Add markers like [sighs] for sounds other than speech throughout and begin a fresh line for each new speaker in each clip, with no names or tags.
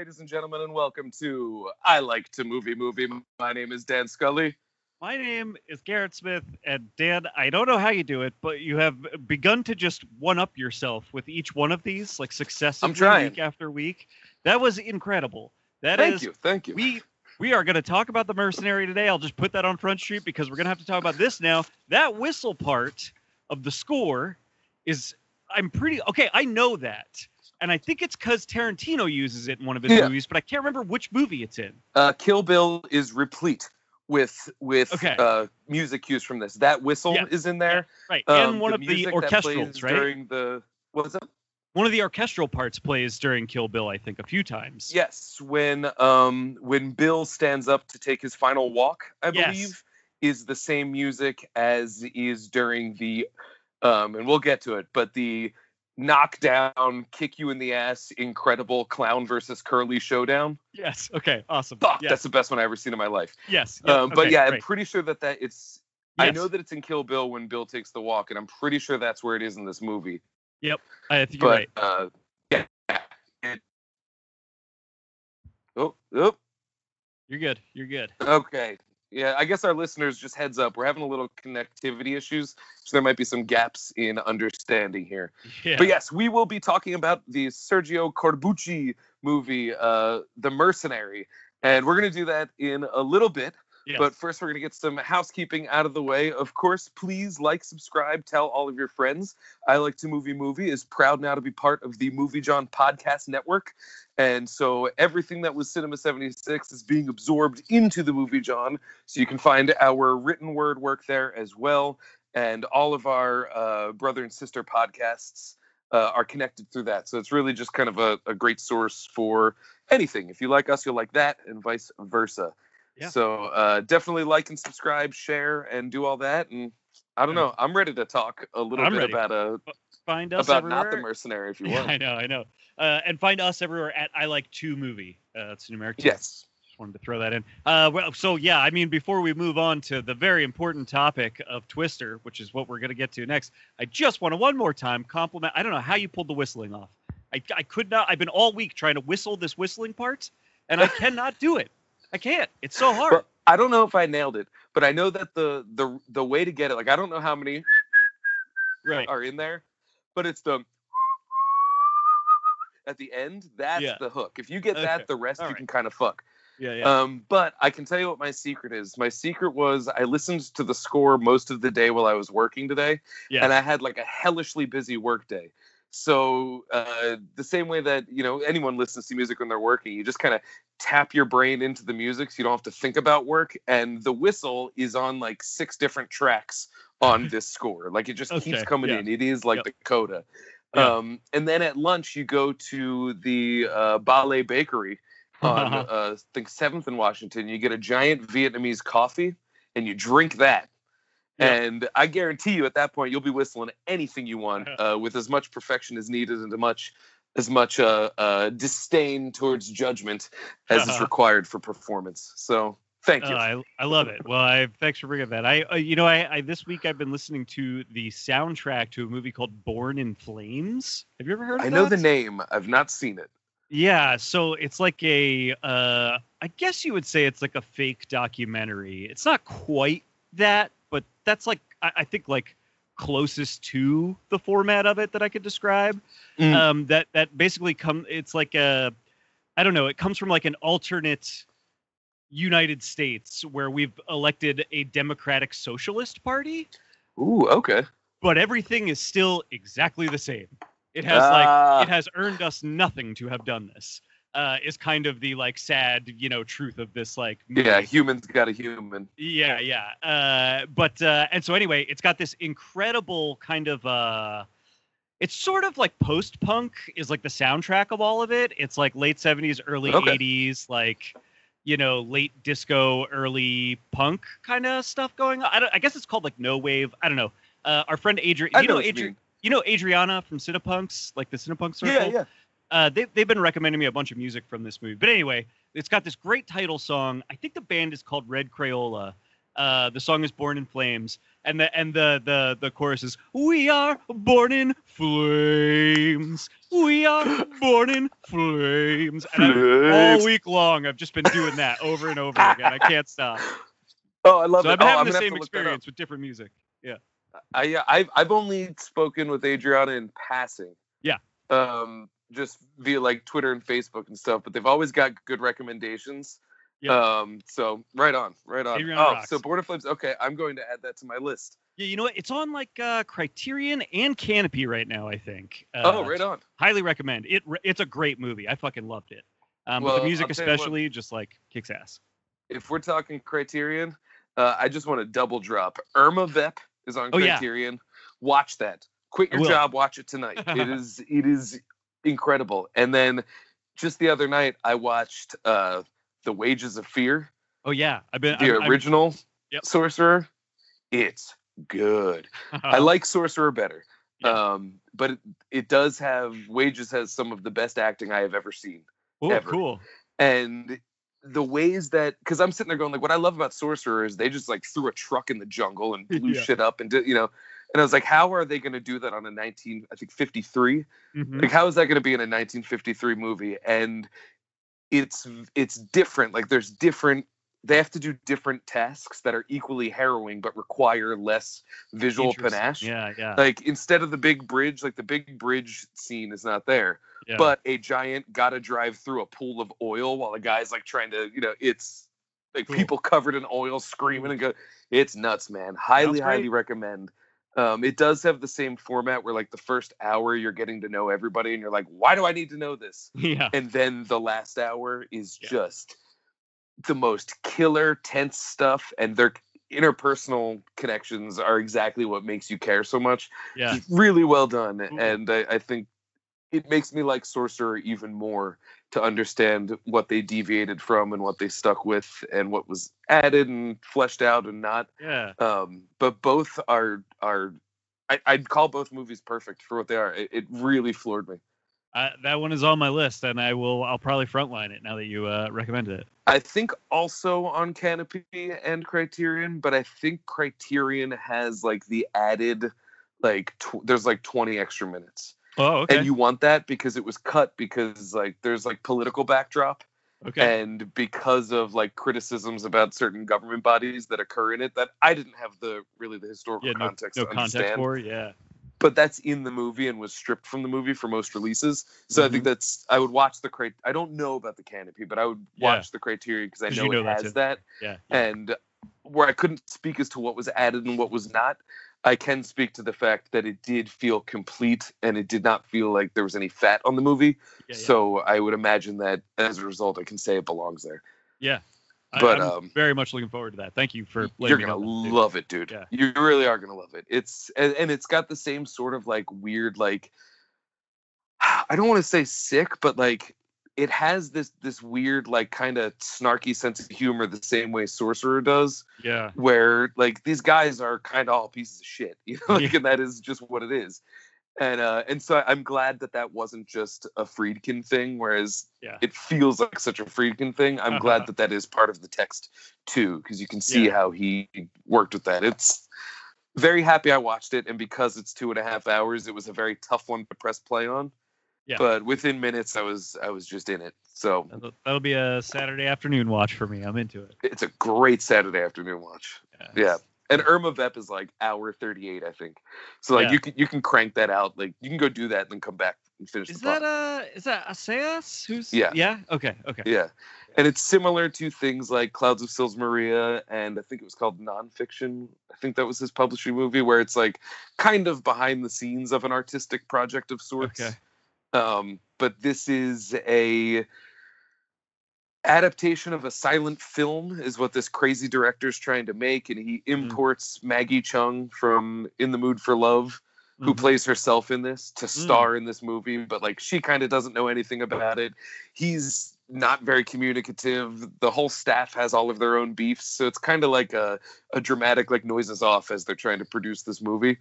ladies and gentlemen, and welcome to I Like to Movie Movie. My name is Dan Scully.
My name is Garrett Smith, and Dan, I don't know how you do it, but you have begun to just one up yourself with each one of these, like successively week after week. That was incredible. That
Thank
is-
you, thank you.
We we are going to talk about the mercenary today. I'll just put that on Front Street because we're going to have to talk about this now. That whistle part of the score is I'm pretty okay. I know that, and I think it's because Tarantino uses it in one of his
Yeah.
movies, but I can't remember which movie it's in.
Uh, Kill Bill is replete with with
Okay.
uh, music cues from this. That whistle
Yeah,
is in there.
Right,
Um,
and one of the
music that
orchestrals, right?
During the what was that?
one of the orchestral parts plays during Kill Bill, I think, a few times.
Yes, when um when Bill stands up to take his final walk, I
Yes.
believe, is the same music as is during the um and we'll get to it, but the knockdown, kick you in the ass, incredible clown versus curly showdown.
Yes. Okay. Awesome.
Fuck,
yes.
that's the best one I've ever seen in my life.
yes. yes,
um, but
okay,
yeah, I'm pretty sure that that it's. I know that it's in Kill Bill when Bill takes the walk, and I'm pretty sure that's where it is in this movie.
Yep, I think you're
But
right.
uh, yeah. It, oh, oh,
You're good. You're good.
Okay. Yeah, I guess our listeners just heads up. We're having a little connectivity issues, so there might be some gaps in understanding here.
Yeah.
But yes, we will be talking about the Sergio Corbucci movie, uh, The Mercenary, and we're going to do that in a little bit.
Yes.
But first, we're going to get some housekeeping out of the way. Of course, please like, subscribe, tell all of your friends. I Like to Movie Movie is proud now to be part of the Movie Jawn Podcast Network. And so everything that was Cinema 76 is being absorbed into the Movie Jawn. So you can find our written word work there as well. And all of our uh, brother and sister podcasts uh, are connected through that. So it's really just kind of a, a great source for anything. If you like us, you'll like that, and vice versa.
Yeah.
So uh, definitely like and subscribe, share, and do all that. And I don't
Yeah.
know. I'm ready to talk a little
I'm
bit
ready.
about a
find us
about
everywhere.
not the mercenary if you [laughs]
Yeah,
want.
I know. I know. Uh, and find us everywhere at I like two movie. Uh, that's numeric.
Yes.
Just wanted to throw that in. Uh, well, so yeah, I mean, before we move on to the very important topic of Twister, which is what we're going to get to next, I just want to one more time compliment. I don't know how you pulled the whistling off. I, I could not. I've been all week trying to whistle this whistling part, and I cannot do it. I can't. It's so hard.
Well, I don't know if I nailed it, but I know that the the the way to get it, like I don't know how many
right.
are in there, but it's the at the end. That's
Yeah.
the hook. If you get
Okay.
that, the rest
All
you
right.
can kind of fuck.
Yeah. Yeah.
Um, but I can tell you what my secret is. My secret was I listened to the score most of the day while I was working today,
yes.
and I had like a hellishly busy work day. So uh, the same way that you know anyone listens to music when they're working, you just kind of tap your brain into the music, so you don't have to think about work. And the whistle is on like six different tracks on this [laughs] score. Like it just keeps coming
yeah.
in. It is like
Yep.
the coda.
Yeah.
Um, and then at lunch, you go to the uh, Ba Le Bakery on [laughs] uh, I think Seventh in Washington. You get a giant Vietnamese coffee, and you drink that.
Yeah.
And I guarantee you, at that point, you'll be whistling anything you want uh, with as much perfection as needed and as much as much uh, uh, disdain towards judgment as is [laughs] required for performance. So thank you.
Uh, I, I love it. Well, I thanks for bringing that. I, uh, you know, I, I this week I've been listening to the soundtrack to a movie called Born in Flames. Have you ever heard of it?
I know the name. I've not seen it.
Yeah, so it's like a, uh, I guess you would say it's like a fake documentary. It's not quite that, but that's like I, I think like closest to the format of it that I could describe.
Mm.
Um, that that basically come. It's like a, I don't know. It comes from like an alternate United States where we've elected a democratic socialist party,
Ooh, okay.
but everything is still exactly the same. It has
Ah.
like it has earned us nothing to have done this. Uh, is kind of the like sad, you know, truth of this like movie.
Yeah, humans got a human.
Yeah, yeah. Uh, but uh, and so anyway, it's got this incredible kind of uh, it's sort of like post punk is like the soundtrack of all of it. It's like late seventies, early
Okay.
eighties, like you know, late disco, early punk kind of stuff going on. I, don't, I guess it's called like no wave. I don't know. Uh, our friend Adrian, you
know
Adrian, you know Adriana from Cinepunks, like the Cinepunk circle
Yeah, yeah.
Uh, they, they've been recommending me a bunch of music from this movie. But anyway, it's got this great title song. I think the band is called Red Crayola. Uh, the song is "Born in Flames," and the and the the the chorus is "We are born in flames. We are born in flames." And I, all week long, I've just been doing that over and over again. I can't stop.
Oh, I love
So
it.
I've been
oh,
having
I'm
the same
to look that up.
experience with different music. Yeah.
I yeah, I've I've only spoken with Adriana in passing.
Yeah.
Um, just via like Twitter and Facebook and stuff, but they've always got good recommendations.
Yeah.
Um, so right on, right on.
Adriana
oh,
rocks.
so Border Flips. Okay, I'm going to add that to my list.
Yeah, you know what? It's on like uh, Criterion and Kanopy right now. I think. Uh,
oh, right on.
highly recommend it. It's a great movie. I fucking loved it. Um, but the music
I'll tell what.
especially just like kicks ass.
If we're talking Criterion, uh, I just want to double drop. Irma Vep is on
Oh, yeah.
Criterion. Watch that. Quit your job. Watch it tonight. it [laughs] is it is incredible. And then just the other night, I watched uh, The Wages of Fear.
Oh yeah, I've been
the
I'm- I'm-
original
Yep.
sorcerer it's good i [laughs] like sorcerer better
Yeah.
um but it, it does have wages has some of the best acting i have ever seen
Oh, cool.
and the ways that because i'm sitting there going like what i love about sorcerer is they just like threw a truck in the jungle and blew [laughs]
Yeah.
shit up and did you know and i was like how are they going to do that on a 19 i think 53
Mhm.
like how is that going to be in a 1953 movie? And it's it's different like there's different they have to do different tasks that are equally harrowing but require less visual panache.
Yeah, yeah,
like instead of the big bridge like the big bridge scene is not there
yeah.
but a giant gotta drive through a pool of oil while a guy's like trying to you know it's like
Cool.
people covered in oil screaming and go it's nuts man. Highly highly recommend um, it does have the same format where like the first hour you're getting to know everybody and you're like why do i need to know this [laughs]
yeah,
and then the last hour is
Yeah.
just the most killer tense stuff and their interpersonal connections are exactly what makes you care so much
yeah.
it's really well done
Ooh.
and I, I think it makes me like sorcerer even more to understand what they deviated from and what they stuck with and what was added and fleshed out and not
Yeah.
um but both are are I, i'd call both movies perfect for what they are it, it really floored me
I, that one is on my list, and I will. I'll probably frontline it now that you uh, recommended it.
I think also on Kanopy and Criterion, but I think Criterion has like the added like tw- there's like 20 extra minutes.
Oh, okay.
And you want that because it was cut because like there's like political backdrop
okay.
and because of like criticisms about certain government bodies that occur in it that I didn't have the really the historical
yeah, no,
context
no
to
context
understand.
for. Yeah.
But that's in the movie and was stripped from the movie for most releases. So I
Mm-hmm.
think that's I would watch the crate. I don't know about the Kanopy, but I would
Yeah.
watch the criteria because I know,
you know
it
that
has
too.
that.
Yeah.
And where I couldn't speak as to what was added and what was not, I can speak to the fact that it did feel complete and it did not feel like there was any fat on the movie.
Yeah. yeah.
So I would imagine that as a result, I can say it belongs there.
Yeah.
but,
I'm
um,
very much looking forward to that. Thank you for. letting
You're gonna
know that, too.
love it, dude.
Yeah.
You really are gonna love it. It's and, and it's got the same sort of like weird like [sighs] I don't want to say sick, but like it has this this weird like kind of snarky sense of humor the same way Sorcerer does,
Yeah.
where like these guys are kind of all pieces of shit, [laughs] you know, like,
Yeah.
and that is just what it is. And uh and so I'm glad that that wasn't just a Friedkin thing, whereas
Yeah.
it feels like such a Friedkin thing. I'm
Uh-huh.
glad that that is part of the text too, because you can see
Yeah.
how he worked with that. It's very happy I watched it, and because it's two and a half hours, it was a very tough one to press play on.
Yeah.
But within minutes, I was I was just in it. So
That'll, that'll be a Saturday afternoon watch for me. I'm into it.
it's a great Saturday afternoon watch.
Yeah.
Yeah. And Irma Vep is like hour 38, I think. So like
Yeah.
you can you can crank that out. Like you can go do that and then come back and finish
Is
the
that uh is that Assayas? Who's
Yeah.
Yeah. Okay. Okay.
Yeah. And it's similar to things like Clouds of Sils Maria and I think it was called Nonfiction. I think that was his publishing movie where it's like kind of behind the scenes of an artistic project of sorts.
Okay.
Um, but this is a adaptation of a silent film is what this crazy director is trying to make and he imports Maggie Cheung from in the mood for love who
Mhm.
plays herself in this to star in this movie but like she kind of doesn't know anything about it. He's not very communicative. The whole staff has all of their own beefs so it's kind of like a, a dramatic like noises off as they're trying to produce this movie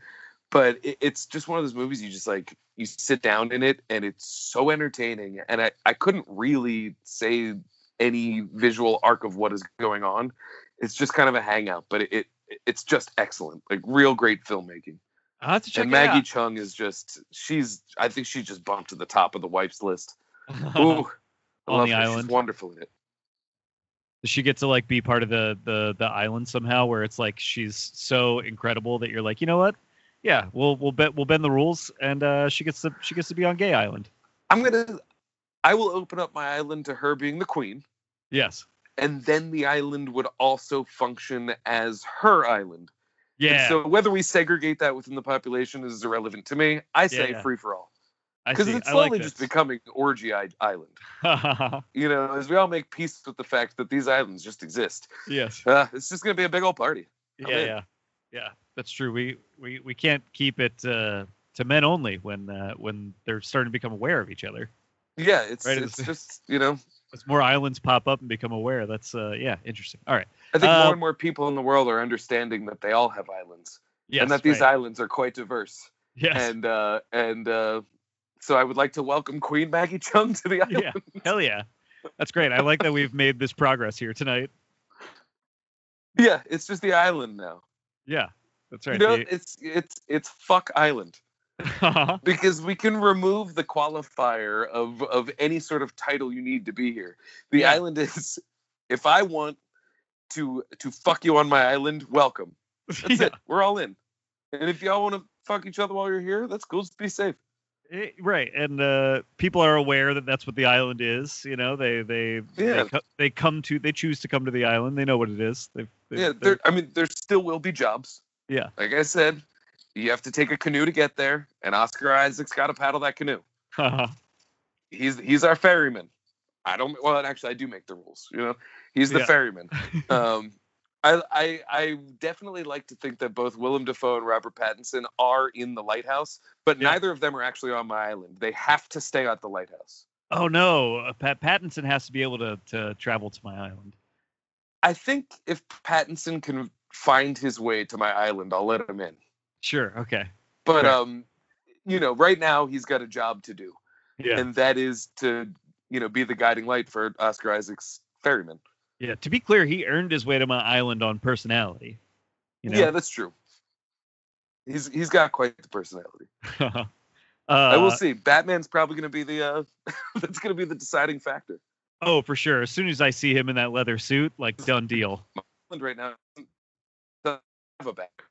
but it, it's just one of those movies you just like you sit down in it and it's so entertaining and i, I couldn't really say any visual arc of what is going on it's just kind of a hangout but it, it it's just excellent like real great filmmaking
I'll have to check
and Maggie Cheung is just she's i think she just bumped to the top of the wipes list [laughs] Ooh, I
On the
her.
island.
she's wonderful in it
Does she get to like be part of the the the island somehow where it's like she's so incredible that you're like, you know what? Yeah, we'll we'll bet we'll bend the rules and uh she gets to she gets to be on gay island.
i'm gonna i will open up my island to her being the queen
Yes.
and then the island would also function as her island And
Yeah.
so whether we segregate that within the population is irrelevant to me. I say
Yeah.
free for all
I
because it's
I like
slowly just becoming orgy island. [laughs] You know, as we all make peace with the fact that these islands just exist,
yes.
uh, it's just gonna be a big old party.
Yeah,
in.
yeah. Yeah. That's true. We we we can't keep it uh to men only when uh when they're starting to become aware of each other.
Yeah, it's
Right,
it's
it's-
just you know,
As more islands pop up and become aware, that's uh yeah, interesting. All right.
I think more and more people in the world are understanding that they all have islands
Yes.
and that these
right.
islands are quite diverse.
Yes.
And uh, and uh, so I would like to welcome Queen Maggie [laughs] Cheung to the island.
yeah. Hell yeah. That's great. I like that we've made this progress here tonight. [laughs]
yeah, it's just the island now.
Yeah. That's right.
You know,
The-
it's it's it's fuck island.
Uh-huh.
because we can remove the qualifier of of any sort of title you need to be here. The
Yeah.
island is if I want to to fuck you on my island, welcome. [laughs] That's
Yeah.
it. We're all in. And if y'all want to fuck each other while you're here, that's cool. Just be safe.
Eh, right and uh people are aware that that's what the island is you know they they
Yeah.
they, co- they come to they choose to come to the island they know what it is they've, they've,
Yeah, there I mean there still will be jobs.
Yeah.
Like I said, you have to take a canoe to get there, and Oscar Isaac's got to paddle that canoe. He's he's our ferryman. I don't well actually I do make the rules, you know. He's the
Yeah.
ferryman. [laughs] um I, I I definitely like to think that both Willem Dafoe and Robert Pattinson are in the lighthouse, but
Yeah.
neither of them are actually on my island. They have to stay at the lighthouse.
oh no uh, Pat Pattinson has to be able to to travel to my island
I think if Pattinson can find his way to my island, I'll let him in.
sure okay
But
Right.
um you know, right now he's got a job to do,
yeah
and that is to, you know, be the guiding light for Oscar Isaac's ferryman.
Yeah to be clear he earned his way to my island on personality you know
Yeah, that's true. He's he's got quite the personality. [laughs]
uh,
I will see. Batman's probably going to be the uh, [laughs] that's going to be the deciding factor.
oh for sure as soon as i see him in that leather suit like done deal
Island Right now, doesn't have a back.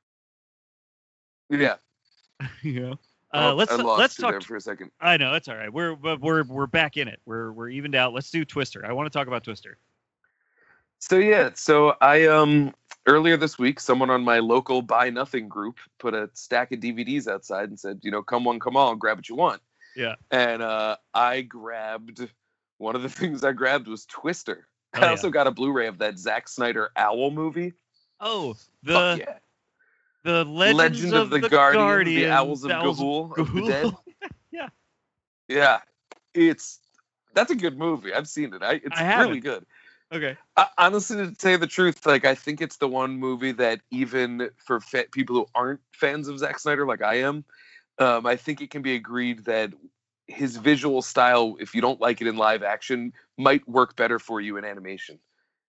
Yeah, [laughs]
you know
Oh,
uh, let's let's talk
for a second.
I know it's all right. We're we're we're back in it. We're we're evened out. Let's do Twister. I want to talk about Twister.
So yeah, so I um earlier this week, someone on my local Buy Nothing group put a stack of DVDs outside and said, you know, come one, come all, grab what you want.
Yeah.
And uh, I grabbed one of the [laughs] things I grabbed was Twister.
Oh,
I
yeah.
also got a Blu-ray of that Zack Snyder Owl movie.
Oh, the
yeah.
the Legends
Legend of, the, Guardian, the Owls of Ga'Hoole, of the Dead. [laughs]
Yeah.
Yeah, it's that's a good movie. I've seen it. I, it's
I
really good.
Okay.
I, honestly, to say the truth, like I think it's the one movie that even for fa- people who aren't fans of Zack Snyder, like I am, um, I think it can be agreed that his visual style, if you don't like it in live action, might work better for you in animation.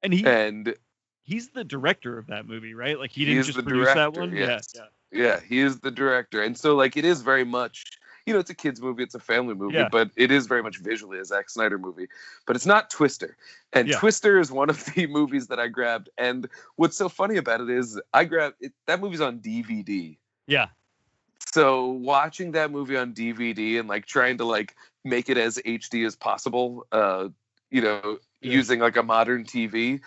And he
And
he's the director of that movie, right? Like he didn't just produce that one.
yes.
Yeah.
yeah, he is the director, and so like it is very much. You know, it's a kids movie, it's a family movie,
Yeah.
but it is very much visually a Zack Snyder movie. But it's not Twister, and
Yeah.
Twister is one of [laughs] the movies that I grabbed. And what's so funny about it is I grabbed it, that movie's on DVD.
Yeah.
So watching that movie on DVD and like trying to like make it as HD as possible, uh, you know,
Yeah.
using like a modern TV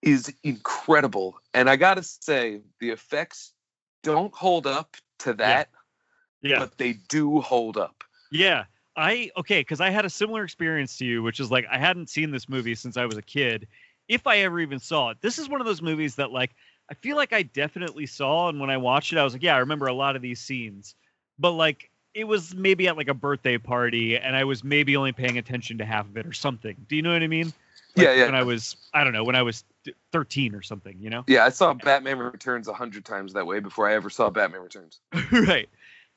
is incredible. And I gotta say, the effects don't hold up to that,
Yeah.
But they do hold up.
Yeah. I okay, because I had a similar experience to you, which is like I hadn't seen this movie since I was a kid, if I ever even saw it. This is one of those movies that like I feel like I definitely saw, and when I watched it, I was like, yeah, I remember a lot of these scenes, but like it was maybe at like a birthday party, and I was maybe only paying attention to half of it or something. Do you know what I mean? Like,
Yeah, yeah.
When I was, I don't know, when I was 13 or something, you know?
Yeah, I saw Batman Returns a hundred times that way before I ever saw Batman Returns. [laughs]
right.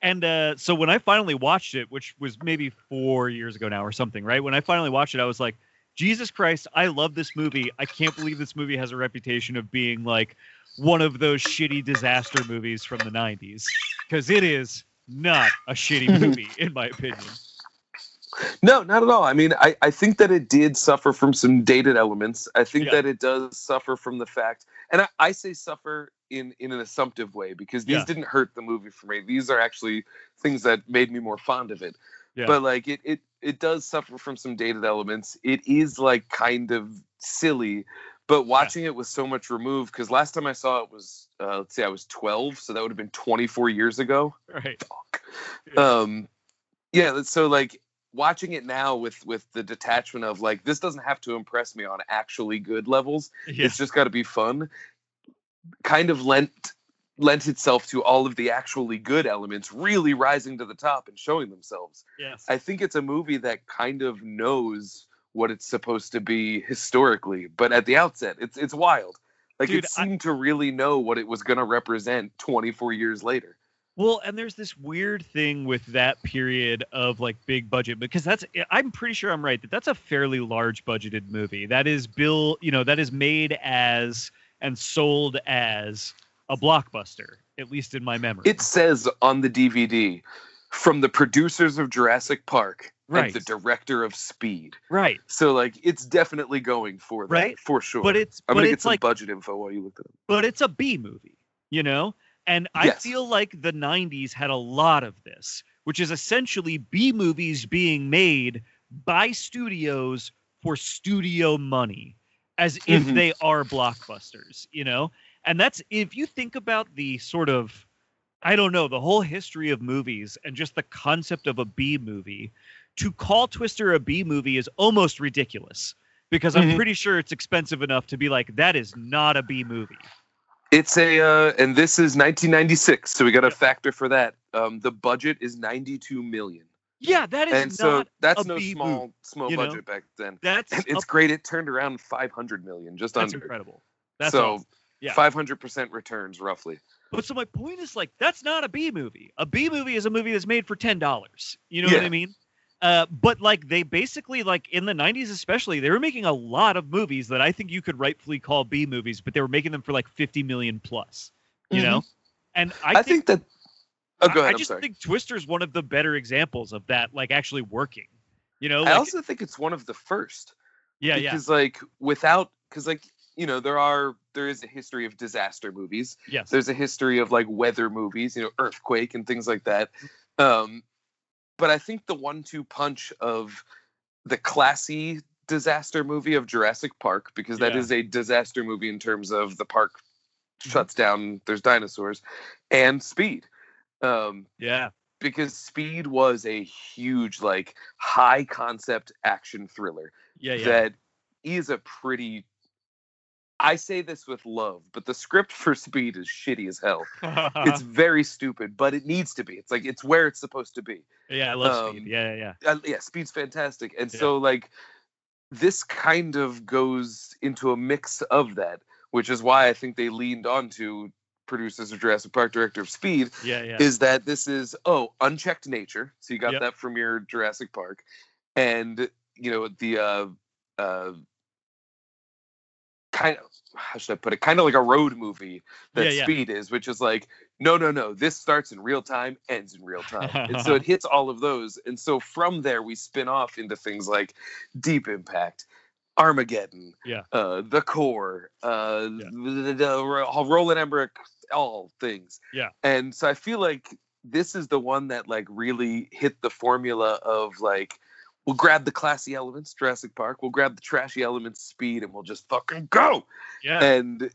And uh, so when I finally watched it, which was maybe four years ago now or something, right? When I finally watched it, I was like, Jesus Christ, I love this movie. I can't believe this movie has a reputation of being like one of those shitty disaster movies from the 90s. Because it is not a shitty [laughs] movie, in my opinion.
No, not at all. I mean, I, I think that it did suffer from some dated elements. I think
Yeah.
that it does suffer from the fact, and I, I say suffer in, in an assumptive way because these
Yeah.
didn't hurt the movie for me. These are actually things that made me more fond of it.
Yeah.
But like it, it it does suffer from some dated elements. It is like kind of silly, but watching it with so much removed because last time I saw it was uh, let's say I was 12, so that would have been 24 years ago.
Right. Yeah.
um yeah so like watching it now with with the detachment of like this doesn't have to impress me on actually good levels
Yeah.
it's just got to be fun kind of lent lent itself to all of the actually good elements really rising to the top and showing themselves
Yes.
i think it's a movie that kind of knows what it's supposed to be historically but at the outset it's it's wild like
Dude,
it
I-
seemed to really know what it was going to represent 24 years later
Well, and there's this weird thing with that period of like big budget because that's I'm pretty sure I'm right that that's a fairly large budgeted movie. That is bill, you know, that is made as and sold as a blockbuster, at least in my memory.
It says on the DVD from the producers of Jurassic Park
Right.
and the director of Speed.
right,
So like it's definitely going for that
Right.
for sure.
but it's
I'm
but
gonna get
it's
some
like
budget info while you look at it.
but it's a B movie, you know? And I
Yes.
feel like the 90s had a lot of this, which is essentially B movies being made by studios for studio money, as if
Mhm.
they are blockbusters, you know? And that's if you think about the sort of, I don't know, the whole history of movies and just the concept of a B movie, to call Twister a B movie is almost ridiculous because I'm
Mhm.
pretty sure it's expensive enough to be like, that is not a B movie.
It's a uh, and this is 1996, so we got to
Yeah.
factor for that. Um, the budget is 92 million,
Yeah, that is
and so
not.
that's
a
no small small
you know?
budget back then.
That's
And it's
a-
great. It turned around 500 million, just
that's
under.
incredible. That's
so
awesome. yeah.
500% returns roughly.
But so my point is like that's not a B movie. A B movie is a movie that's made for ten dollars. You know what I mean? Uh, but like they basically like in the '90s especially, they were making a lot of movies that I think you could rightfully call B movies, but they were making them for like 50 million plus. You know? And I,
Mm-hmm. I, think, that. Oh, go
I-
ahead.
I
I'm
just think Twister's one of the better examples of that, like actually working. You know?
I also think it's one of the first.
yeah, yeah,
because like without because like you know there are there is a history of disaster movies
yes,
there's a history of like weather movies you know earthquake and things like that um but i think the one-two punch of the classy disaster movie of jurassic park because that
Yeah.
is a disaster movie in terms of the park
Mhm.
shuts down there's dinosaurs and speed um
yeah,
because speed was a huge like high concept action thriller
yeah, yeah.
that is a pretty I say this with love, but the script for Speed is shitty as hell. It's [laughs] very stupid, but it needs to be. It's like it's where it's supposed to be.
yeah, I love
um,
Speed. Yeah, yeah, yeah.
Uh, yeah, Speed's fantastic. And
Yeah.
so like this kind of goes into a mix of that, which is why I think they leaned on producers of Jurassic Park, director of Speed,
Yeah, yeah.
is that this is oh unchecked nature so you got
Yep.
that from your jurassic park and you know the uh uh kind of how should i put it kind of like a road movie that
Yeah, yeah.
speed is which is like no no no this starts in real time ends in real time and so it [laughs] hits all of those and so from there we spin off into things like deep impact armageddon
Yeah.
uh the core uh
Yeah.
the, the, roland emmerich all things
Yeah.
and so i feel like this is the one that like really hit the formula of like we'll grab the classy elements jurassic park we'll grab the trashy elements speed and we'll just fucking go
yeah.
and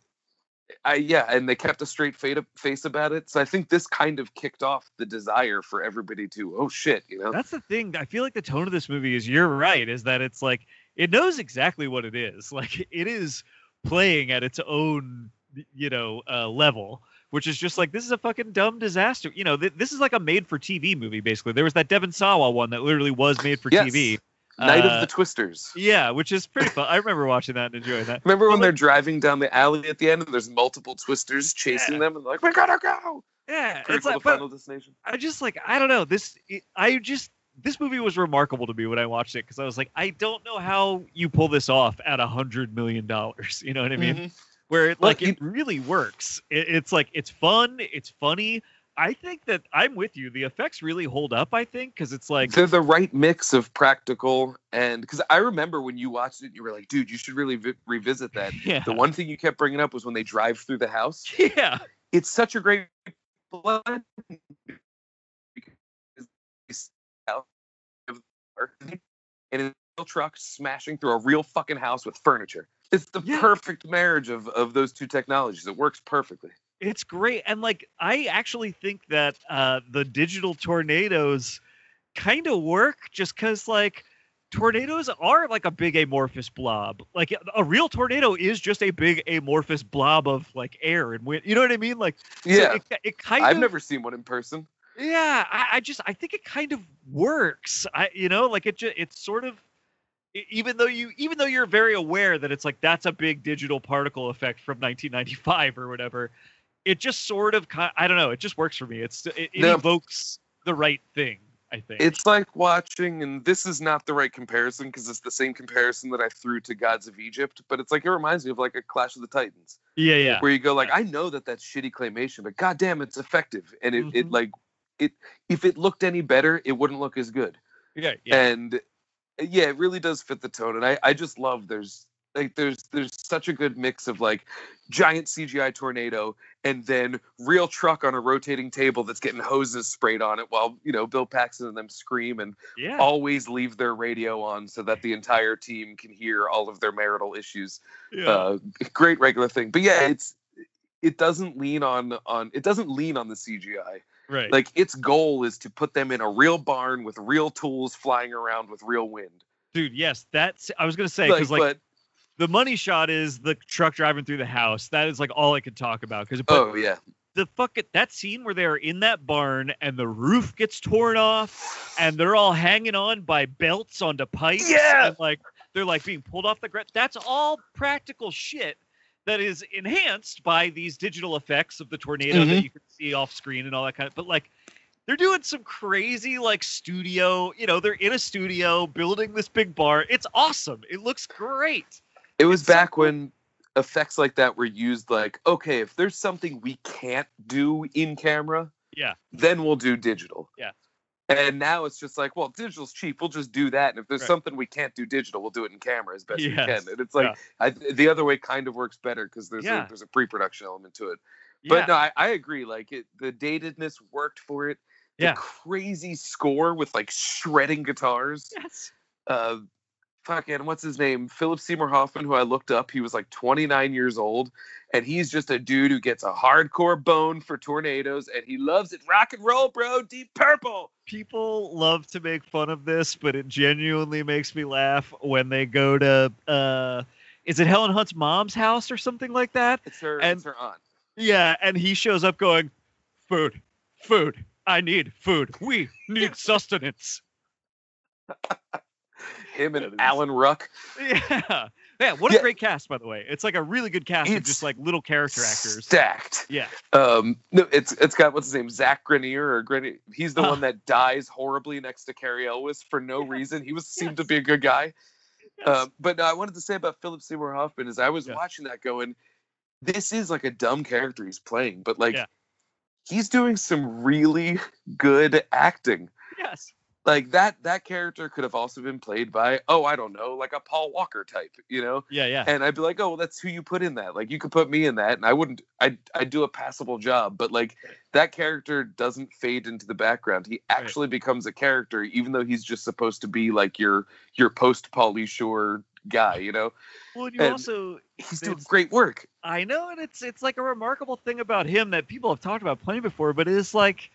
I yeah, and they kept a straight face about it. So I think this kind of kicked off the desire for everybody to oh shit, you know.
That's the thing. I feel like the tone of this movie is you're right, is that it's like it knows exactly what it is. [laughs] Like it is playing at its own, you know, uh, level, which is just like this is a fucking dumb disaster. You know, th- this is like a made for TV movie basically. There was that Devon Sawa one that literally was made for
Yes.
TV.
Night
Uh,
of the Twisters.
Yeah, which is pretty fun. I remember watching that and enjoying that.
Remember when
Well,
they're driving down the alley at the end and there's multiple twisters chasing
Yeah.
them and they're like, we gotta go.
Yeah,
Critical
it's like but
Final Destination.
I just like I don't know this. It, I just this movie was remarkable to me when I watched it because I was like I don't know how you pull this off at a hundred million dollars. [laughs] You know what I mean?
Mhm.
Where it
Well,
like it really works. It, it's like it's fun. It's funny. I think that I'm with you. The effects really hold up. I think because it's like
They're the right mix of practical and because I remember when you watched it, you were like, dude, you should really vi- revisit [laughs] that.
yeah,
The one thing you kept bringing up was when they drive through the house. [laughs]
yeah,
It's such a great blend because it's out of the car, and a real truck smashing through a real fucking house with furniture. It's the
Yeah.
perfect marriage of, of those two technologies. It works perfectly.
it's great. And like I actually think that uh, the digital tornadoes kind of work just because like tornadoes are like a big amorphous blob. Like a real tornado is just a big amorphous blob of like air and wind. You know what I mean? Like so
Yeah.
it, it kind
I've
of
never seen one in person.
yeah. I, I just I think it kind of works. I you know like it just it's sort of even though you even though you're very aware that it's like that's a big digital particle effect from 1995 or whatever it just sort of i don't know it just works for me. It's it, it
No.
evokes the right thing i think.
It's like watching, and this is not the right comparison because it's the same comparison that I threw to Gods of Egypt, but it's like it reminds me of like a Clash of the Titans,
yeah yeah.
Where you go like, I know that that's shitty claymation, but goddamn, it's effective, and it, it
Mhm.
like it if it looked any better, it wouldn't look as good,
yeah yeah.
And yeah, it really does fit the tone, and I I just love there's like there's there's such a good mix of like giant CGI tornado and then real truck on a rotating table that's getting hoses sprayed on it while you know Bill Paxton and them scream and
yeah
always leave their radio on so that the entire team can hear all of their marital issues.
yeah
Uh, great regular thing, but yeah, it's it doesn't lean on on it doesn't lean on the CGI.
Right
Like its goal is to put them in a real barn with real tools flying around with real wind.
dude yes that's i was gonna say
Like,
because like,
but
the money shot is the truck driving through the house that is like all i could talk about because
oh yeah,
the fuck it, that scene where they're in that barn and the roof gets torn off and they're all hanging on by belts onto pipes
Yeah.
and like they're like being pulled off the ground that's all practical shit that is enhanced by these digital effects of the tornado that
Mhm.
you can see off screen and all that kind of but like they're doing some crazy like studio you know they're in a studio building this big bar it's awesome it looks great
it was
It's
back
cool.
when effects like that were used. Like, okay, if there's something we can't do in camera,
Yeah.
then we'll do digital.
Yeah.
And now it's just like, well, digital's cheap. We'll just do that. And if there's
Right.
something we can't do digital, we'll do it in camera as best we can. And it's like I, the other way kind of works better because there's
Yeah.
a, there's a pre-production element to it.
yeah
But no, I, I agree. Like it, the datedness worked for it. The
Yeah.
crazy score with like shredding guitars.
yes
Uh, fucking what's his name? Philip Seymour Hoffman, who I looked up. He was like 29 years old, and he's just a dude who gets a hardcore bone for tornadoes, and he loves it. Rock and roll, bro. Deep Purple.
people love to make fun of this, but it genuinely makes me laugh when they go to uh is it Helen Hunt's mom's house or something like that?
It's her.
And-
it's her aunt.
Yeah, and he shows up going, Food, food, I need food. We need [laughs] sustenance.
Him and Alan Ruck. [laughs]
Yeah. Yeah, what a
Yeah.
great cast, by the way. It's like a really good cast of just like little character actors.
Stacked.
Yeah.
Um, no, it's it's got what's his name, Zach Grenier or Grenier. He's the
Ah.
one that dies horribly next to Cary Elwes for no
Yes.
reason. He was seemed to be a good guy.
Yes.
Um, but no, I wanted to say about Philip Seymour Hoffman is I was
Yeah.
watching that going, this is like a dumb character he's playing, but like
Yeah.
he's doing some really good acting.
yes.
Like that that character could have also been played by oh I don't know like a Paul Walker type, you know.
Yeah, yeah.
And I'd be like, oh, well, that's who you put in that. Like, you could put me in that, and I wouldn't. I'd, I'd do a passable job. But like, that character doesn't fade into the background. He actually becomes a character, even though he's just supposed to be like your your post Pauly Shore guy, you know.
Well, and you
And
also
He's doing great work.
I know, and it's it's like a remarkable thing about him that people have talked about plenty before, but it's like,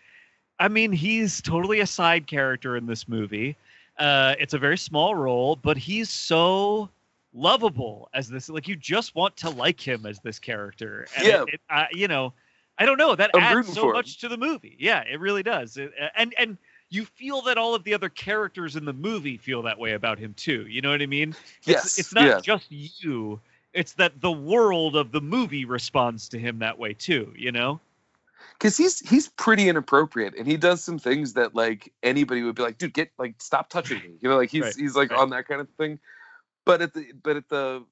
I mean, he's totally a side character in this movie. Uh, it's a very small role, but he's so lovable as this. Like, you just want to like him as this character. And
Yeah.
it, it, you know, I don't know. That
I'm
adds so
for him.
much to the movie. Yeah, it really does. It, and and you feel that all of the other characters in the movie feel that way about him too. You know what I mean?
Yes.
It's, it's not
yeah.
just you. It's that the world of the movie responds to him that way too. You know?
Because he's he's pretty inappropriate and he does some things that like anybody would be like dude get like stop touching me you know like he's
Right,
he's like
right.
on that kind of thing but at the but at the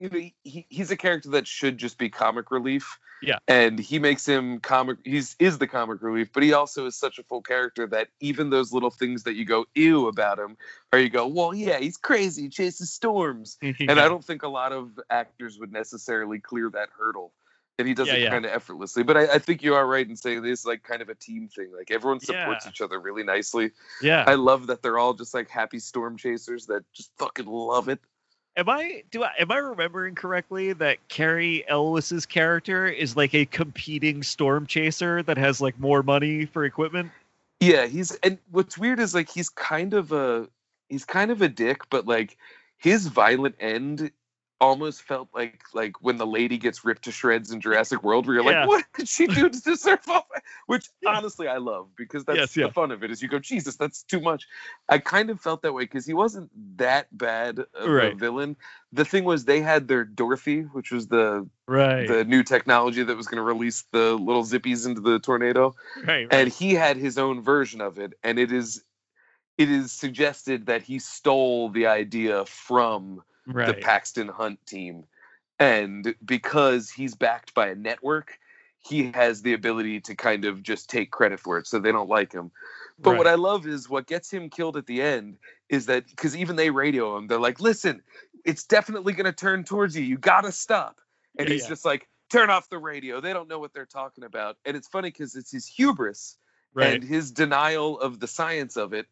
you know he, he's a character that should just be comic relief
Yeah.
and he makes him comic he's is the comic relief but he also is such a full character that even those little things that you go ew about him or you go well yeah he's crazy he chases storms [laughs] and I don't think a lot of actors would necessarily clear that hurdle. And he does
Yeah,
it
yeah.
kind of effortlessly. But I, I think you are right in saying this is like kind of a team thing. Like everyone supports
Yeah.
each other really nicely.
yeah.
I love that they're all just like happy storm chasers that just fucking love it.
Am I do I am I remembering correctly that Cary Elwes's character is like a competing storm chaser that has like more money for equipment?
Yeah, he's and what's weird is like he's kind of a he's kind of a dick, but like his violent end almost felt like like when the lady gets ripped to shreds in Jurassic World, where you're
Yeah.
like, what [laughs] did she do to [laughs] deserve all that? Which
Yeah.
honestly I love because that's
Yes,
the
yeah.
fun of it. Is you go, Jesus, that's too much. I kind of felt that way because he wasn't that bad of a villain. The thing was they had their Dorothy, which was the
Right.
the new technology that was going to release the little zippies into the tornado
right.
and he had his own version of it and it is it is suggested that he stole the idea from the. Paxton Hunt team and because he's backed by a network he has the ability to kind of just take credit for it so they don't like him but what I love is what gets him killed at the end is that because even they radio him they're like listen it's definitely going to turn towards you you got to stop and
Yeah,
he's
yeah.
just like turn off the radio they don't know what they're talking about and it's funny because it's his hubris
right.
and his denial of the science of it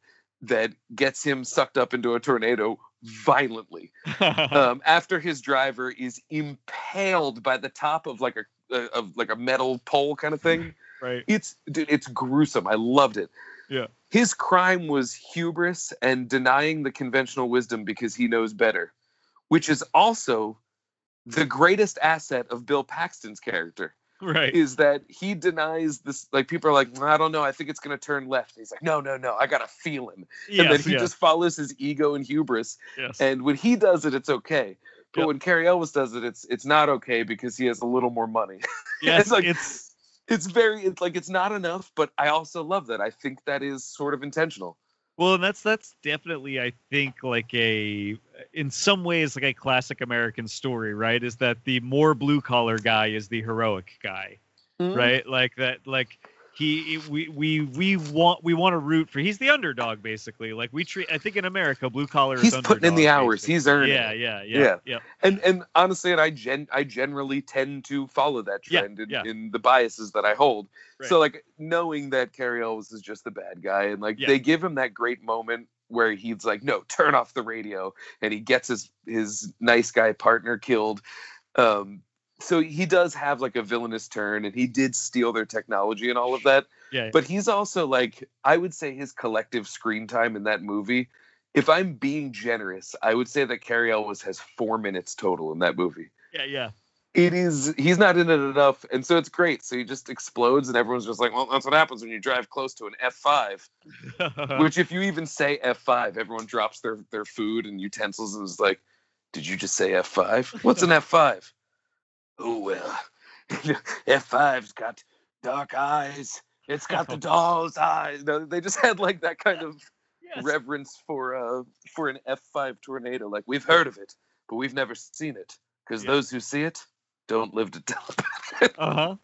that gets him sucked up into a tornado violently. [laughs] Um, after his driver is impaled by the top of like a uh, of like a metal pole kind of thing.
Right.
it's dude, it's gruesome. I loved it.
Yeah.
his crime was hubris and denying the conventional wisdom because he knows better which is also the greatest asset of bill paxton's character
Right.
is that he denies this like people are like i don't know. I think it's going to turn left. He's like no no no. I got a feeling and then he
yes,
just follows his ego and hubris.
Yes.
and when he does it it's okay. But
Yep.
when Cary Elwes does it it's it's not okay because he has a little more money. [laughs]
Yes,
it's like-
it's
it's very it's like it's not enough but i also love that. I think that is sort of intentional
Well, and that's that's definitely I think like a in some ways like a classic American story, right? Is that the more blue collar guy is the heroic guy,
Mm-hmm.
right? Like that like he we we we want we want to root for he's the underdog basically. Like we treat I think in America blue collar
he's
is
putting in the hours
basically.
he's earning
yeah, yeah, yeah,
Yeah.
yeah,
and and honestly and i gen i generally tend to follow that trend in,
yeah.
in the biases that i hold
Right.
so like knowing that Cary Elwes is just the bad guy and like they give him that great moment where he's like no turn off the radio and he gets his his nice guy partner killed um so he does have like a villainous turn and he did steal their technology and all of that.
Yeah.
but he's also like i would say his collective screen time in that movie if i'm being generous i would say that Cary Elwes has four minutes total in that movie.
Yeah, yeah.
it is he's not in it enough and so it's great. So he just explodes and everyone's just like well that's what happens when you drive close to an f5 [laughs] which if you even say f5 everyone drops their their food and utensils and is like did you just say f5 what's an [laughs] f5 oh well f5's got dark eyes. It's got the [laughs] doll's eyes. No, they just had like that kind of
yes.
reverence for uh for an f5 tornado. Like we've heard of it but we've never seen it. Because
Yeah.
those who see it don't live to tell about it. [laughs]
Uh-huh.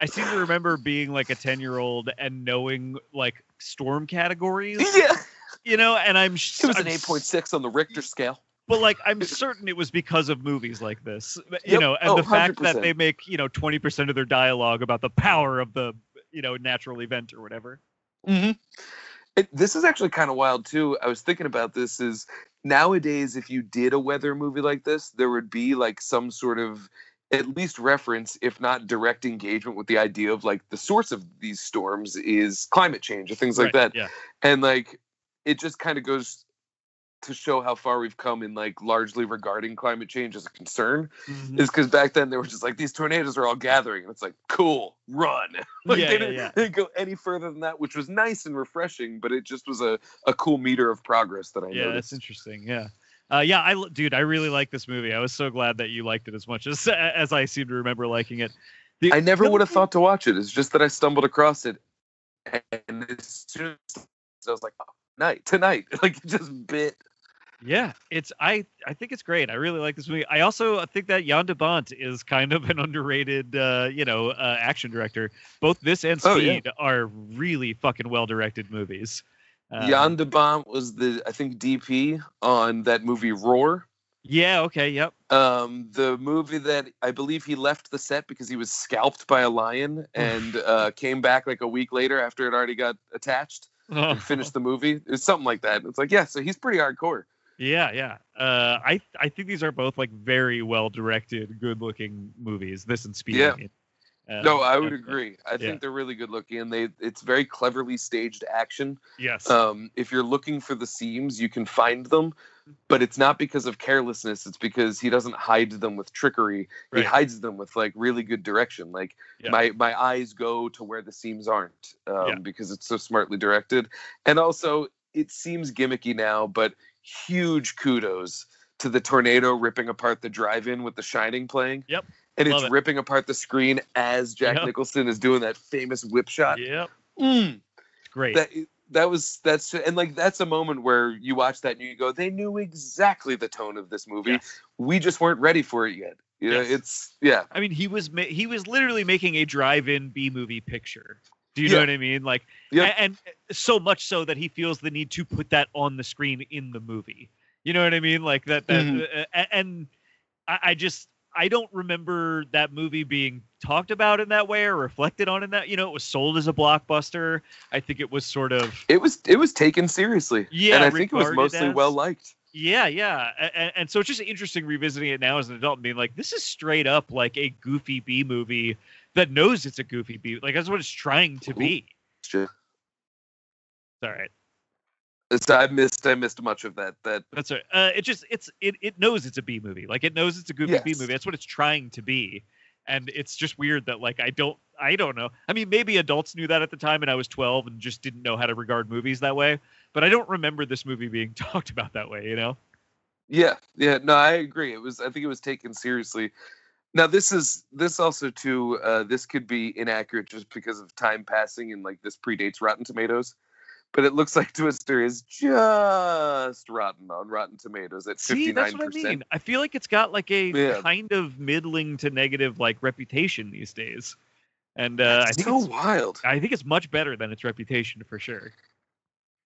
I seem to remember being like a 10 year old and knowing like storm categories,
yeah.
You know, and I'm,
it was an
I'm s-
8.6 on the richter scale
but like I'm certain it was because of movies like this, you
Yep.
know, and
Oh,
the fact that
100%.
they make, you know, 20% of their dialogue about the power of the, you know, natural event or whatever.
mm-hmm. it, this is actually kind of wild too i was thinking about this is nowadays if you did a weather movie like this there would be like some sort of at least reference if not direct engagement with the idea of like the source of these storms is climate change or things like
Right,
that
Yeah.
and like it just kind of goes to show how far we've come in like largely regarding climate change as a concern
Mhm.
is because back then they were just like these tornadoes are all gathering and it's like cool run [laughs] like
Yeah,
they, didn't,
yeah.
they didn't go any further than that which was nice and refreshing but it just was a, a cool meter of progress that i
yeah,
noticed
that's interesting. Yeah. Uh, yeah, I dude, I really like this movie. I was so glad that you liked it as much as [laughs] as I seem to remember liking it. The-
i never would have thought to watch it it's just that i stumbled across it and as soon as i was like oh, night tonight [laughs] like it just bit
Yeah, it's I I think it's great. I really like this movie. I also think that Jan de Bont is kind of an underrated uh, you know, uh, action director. Both this and
Oh, yeah.
Speed are really fucking well directed movies. Um,
jan de Bont was the i think dp on that movie roar
Yeah, okay, yep.
um, the movie that I believe he left the set because he was scalped by a lion [laughs] and uh, came back like a week later after it already got attached and [laughs] finished the movie. It was something like that. It's like, yeah, so he's pretty hardcore.
Yeah, yeah. Uh, I I think these are both like very well directed, good looking movies. This and Speed.
Yeah.
Uh,
No, I would
uh,
agree. I
yeah.
think they're really good looking and they it's very cleverly staged action.
Yes.
Um, if you're looking for the seams, you can find them, but it's not because of carelessness. It's because he doesn't hide them with trickery. He hides them with like really good direction. Like
Yeah.
my my eyes go to where the seams aren't um,
Yeah.
because it's so smartly directed. And also, it seems gimmicky now, but huge kudos to the tornado ripping apart the drive-in with The Shining playing.
Yep.
And it's
it.
ripping apart the screen as Jack
Yep.
Nicholson is doing that famous whip shot.
yep.
Mm
great.
that that was that's and like that's a moment where you watch that and you go they knew exactly the tone of this movie
Yes.
we just weren't ready for it yet you know
Yes.
it's yeah
I mean, he was ma- he was literally making a drive-in B movie picture. Do you know what I mean? Like,
Yep.
a- and, so much so that he feels the need to put that on the screen in the movie. You know what I mean? Like that. That
Mhm.
uh, and I, I just I don't remember that movie being talked about in that way or reflected on in that. You know, it was sold as a blockbuster. I think it was sort of
it was it was taken seriously
Yeah,
and i think it was mostly
as-
well liked
Yeah, yeah, and, and so it's just interesting revisiting it now as an adult and being like, this is straight up like a goofy B movie that knows it's a goofy B. Like that's what it's trying to be.
Sure.
It's all right.
So i missed i missed much of that that
That's right. Uh, it just it's it it knows it's a B movie. Like it knows it's a goofy B movie. That's what it's trying to be. And it's just weird that like I don't I don't know. I mean, maybe adults knew that at the time, and I was 12 and just didn't know how to regard movies that way. But I don't remember this movie being [laughs] talked about that way. You know?
yeah yeah no i agree it was i think it was taken seriously now this is this also too uh this could be inaccurate just because of time passing and like this predates rotten tomatoes but it looks [laughs] like twister is just rotten on rotten tomatoes at 59%
See, that's what I mean. I feel like it's got like a
Yeah.
kind of middling to negative like reputation these days, and uh, I think
so
it's,
wild
I think it's much better than its reputation for sure.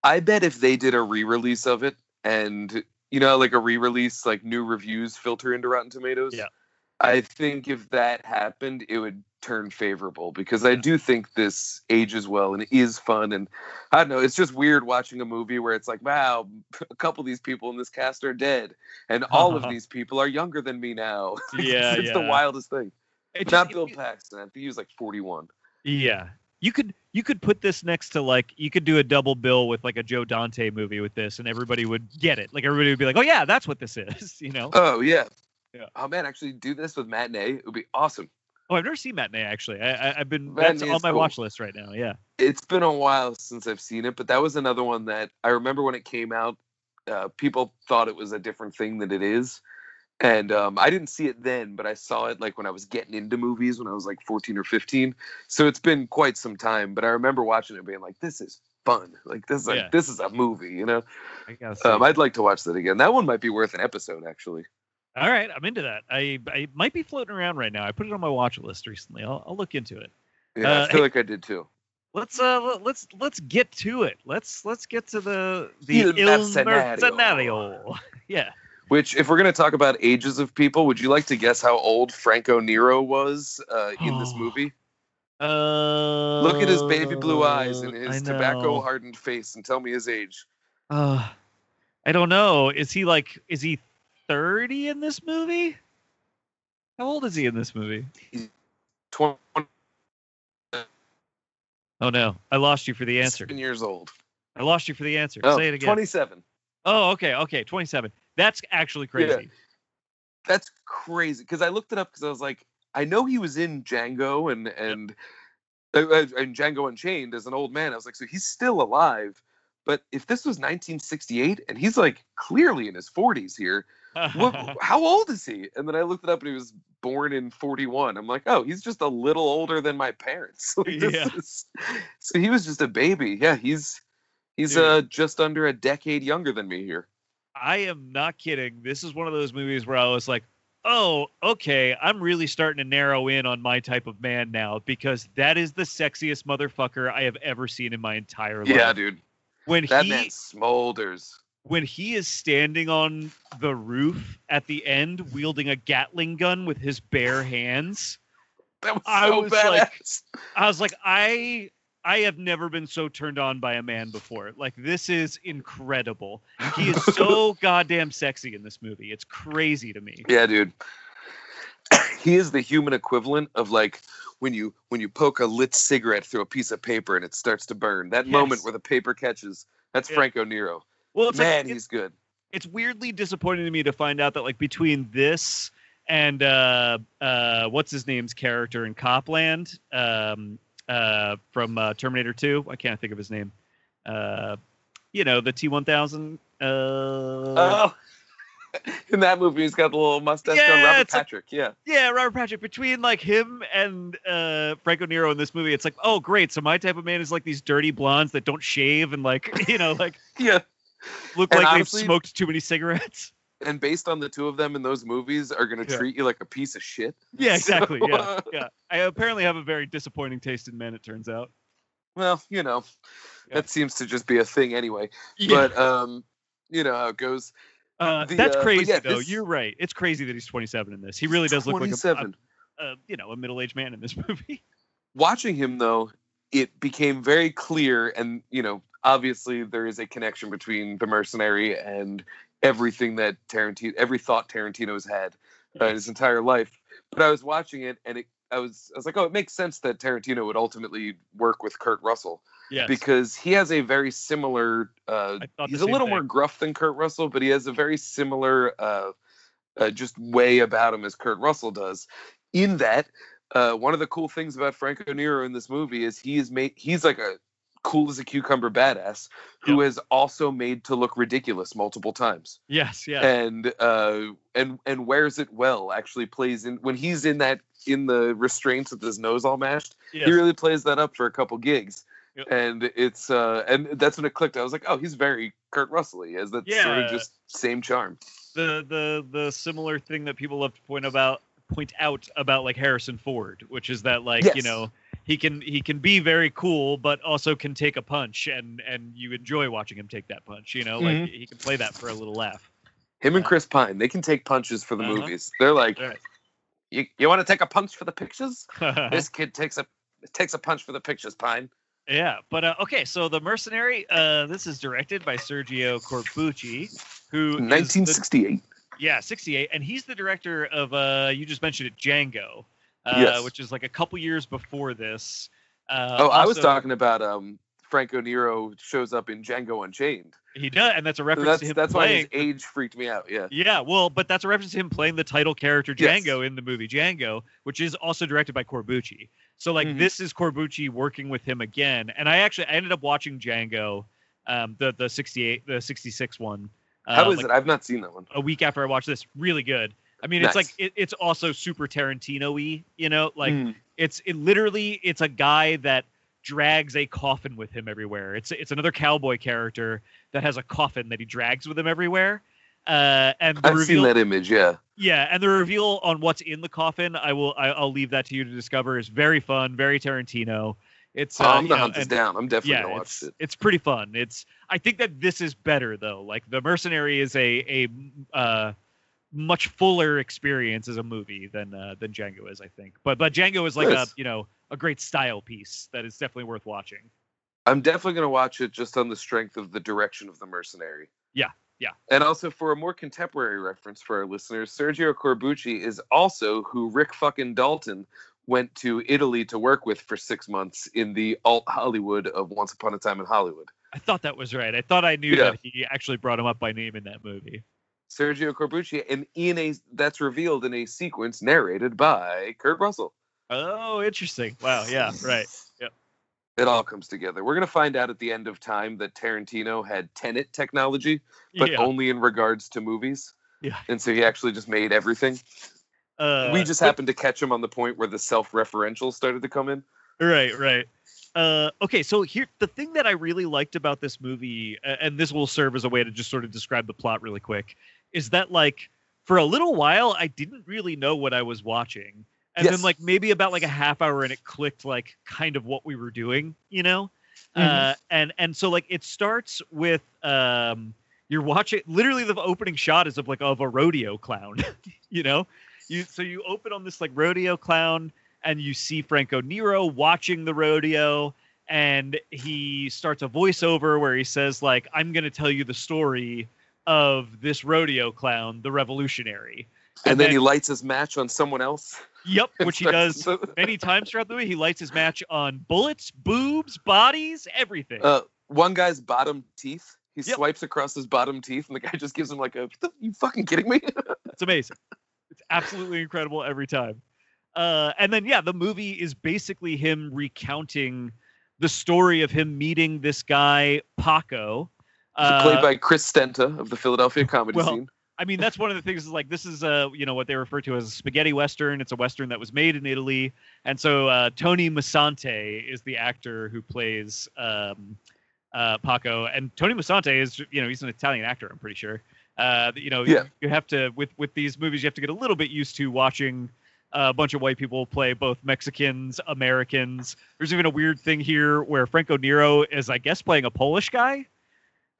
I bet if they did a re-release of it and you know like a re-release like new reviews filter into Rotten Tomatoes.
Yeah.
I think if that happened it would turn favorable because I do think this ages well and is fun and I don't know it's just weird watching a movie where it's like wow [laughs] a couple of these people in this cast are dead and all of [laughs] these people are younger than me now. [laughs]
Yeah,
it's, it's the wildest thing.
It
Not
just-
Bill
it-
Paxton. I think he was like 41.
Yeah, you could you could put this next to like you could do a double bill with like a Joe Dante movie with this, and everybody would get it. Like everybody would be like, oh yeah, that's what this is. You know?
Oh yeah.
Yeah.
Oh man, actually do this with matinee. It would be awesome.
Oh, I've never seen Matinee actually. I, I I've been
Matinee
that's on my
cool.
watch list right now. Yeah.
it's been a while since I've seen it, but that was another one that I remember when it came out. Uh, people thought it was a different thing than it is, and um, I didn't see it then, but I saw it like when I was getting into movies when I was like 14 or 15. So it's been quite some time, but I remember watching it, being like, "This is fun! Like this is like,
Yeah.
this is a movie," you know.
I.
Um, I'd like to watch that again. That one might be worth an episode, actually.
All right, I'm into that. I I might be floating around right now. I put it on my watch list recently. I'll I'll look into it.
Yeah,
Uh,
I feel
hey-
like I did too.
Let's uh let- let's let's get to it. Let's let's get to the the
Il
Il
Mercenario. [laughs]
Yeah.
Which, if we're going to talk about ages of people, would you like to guess how old Franco Nero was uh, in this
Oh, [gasps]
movie?
Uh
Look at his baby blue eyes and his tobacco hardened face and tell me his age.
Uh, I don't know. Is he like? Is he thirty in this movie? How old is he in this movie?
He's 20
Oh no, I lost you for the answer.
Seven years old.
I lost you for the answer.
Oh,
Say it again.
27.
Oh, okay, okay, twenty-seven. That's actually crazy.
That's crazy because I looked it up because I was like, I know he was in Django and and uh, uh, and Django Unchained as an old man. I was like, so he's still alive. But if this was 1968 and he's like clearly in his 40s here, what, [laughs] how old is he? And then I looked it up and he was born in 41. I'm like, oh, he's just a little older than my parents. [laughs] Like,
Yeah.
is- so he was just a baby. Yeah, he's he's
Dude.
uh just under a decade younger than me here.
I am not kidding. This is one of those movies where I was like, oh, okay, I'm really starting to narrow in on my type of man now because that is the sexiest motherfucker I have ever seen in my entire life.
Yeah, dude.
When
That
he
man smolders.
When he is standing on the roof at the end wielding a Gatling gun with his bare hands,
That was
I
so
was like- I was like, I I have never been so turned on by a man before. Like this is incredible. He is so [laughs] goddamn sexy in this movie. It's crazy to me.
Yeah, dude. [coughs] he is the human equivalent of like when you when you poke a lit cigarette through a piece of paper and it starts to burn. That moment where the paper catches. That's
Yeah.
Franco Nero.
Well, it's
Man,
like,
he's good.
it's weirdly disappointing to me to find out that like between this and uh uh what's his name's character in Copland um uh from uh, Terminator 2 I can't think of his name uh you know the T1000 uh
Oh. [laughs] In that movie, he's got the little mustache
Yeah,
on Robert
it's like-
Patrick. yeah.
yeah Robert Patrick between like him and uh Franco Nero in this movie it's like oh great so my type of man is like these dirty blondes that don't shave and like [laughs] you know like [laughs]
Yeah.
Look
And
like
honestly-
they've smoked too many cigarettes
And based on the two of them in those movies, are going to
Yeah.
treat you like a piece of shit.
yeah [laughs] exactly
So,
yeah yeah I apparently have a very disappointing taste in men it turns out
Well, you know,
Yeah.
that seems to just be a thing anyway.
Yeah.
But um, you know how it goes.
Uh,
The,
that's
uh,
crazy though.
this-
You're right. It's crazy that he's 27 in this. He really does look like a,
27.
a, a you know a middle-aged man in this [laughs] movie.
watching him though it became very clear and you know obviously there is a connection between the mercenary and everything that tarantino every thought tarantino's had uh, his entire life but i was watching it and it i was i was like oh it makes sense that tarantino would ultimately work with kurt russell
yes.
because he has a very similar uh
I thought the
he's a little
thing.
more gruff than kurt russell but he has a very similar uh, uh just way about him as kurt russell does in that uh one of the cool things about franco nero in this movie is he is made he's like a cool as a cucumber badass who is also made to look ridiculous multiple times
Yes. Yeah.
and uh and and wears it well actually plays in when he's in that in the restraints with his nose all mashed
yes.
he really plays that up for a couple gigs
Yep.
and it's uh and that's when it clicked i was like oh he's very kurt russell he has that sort
Yeah.
of just same charm
the the the similar thing that people love to point about point out about like Harrison Ford, which is that like you know he can he can be very cool, but also can take a punch, and and you enjoy watching him take that punch. You know,
Mm-hmm.
like he can play that for a little laugh.
him and chris pine they can take punches for the
Uh-huh.
movies they're like
Right.
you, you want to take a punch for the pictures [laughs] this kid takes a takes a punch for the pictures pine
Yeah, but uh, okay. So the Mercenary. Uh, this is directed by Sergio Corbucci, who is the-
1968
yeah, sixty-eight, and he's the director of. Uh, you just mentioned it, Django, uh,
Yes.
which is like a couple years before this. Uh,
oh i was talking about um franco nero shows up in django unchained
He does, and that's a reference
that's
to him
that's why
playing.
his age freaked me out yeah
Yeah, well, but that's a reference to him playing the title character
Yes.
Django in the movie Django, which is also directed by Corbucci. So like
Mhm.
this is Corbucci working with him again. And I actually I ended up watching Django, um, the the 68 the 66 one. Uh,
how is
like
it i've not seen that one
a week after I watched this. Really good. I mean, it's like it, it's also super Tarantino-y, you know, like
Mm.
it's it literally it's a guy that drags a coffin with him everywhere. It's it's another cowboy character that has a coffin that he drags with him everywhere. Uh, and the
i've
reveal,
seen that image yeah
yeah, and the reveal on what's in the coffin, I will I, I'll leave that to you to discover. is very fun, very Tarantino. It's
oh,
uh,
i'm
you
gonna
know,
hunt this
and-
down i'm definitely
yeah,
gonna watch
it's,
it
it's pretty fun. It's I think that this is better though. Like the Mercenary is a a uh, much fuller experience as a movie than uh, than Django is, I think. But but Django is like a you know a great style piece that is definitely worth watching.
I'm definitely gonna watch it just on the strength of the direction of the mercenary.
Yeah. Yeah.
And also for a more contemporary reference for our listeners, Sergio Corbucci is also who Rick fucking Dalton went to Italy to work with for six months in the alt Hollywood of Once Upon a Time in Hollywood.
I thought that was right. I thought I knew
Yeah.
that he actually brought him up by name in that movie.
Sergio Corbucci, and in a that's revealed in a sequence narrated by Kurt Russell.
Oh, interesting. Wow. Yeah. Right. Yep.
It all comes together. We're gonna find out at the end of time that Tarantino had Tenet technology, but
yeah.
only in regards to movies.
Yeah.
And so he actually just made everything.
Uh,
we just
but-
happened to catch him on the point where the self-referential started to come in.
Right, right. Uh, okay, so here the thing that I really liked about this movie, and this will serve as a way to just sort of describe the plot really quick, is that like for a little while I didn't really know what I was watching, and then like maybe about like a half hour and it clicked like kind of what we were doing, you know, uh,
Mhm.
and and so like it starts with um you're watching literally the opening shot is of like of a rodeo clown, [laughs] you know, you so you open on this like rodeo clown and you see Franco Nero watching the rodeo and he starts a voiceover where he says like I'm going to tell you the story of this rodeo clown, the revolutionary.
And, then,
then-
he lights his match on someone else.
Yep, which he [laughs] does [laughs] many times throughout the movie. He lights his match on bullets, boobs, bodies, everything.
Uh, one guy's bottom teeth. He
Yep.
swipes across his bottom teeth, and the guy [laughs] just gives him like a. "The- You fucking kidding me?
It's amazing. It's absolutely incredible every time. Uh, and then yeah, the movie is basically him recounting the story of him meeting this guy Paco. Uh,
Played by Chris Stenta of the Philadelphia comedy
well,
scene.
I mean, that's one of the things is like this is uh you know what they refer to as a spaghetti western. It's a western that was made in Italy, and so uh, Tony Musante is the actor who plays um, uh, Paco, and Tony Musante is you know he's an Italian actor. I'm pretty sure. Uh, you know,
Yeah.
you have to with with these movies, you have to get a little bit used to watching a bunch of white people play both Mexicans, Americans. There's even a weird thing here where Franco Nero is, I guess, playing a Polish guy.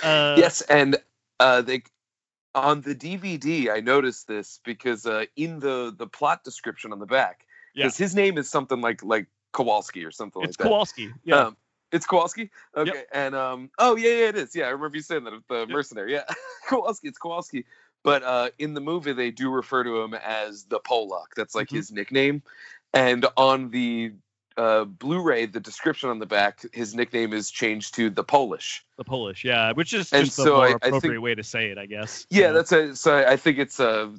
Uh,
yes, and uh, they on the DVD. I noticed this because uh, in the the plot description on the back,
Yeah.
his name is something like like Kowalski or something
it's
like that.
Kowalski. Yeah.
Um, it's Kowalski. Okay, and um, oh yeah, yeah, it is. Yeah, I remember you saying that the mercenary. Yeah, [laughs] Kowalski. It's Kowalski. But uh, in the movie, they do refer to him as the Polak. That's like
Mhm.
his nickname. And on the uh, Blu-ray, the description on the back, his nickname is changed to the Polish.
The Polish, yeah, which is
And
just the
so
more
I- I think-
appropriate way to say it, I guess.
Yeah,
Uh,
that's a. So I think it's Uh,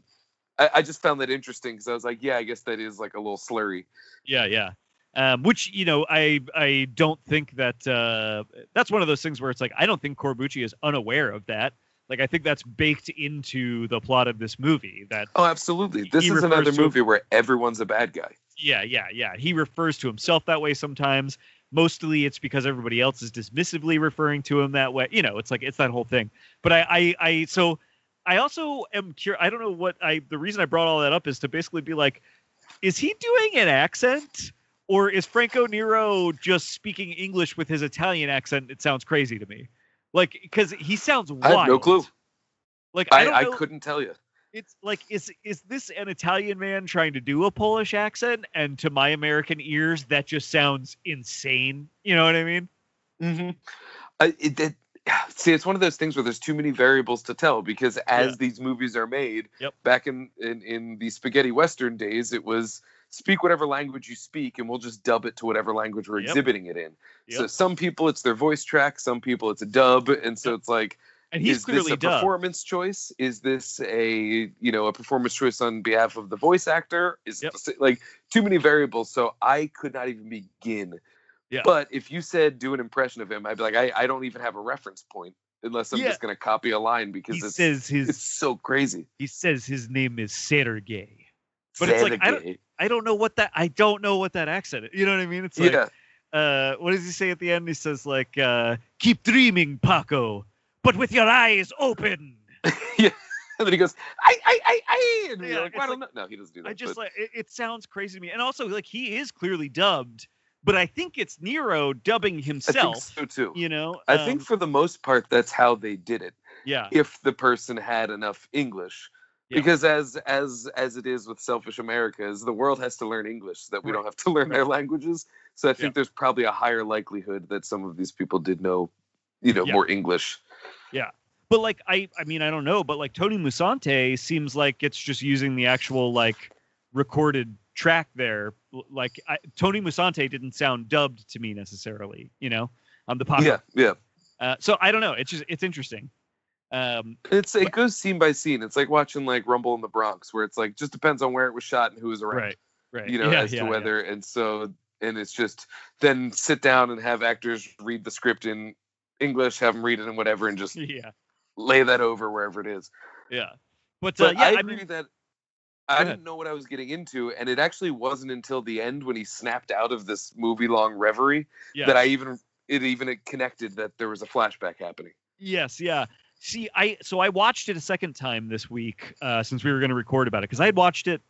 I, I just found that interesting because I was like, yeah, I guess that is like a little slurry.
yeah, yeah. Um, which you know, I I don't think that uh, that's one of those things where it's like I don't think Corbucci is unaware of that. Like I think that's baked into the plot of this movie. That
Oh, absolutely. This is another
to-
movie where everyone's a bad guy.
Yeah, yeah, yeah. He refers to himself that way sometimes. Mostly it's because everybody else is dismissively referring to him that way. You know, it's like it's that whole thing. But I, I, I so I also am curious. I don't know what I. The reason I brought all that up is to basically be like, is he doing an accent, or is Franco Nero just speaking English with his Italian accent? It sounds crazy to me. Like, because he sounds wild.
I have no clue.
Like I,
I, I couldn't tell you.
It's like is is this an Italian man trying to do a Polish accent? And to my American ears, that just sounds insane. You know what I mean?
Mm-hmm. I, it, it, [sighs] see, it's one of those things where there's too many variables to tell because as
Yeah.
these movies are made,
Yep.
back in, in in the spaghetti western days, it was speak whatever language you speak, and we'll just dub it to whatever language we're
Yep.
exhibiting it in. So some people it's their voice track, some people it's a dub, and so
Yep.
it's like.
And he's
is
clearly
this a
dubbed.
performance choice? Is this a you know a performance choice on behalf of the voice actor? Is
Yep.
it like too many variables, so I could not even begin.
Yeah.
But if you said do an impression of him, I'd be like, I, I don't even have a reference point unless I'm
Yeah.
just gonna copy a line because
He
it's
says his
it's so crazy.
he says his name is Sergey. But it's like, I don't- I don't know what that I don't know what that accent is. You know what I mean? It's like
yeah,
uh what does he say at the end? He says like uh keep dreaming, Paco, but with your eyes open. [laughs] yeah.
and then he goes, I I I I, and
Yeah,
you're like, "Well, I don't know. No, he doesn't do that.
I just
but-
like it, it sounds crazy to me. And also like he is clearly dubbed, but I think it's Nero dubbing himself.
I think so too.
You know?
I
Um,
think for the most part, that's how they did it.
yeah.
if the person had enough English.
Yeah.
Because as as as it is with selfish Americas, the world has to learn English so that we
Right.
don't have to learn
Right.
their languages. So I think
Yeah.
there's probably a higher likelihood that some of these people did know, you know,
Yeah.
more English.
But like I I mean I don't know, but like Tony Musante seems like it's just using the actual like recorded track there. Like I, Tony Musante didn't sound dubbed to me necessarily, you know, on the pop.
Yeah, yeah.
Uh, so I don't know. It's just it's interesting. Um,
It's it goes scene by scene. It's like watching like Rumble in the Bronx, where it's like just depends on where it was shot and who was around.
right, right.
You know,
yeah,
as
yeah,
to
yeah.
whether and so and it's just then sit down and have actors read the script in English, have them read it and whatever, and just [laughs]
Yeah,
lay that over wherever it is.
yeah. But, uh, yeah,
I
I,
agree
mean,
that I didn't know what I was getting into, and it actually wasn't until the end when he snapped out of this movie long reverie
yeah.
that I even it even connected that there was a flashback happening.
Yes, yeah. See, I so I watched it a second time this week uh, since we were going to record about it because I had watched it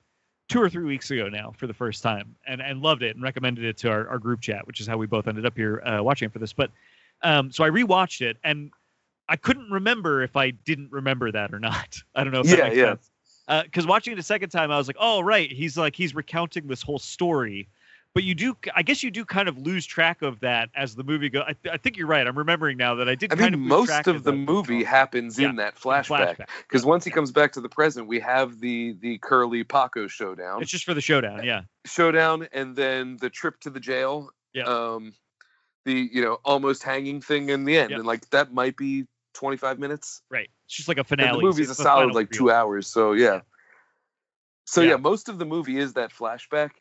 two or three weeks ago now for the first time and and loved it and recommended it to our, our group chat, which is how we both ended up here uh, watching it for this. But um, so I rewatched it and I couldn't remember if I didn't remember that or not. [laughs] I don't know if that
Yeah,
makes
yeah.
sense. Because watching it a second time, I was like, oh right, he's like he's recounting this whole story. But you do, I guess you do kind of lose track of that as the movie goes. I, I think you're right. I'm remembering now that I did
I
kind
mean,
of lose
most
track
of the movie happens
Yeah,
in that flashback.
flashback.
Because once he comes back to the present, we have the the Curly Paco showdown,
It's just for the showdown, yeah.
showdown, and then the trip to the jail.
Yeah.
Um, the you know almost hanging thing in the end,
Yeah.
and like that might be 25 minutes.
Right. It's just like a
And
finale.
the movie's a
It's the
solid like two hours, so yeah. So yeah.
Yeah.
most of the movie is that flashback.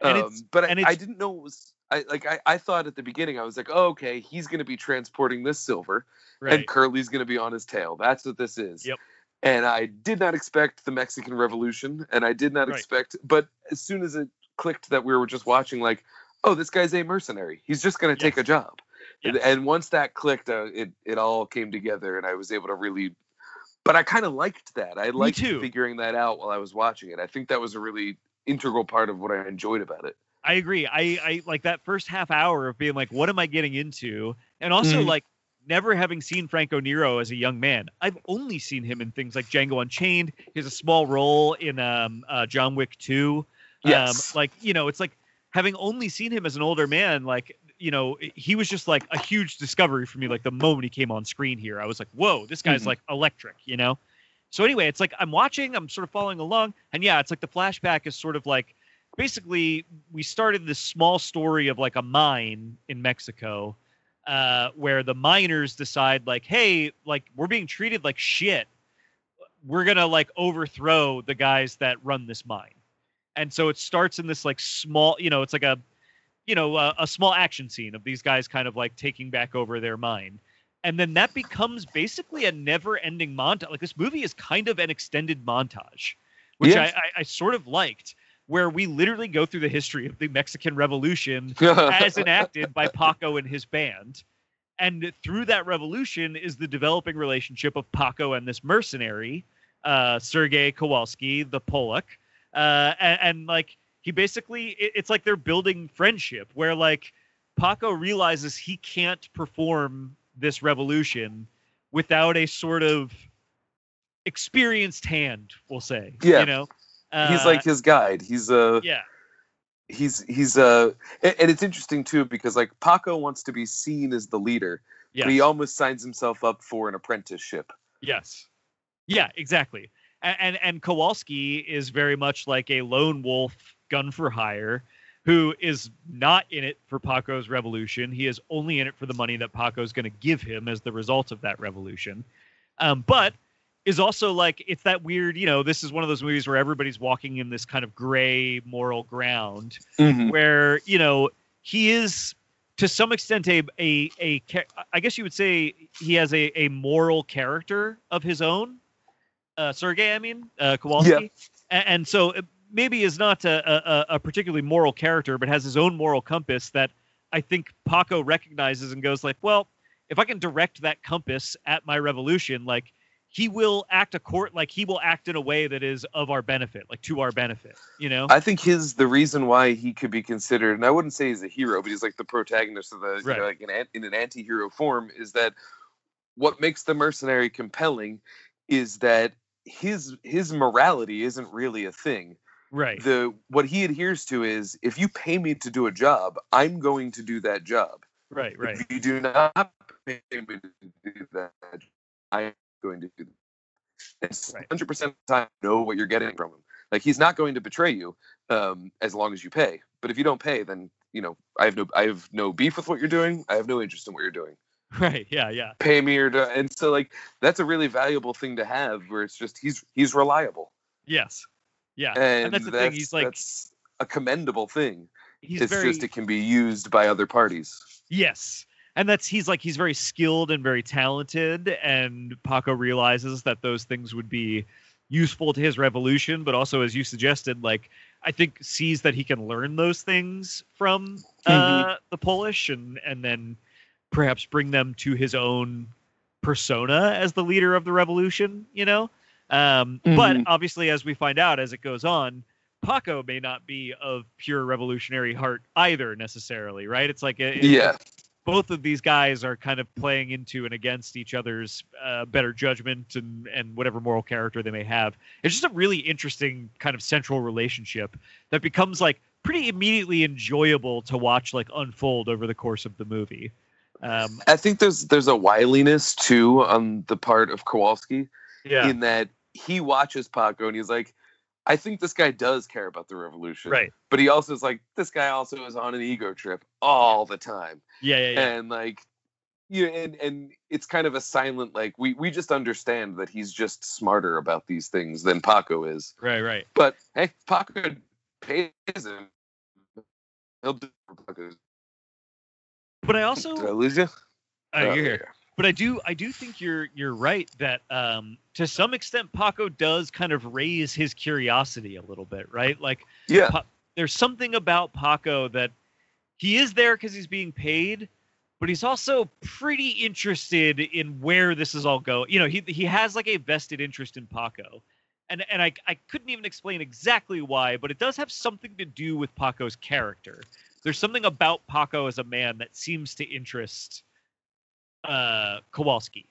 And
Um, but I,
and
I didn't know it was. I like I, I thought at the beginning I was like, oh, okay, he's gonna be transporting this silver,
Right.
and Curly's gonna be on his tail. That's what this is.
Yep.
And I did not expect the Mexican Revolution, and I did not
Right.
expect. But as soon as it clicked that we were just watching, like, oh, this guy's a mercenary. He's just gonna take a job. And,
Yes.
and once that clicked, uh, it it all came together, and I was able to really. But I kind of liked that. I liked figuring that out while I was watching it. I think that was a really integral part of what I enjoyed about it.
I agree. I, I like that first half hour of being like, what am I getting into? And also
Mhm.
like never having seen Franco Nero as a young man. I've only seen him in things like Django Unchained. He has a small role in um uh, John Wick 2.
Yes.
Um, like, you know, it's like having only seen him as an older man, like, you know, he was just like a huge discovery for me. Like the moment he came on screen here, I was like, whoa, this guy's
Mhm.
like electric, you know? So anyway, it's like I'm watching, I'm sort of following along, and yeah, it's like the flashback is sort of like basically we started this small story of like a mine in Mexico, uh, where the miners decide like, hey, like we're being treated like shit. We're gonna like overthrow the guys that run this mine, and so it starts in this like small, you know, it's like a, you know, a, a small action scene of these guys kind of like taking back over their mine. And then that becomes basically a never-ending montage. Like this movie is kind of an extended montage, which
Yeah.
I, I, I sort of liked, where we literally go through the history of the Mexican Revolution [laughs] as enacted by Paco and his band. And through that revolution is the developing relationship of Paco and this mercenary, uh, Sergei Kowalski, the Polak. Uh, and, and like he basically, it- it's like they're building friendship where like Paco realizes he can't perform this revolution without a sort of experienced hand, we'll say.
Yeah.
You know?
he's
Uh,
like his guide. He's uh
yeah.
he's he's uh and, and it's interesting too because like Paco wants to be seen as the leader,
Yes.
but he almost signs himself up for an apprenticeship.
Yes. Yeah, exactly. And, and and Kowalski is very much like a lone wolf gun for hire who is not in it for Paco's revolution. He is only in it for the money that Paco's going to give him as the result of that revolution. Um, but is also like it's that weird, you know, this is one of those movies where everybody's walking in this kind of gray moral ground where you know he is to some extent a a a I guess you would say he has a a moral character of his own. Uh, Sergey, I mean, uh, Kowalski,
Yeah.
A- and, so maybe is not a, a a particularly moral character, but has his own moral compass that I think Paco recognizes and goes like, well, if I can direct that compass at my revolution, like he will act a court like he will act in a way that is of our benefit, like to our benefit, you know?
I think his the reason why he could be considered, and I wouldn't say he's a hero, but he's like the protagonist of the you know, like an- in an anti-hero form, is that what makes the mercenary compelling is that his his morality isn't really a thing.
right.
The what he adheres to is if you pay me to do a job, I'm going to do that job.
Right, right.
If you do not pay me to do that, I'm going to do that.
It's Right.
100% of the time know what you're getting from him. Like he's not going to betray you um, as long as you pay. But if you don't pay, then you know I have no I have no beef with what you're doing. I have no interest in what you're doing. [laughs]
Right. Yeah. Yeah.
Pay me or do, and so like that's a really valuable thing to have where it's just he's he's reliable.
Yes. Yeah.
And,
that's the thing, he's like-
that's a commendable thing. It's
very
just it can be used by other parties.
yes. And that's he's like he's very skilled and very talented, and Paco realizes that those things would be useful to his revolution, but also, as you suggested, like I think sees that he can learn those things from uh, the Polish, and and then perhaps bring them to his own persona as the leader of the revolution. You know, um, but
Mhm.
obviously, as we find out as it goes on, Paco may not be of pure revolutionary heart either necessarily, right? It's like it,
Yeah.
both of these guys are kind of playing into and against each other's uh, better judgment and and whatever moral character they may have. It's just a really interesting kind of central relationship that becomes like pretty immediately enjoyable to watch like unfold over the course of the movie. Um,
I think there's there's a wiliness too on the part of Kowalski
yeah,
in that he watches Paco and he's like, I think this guy does care about the revolution.
right.
But he also is like, this guy also is on an ego trip all the time.
Yeah, yeah, yeah.
And like you and and it's kind of a silent like we we just understand that he's just smarter about these things than Paco is.
right, right.
But hey, Paco pays him. He'll do it for Paco.
But I
Did I
also,
lose you?
uh,
Oh,
you're here. but I do I do think you're you're right that um to some extent Paco does kind of raise his curiosity a little bit, right? Like
Yeah.
Pa- there's something about Paco that he is there because he's being paid, but he's also pretty interested in where this is all going. You know, he he has like a vested interest in Paco. And and I I couldn't even explain exactly why, but it does have something to do with Paco's character. There's something about Paco as a man that seems to interest uh Kowalski.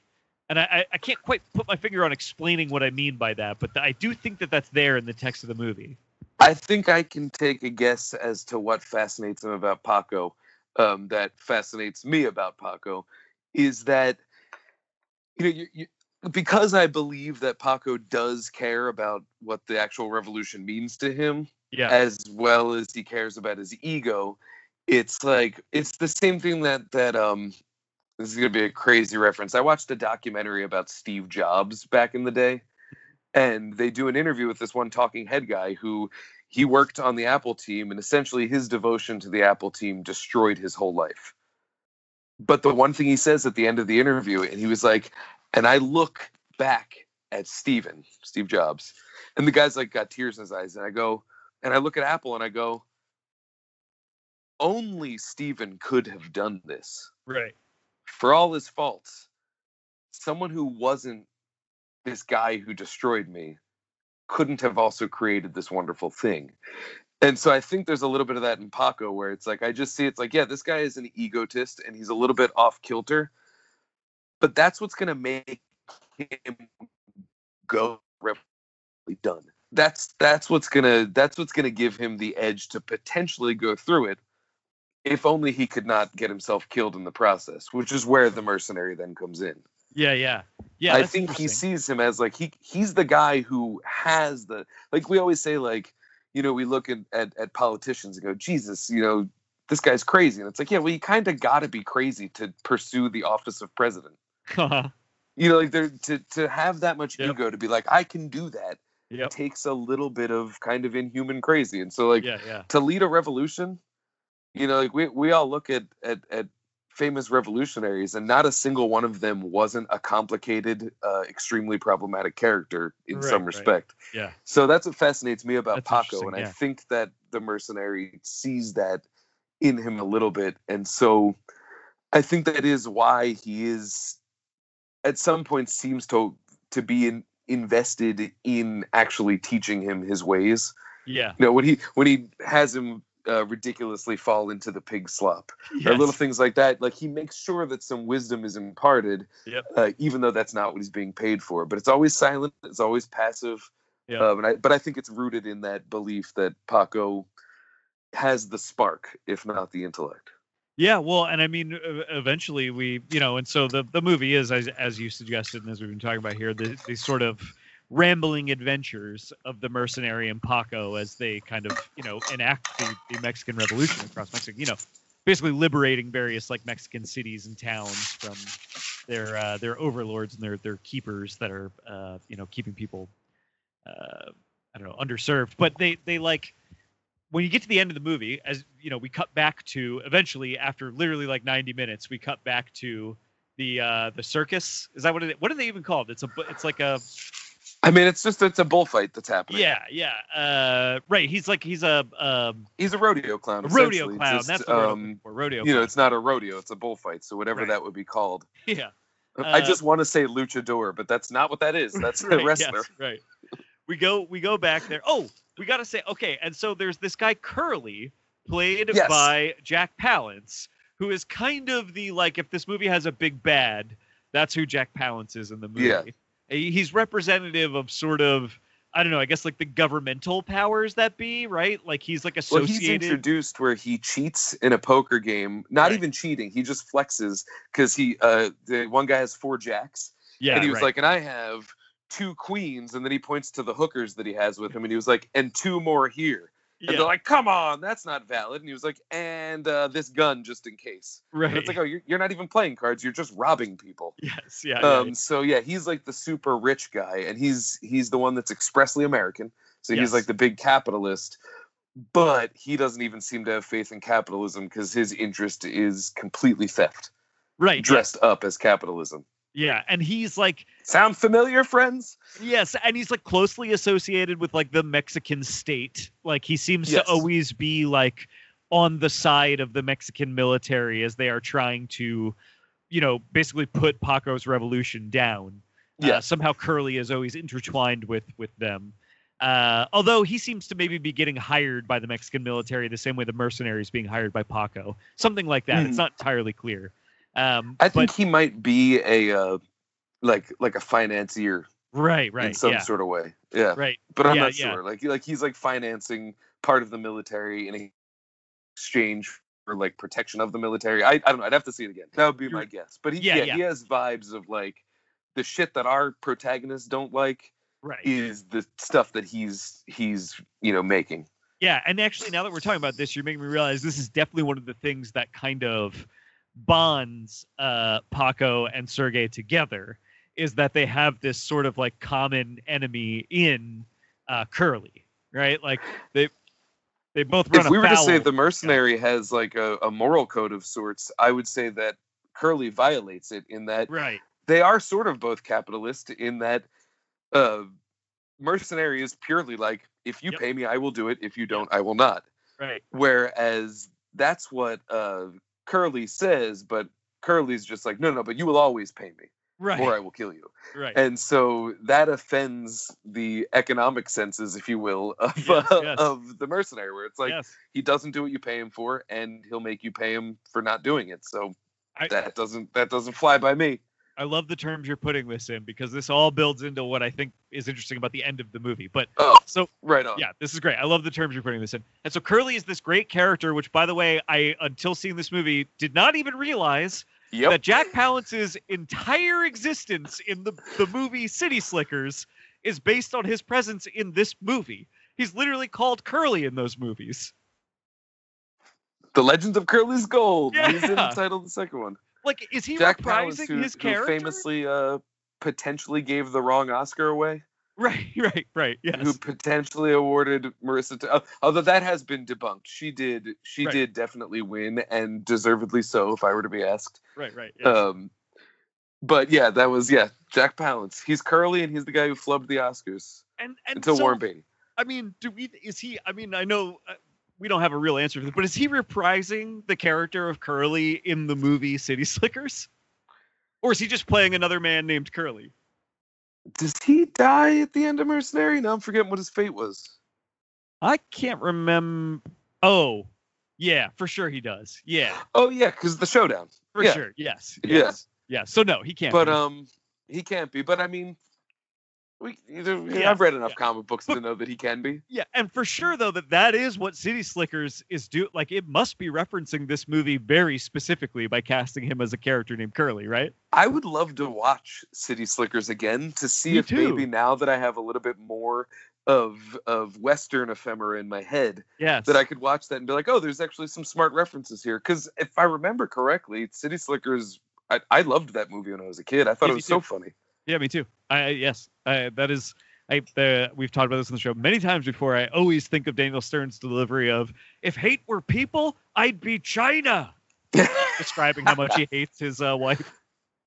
And I, I- can't quite put my finger on explaining what I mean by that, but I do think that that's there in the text of the movie.
I think I can take a guess as to what fascinates him about Paco. Um, that fascinates me about Paco is that you know you, you, because I believe that Paco does care about what the actual revolution means to him,
Yeah.
as well as he cares about his ego. It's like it's the same thing that that um this is gonna be a crazy reference. I watched a documentary about Steve Jobs back in the day, and they do an interview with this one talking head guy who he worked on the Apple team, and essentially his devotion to the Apple team destroyed his whole life. But the one thing he says at the end of the interview, and he was like, and I look back at Steven, Steve Jobs, and the guy's like got tears in his eyes, and I go, and I look at Apple and I go, only Steven could have done this
Right.
for all his faults, someone who wasn't this guy who destroyed me couldn't have also created this wonderful thing. And so I think there's a little bit of that in Paco where it's like I just see it's like, yeah, this guy is an egotist and he's a little bit off kilter, but that's what's gonna make him go really done. That's that's what's gonna that's what's gonna give him the edge to potentially go through it if only he could not get himself killed in the process, which is where the mercenary then comes in.
Yeah, yeah, yeah.
I think he sees him as like he he's the guy who has the like we always say like you know we look at at, at politicians and go Jesus you know this guy's crazy and it's like yeah well you kind of got to be crazy to pursue the office of president [laughs] you know like there to to have that much
Yep.
ego to be like I can do that
yep.
takes a little bit of kind of inhuman crazy and so like
yeah, yeah.
to lead a revolution you know like we, we all look at, at at famous revolutionaries and not a single one of them wasn't a complicated uh, extremely problematic character in
Right,
some
right.
respect
Yeah.
so that's what fascinates me about
That's
paco and i think that the mercenary sees that in him a little bit and so i think that is why he is at some point seems to to be in, invested in actually teaching him his ways.
Yeah.
you know when he when he has him uh, ridiculously fall into the pig slop. Or little things like that. Like he makes sure that some wisdom is imparted
Yep.
uh, even though that's not what he's being paid for. But it's always silent. It's always passive.
Yeah.
um, and I, but i think it's rooted in that belief that paco has the spark if not the intellect
Yeah, well, and I mean, eventually we, you know, and so the the movie is as as you suggested, and as we've been talking about here, the, the sort of rambling adventures of the mercenary and Paco as they kind of you know enact the, the Mexican Revolution across Mexico. You know, basically liberating various like Mexican cities and towns from their uh, their overlords and their their keepers that are uh, you know keeping people uh, I don't know underserved. But they they like when you get to the end of the movie, as you know, we cut back to eventually after literally like 90 minutes, we cut back to the uh the circus. Is that what it? What are they even called? It's a it's like a
I mean, it's just it's a bullfight that's happening.
yeah yeah uh right. He's like he's a um
he's a rodeo clown.
a rodeo clown.
just,
That's
um,
for. Rodeo.
you know, it's not a rodeo; it's a bullfight. So whatever
Right.
that would be called. [laughs]
yeah.
I
Uh,
just want to say luchador, but that's not what that is. That's [laughs]
right,
a wrestler.
yes, right. We go we go back there. Oh, we got to say okay. And so there's this guy Curly, played
Yes.
by Jack Palance, who is kind of the like if this movie has a big bad, that's who Jack Palance is in the movie.
Yeah.
He's representative of sort of I don't know. I guess like the governmental powers that be, right? Like he's like associated.
Well, he's introduced where he cheats in a poker game. Not
Right.
even cheating; he just flexes because he uh the one guy has four jacks,
yeah,
and he was
right.
like, "And I have two queens," and then he points to the hookers that he has with him, and he was like, "And two more here." And
yeah,
they're like, "Come on, that's not valid." And he was like, "And uh, this gun just in case."
right.
And it's like, "Oh, you're, you're not even playing cards; you're just robbing people." [laughs]
yes, yeah, yeah,
Um, so yeah, he's like the super rich guy, and he's he's the one that's expressly American. So
Yes.
he's like the big capitalist, but he doesn't even seem to have faith in capitalism because his interest is completely theft,
right. yeah,
dressed up as capitalism.
Yeah, and he's like
Sound familiar, friends?
Yes, and he's like closely associated with like the Mexican state. Like he seems
Yes.
to always be like on the side of the Mexican military as they are trying to, you know, basically put Paco's revolution down. Uh,
Yeah.
somehow Curly is always intertwined with with them. Uh, although he seems to maybe be getting hired by the Mexican military the same way the mercenary is being hired by Paco, something like that. It's
Mhm.
not entirely clear. Um,
I think
but,
he might be a uh, like like a financier
right, right,
in some
yeah,
sort of way. Yeah,
right.
but I'm
Yeah,
not
yeah.
sure. Like like he's like financing part of the military in exchange for like protection of the military. I, I don't know. I'd have to see it again. That would be my
You're-
guess. But he
yeah.
he has vibes of like the shit that our protagonists don't like
Right.
is the stuff that he's he's you know making.
Yeah, and actually, now that we're talking about this, you're making me realize this is definitely one of the things that kind of bonds uh, Paco and Sergey together is that they have this sort of like common enemy in uh, Curly, right? Like they they both run
If we were to say the mercenary has like a, a moral code of sorts, I would say that Curly violates it in that
right,
they are sort of both capitalist in that uh mercenary is purely like if you
Yep.
pay me i will do it. If you don't i will not.
Right,
whereas that's what uh curly says but curly's just like no no but you will always pay me
right,
or i will kill you.
Right.
and so that offends the economic senses if you will [laughs] of
Yes,
uh,
yes.
of the mercenary where it's like
yes,
he doesn't do what you pay him for and he'll make you pay him for not doing it. So
I-
that doesn't that doesn't fly by me
I love the terms you're putting this in because this all builds into what I think is interesting about the end of the movie. But
oh
so
right on
yeah, this is great. I love the terms you're putting this in. And so Curly is this great character, which, by the way, I until seeing this movie did not even realize
yep
that Jack Palance's entire existence in the the movie City Slickers is based on his presence in this movie. He's literally called Curly in those movies.
The Legend of Curly's Gold. He's in
Yeah.
the title of the second one.
Like, is he
Jack
reprising
who,
his
who
character?
famously uh, potentially gave the wrong Oscar away, [laughs]
Right, right, right. Yes.
who potentially awarded Marisa. To, uh, although that has been debunked, she did. She
Right.
did definitely win, and deservedly so, if I were to be asked.
right, right. Yes.
Um, but yeah, that was yeah, Jack Palance. He's curly, and he's the guy who flubbed the Oscars
and and
until
so,
Warren Beatty.
I mean, do we? Is he? I mean, I know uh, we don't have a real answer for this, but is he reprising the character of Curly in the movie City [laughs] Slickers, or is he just playing another man named Curly?
Does he die at the end of Mercenary? Now I'm forgetting what his fate was.
I can't remember. Oh, yeah, for sure he does. Yeah,
Oh yeah, because the showdown.
for
Yeah.
sure. Yes.
Yeah.
Yes. Yeah. So no, he can't.
but
be.
um he can't be but i mean We,
Yeah,
I've read enough
yeah.
comic books
But-
to know that he can be.
Yeah, and for sure though that that is what City Slickers is do. Like it must be referencing this movie very specifically by casting him as a character named Curly, right?
I would love to watch City Slickers again to see
Me
if
too.
maybe now that I have a little bit more of of Western ephemera in my head,
Yes.
that I could watch that and be like, oh, there's actually some smart references here. Because if I remember correctly, City Slickers, I, I loved that movie when I was a kid. I thought
Yeah,
it was so funny.
Yeah, me too. I yes, I, that is. I uh, we've talked about this on the show many times before. I always think of Daniel Stern's delivery of "If hate were people, I'd be China," [laughs] describing how much he hates his uh, wife.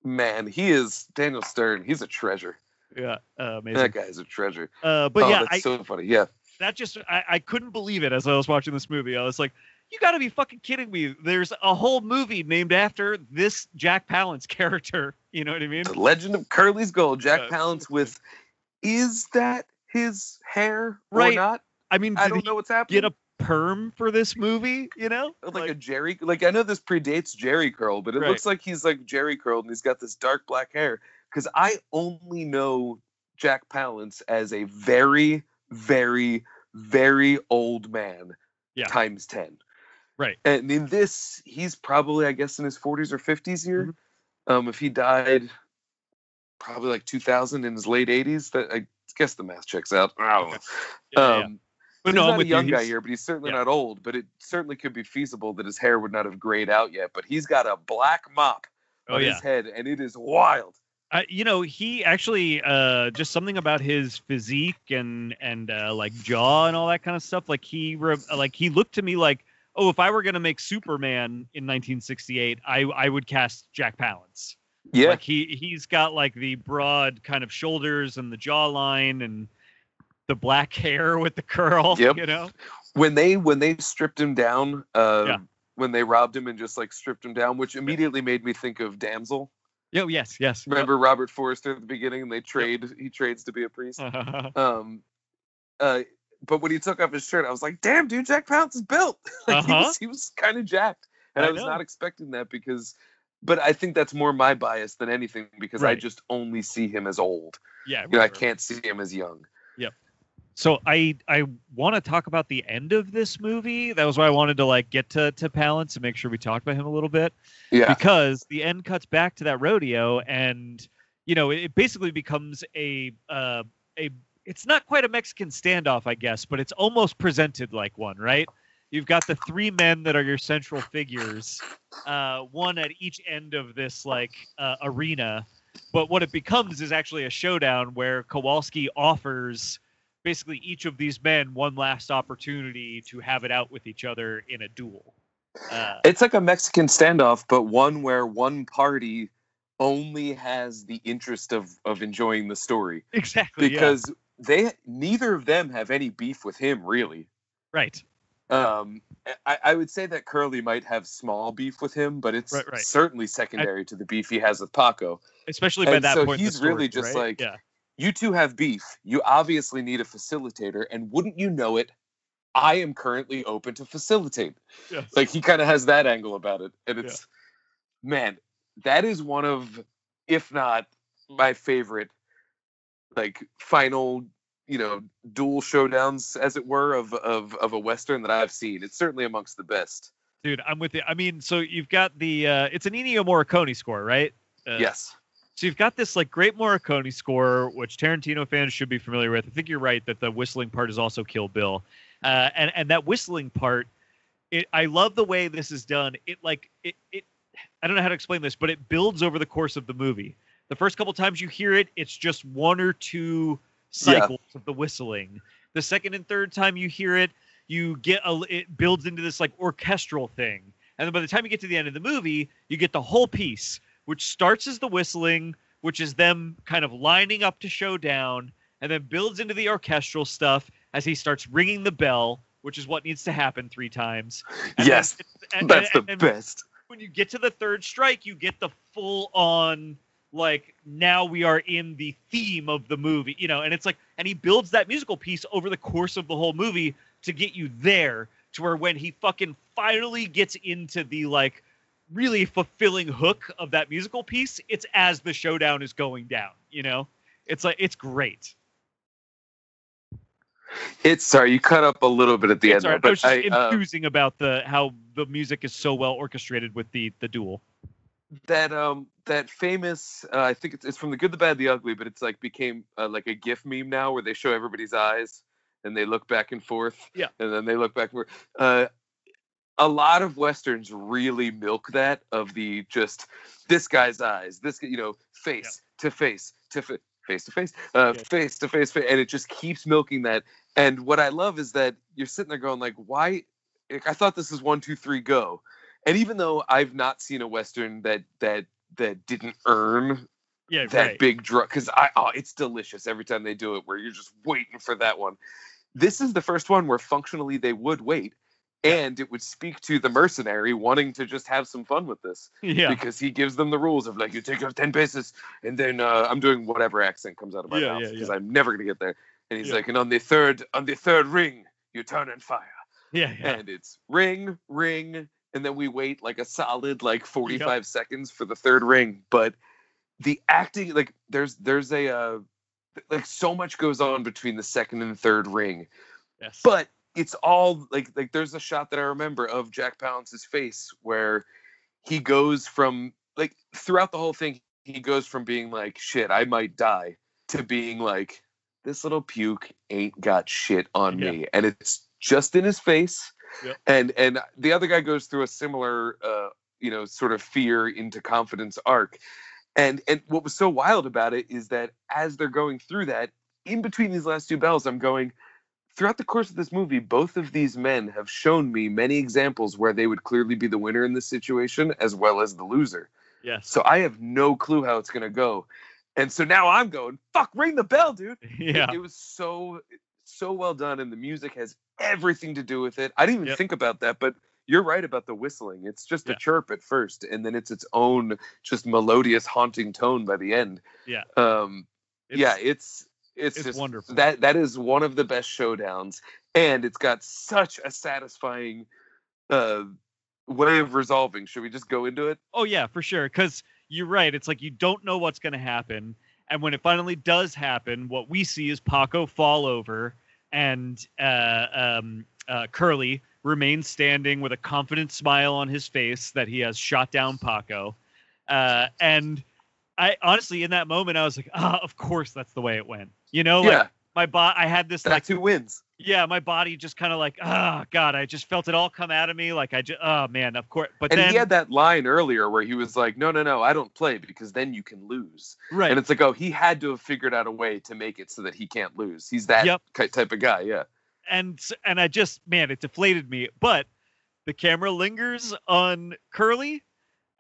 Man, he is Daniel Stern. He's a treasure.
Yeah, uh, amazing.
That guy's a treasure.
Uh, but
oh,
yeah,
that's
I,
so funny. Yeah.
that just I, I couldn't believe it as I was watching this movie. I was like, you got to be fucking kidding me. There's a whole movie named after this Jack Palance [laughs] character. You know what I mean?
The Legend of Curly's Gold. Jack
Yeah,
Palance with, is that his hair
Right.
or not?
I mean,
I don't know what's happening.
get a perm for this movie? You know,
like, a Jheri like I know this predates Jheri curl, but it
Right.
looks like he's like Jheri curled and he's got this dark black hair. Because I only know Jack Palance as a very, very, very old man
Yeah.
times ten.
Right.
And in this, he's probably I guess in his forties or fifties here.
Mm-hmm.
Um, if he died probably like two thousand in his late eighties, that I guess the math checks out. I don't know.
Yeah, yeah.
Um,
But
he's
no, I'm
not a
with you.
young guy here, but he's certainly
yeah.
not old. But it certainly could be feasible that his hair would not have grayed out yet. But he's got a black mop
Oh
on
yeah.
his head, and it is wild.
Uh, you know, he actually uh, just something about his physique and and uh, like jaw and all that kind of stuff. Like he re- like he looked to me like, oh, if I were gonna make Superman in 1968, I I would cast Jack Palance.
Yeah,
Like he he's got like the broad kind of shoulders and the jawline and the black [laughs] hair with the curl.
Yep.
You know.
when they when they stripped him down, uh,
Yeah.
when they robbed him and just like stripped him down, which immediately made me think of Damsel.
Yo, yes, yes.
Remember Robert Forster at the beginning, and they trade. He trades to be a priest. [laughs] Um, uh, but when he took off his shirt, I was like, "Damn, dude, Jack Palance is built." [laughs] like he
Uh-huh.
was, he was kind of jacked, and I,
I
was
know.
not expecting that because. But I think that's more my bias than anything because I just only see him as old.
yeah.
You know, I can't see him as young. Yep.
So I I want to talk about the end of this movie. That was why I wanted to like get to to Palance and make sure we talked about him a little bit
Yeah,
because the end cuts back to that rodeo and you know it, it basically becomes a uh, a it's not quite a Mexican standoff I guess, but it's almost presented like one, right? You've got the three men that are your central figures, uh, one at each end of this like uh, arena. But what it becomes is actually a showdown where Kowalski offers basically each of these men one last opportunity to have it out with each other in a duel. Uh,
it's like a Mexican standoff, but one where one party only has the interest of of enjoying the story
exactly. yeah.
They neither of them have any beef with him really.
right.
Um, I, I would say that Curly might have small beef with him, but it's
Right, right.
certainly secondary to the beef he has with Paco.
Especially by
And
that
so
point.
he's really just
right?
like-
yeah.
You two have beef. You obviously need a facilitator, and wouldn't you know it? I am currently open to facilitate.
Yes.
Like he kind of has that angle about it, and it's man, that is one of, if not my favorite, like final, you know, duel showdowns, as it were, of of of a western that I've seen. It's certainly amongst the best.
Dude, I'm with you. I mean, so you've got the uh, it's an Ennio Morricone score, right? Uh,
yes.
So you've got this like great Morricone score, which Tarantino fans should be familiar with. I think you're right that the whistling part is also Kill Bill, uh, and and that whistling part, it I love the way this is done. It like it it I don't know how to explain this, but it builds over the course of the movie. The first couple times you hear it, it's just one or two
Yeah.
cycles of the whistling. The second and third time you hear it, you get a it builds into this like orchestral thing. And then by the time you get to the end of the movie, you get the whole piece, which starts as the whistling, which is them kind of lining up to show down, and then builds into the orchestral stuff as he starts ringing the bell, which is what needs to happen three times. And
yes.
it's- and-
That's
and-
the
and
best.
when you get to the third strike, you get the full on like now we are in the theme of the movie, you know, and it's like and he builds that musical piece over the course of the whole movie to get you there to where when he fucking finally gets into the like really fulfilling hook of that musical piece, it's as the showdown is going down, you know? It's like it's great.
It's sorry, you cut up a little bit at the
It's
end,
all
there,
right. I was
but
just
I, uh,
enthusing about the how the music is so well orchestrated with the the duel.
That um that famous uh, I think it's, it's from the good, the bad, the ugly, but it's like became uh, like a GIF meme now where they show everybody's eyes and they look back and forth.
Yeah.
And then they look back and forth. Uh, a lot of westerns really milk that of the just this guy's eyes, this you know face to face to fa- face to face, uh,
Yeah.
face to face, and it just keeps milking that. And what I love is that you're sitting there going like, why? I thought this was one, two, three, go. And even though I've not seen a western that that that didn't earn
Yeah,
that
right.
big drug, because I oh, it's delicious every time they do it, where you're just waiting for that one. This is the first one where functionally they would wait, and it would speak to the mercenary wanting to just have some fun with this
yeah.
because he gives them the rules of like you take off 10 paces and then uh, i'm doing whatever accent comes out of my
Yeah,
mouth
yeah,
because
yeah.
i'm never going to get there and he's
Yeah.
like and on the third on the third ring you turn and fire
Yeah, yeah.
and it's ring ring and then we wait like a solid like 45 seconds for the third ring but the acting like there's there's a uh, like so much goes on between the second and third ring
yes.
but it's all like like there's a shot that I remember of Jack Palance's face where he goes from like throughout the whole thing he goes from being like shit I might die to being like this little puke ain't got shit on
Yeah.
me and it's just in his face
Yep.
and and the other guy goes through a similar uh you know sort of fear into confidence arc and and what was so wild about it is that as they're going through that in between these last two bells i'm going throughout the course of this movie, both of these men have shown me many examples where they would clearly be the winner in this situation as well as the loser.
yes.
So I have no clue how it's going to go. And so now I'm going, fuck, ring the bell, dude. [laughs] It-
yeah.
It, was so, so well done. And the music has everything to do with it. I didn't even
Yep.
think about that, but you're right about the whistling. It's just
Yeah.
a chirp at first, and then it's its own just melodious, haunting tone by the end.
Yeah.
Um,
It's-
yeah, it's it's,
it's
just
wonderful.
That that is one of the best showdowns, and it's got such a satisfying uh, way of resolving. Should we just go into it?
Oh yeah, for sure. Because you're right. It's like you don't know what's going to happen, and when it finally does happen, what we see is Paco fall over, and uh, um, uh, Curly remains standing with a confident smile on his face that he has shot down Paco. Uh, and I honestly, in that moment, I was like, ah, of course that's the way it went. You know, like
yeah,
my bot, I had this like
that's who wins.
Yeah, my body just kind of like, ah, God, I just felt it all come out of me. Like I just, oh man, of course. But
And
then,
he had that line earlier where he was like, "No, no, no, I don't play because then you can lose."
right,
And it's like, oh, he had to have figured out a way to make it so that he can't lose. He's that
Yep.
type of guy. Yeah.
and and I just, man, it deflated me. But the camera lingers on Curly,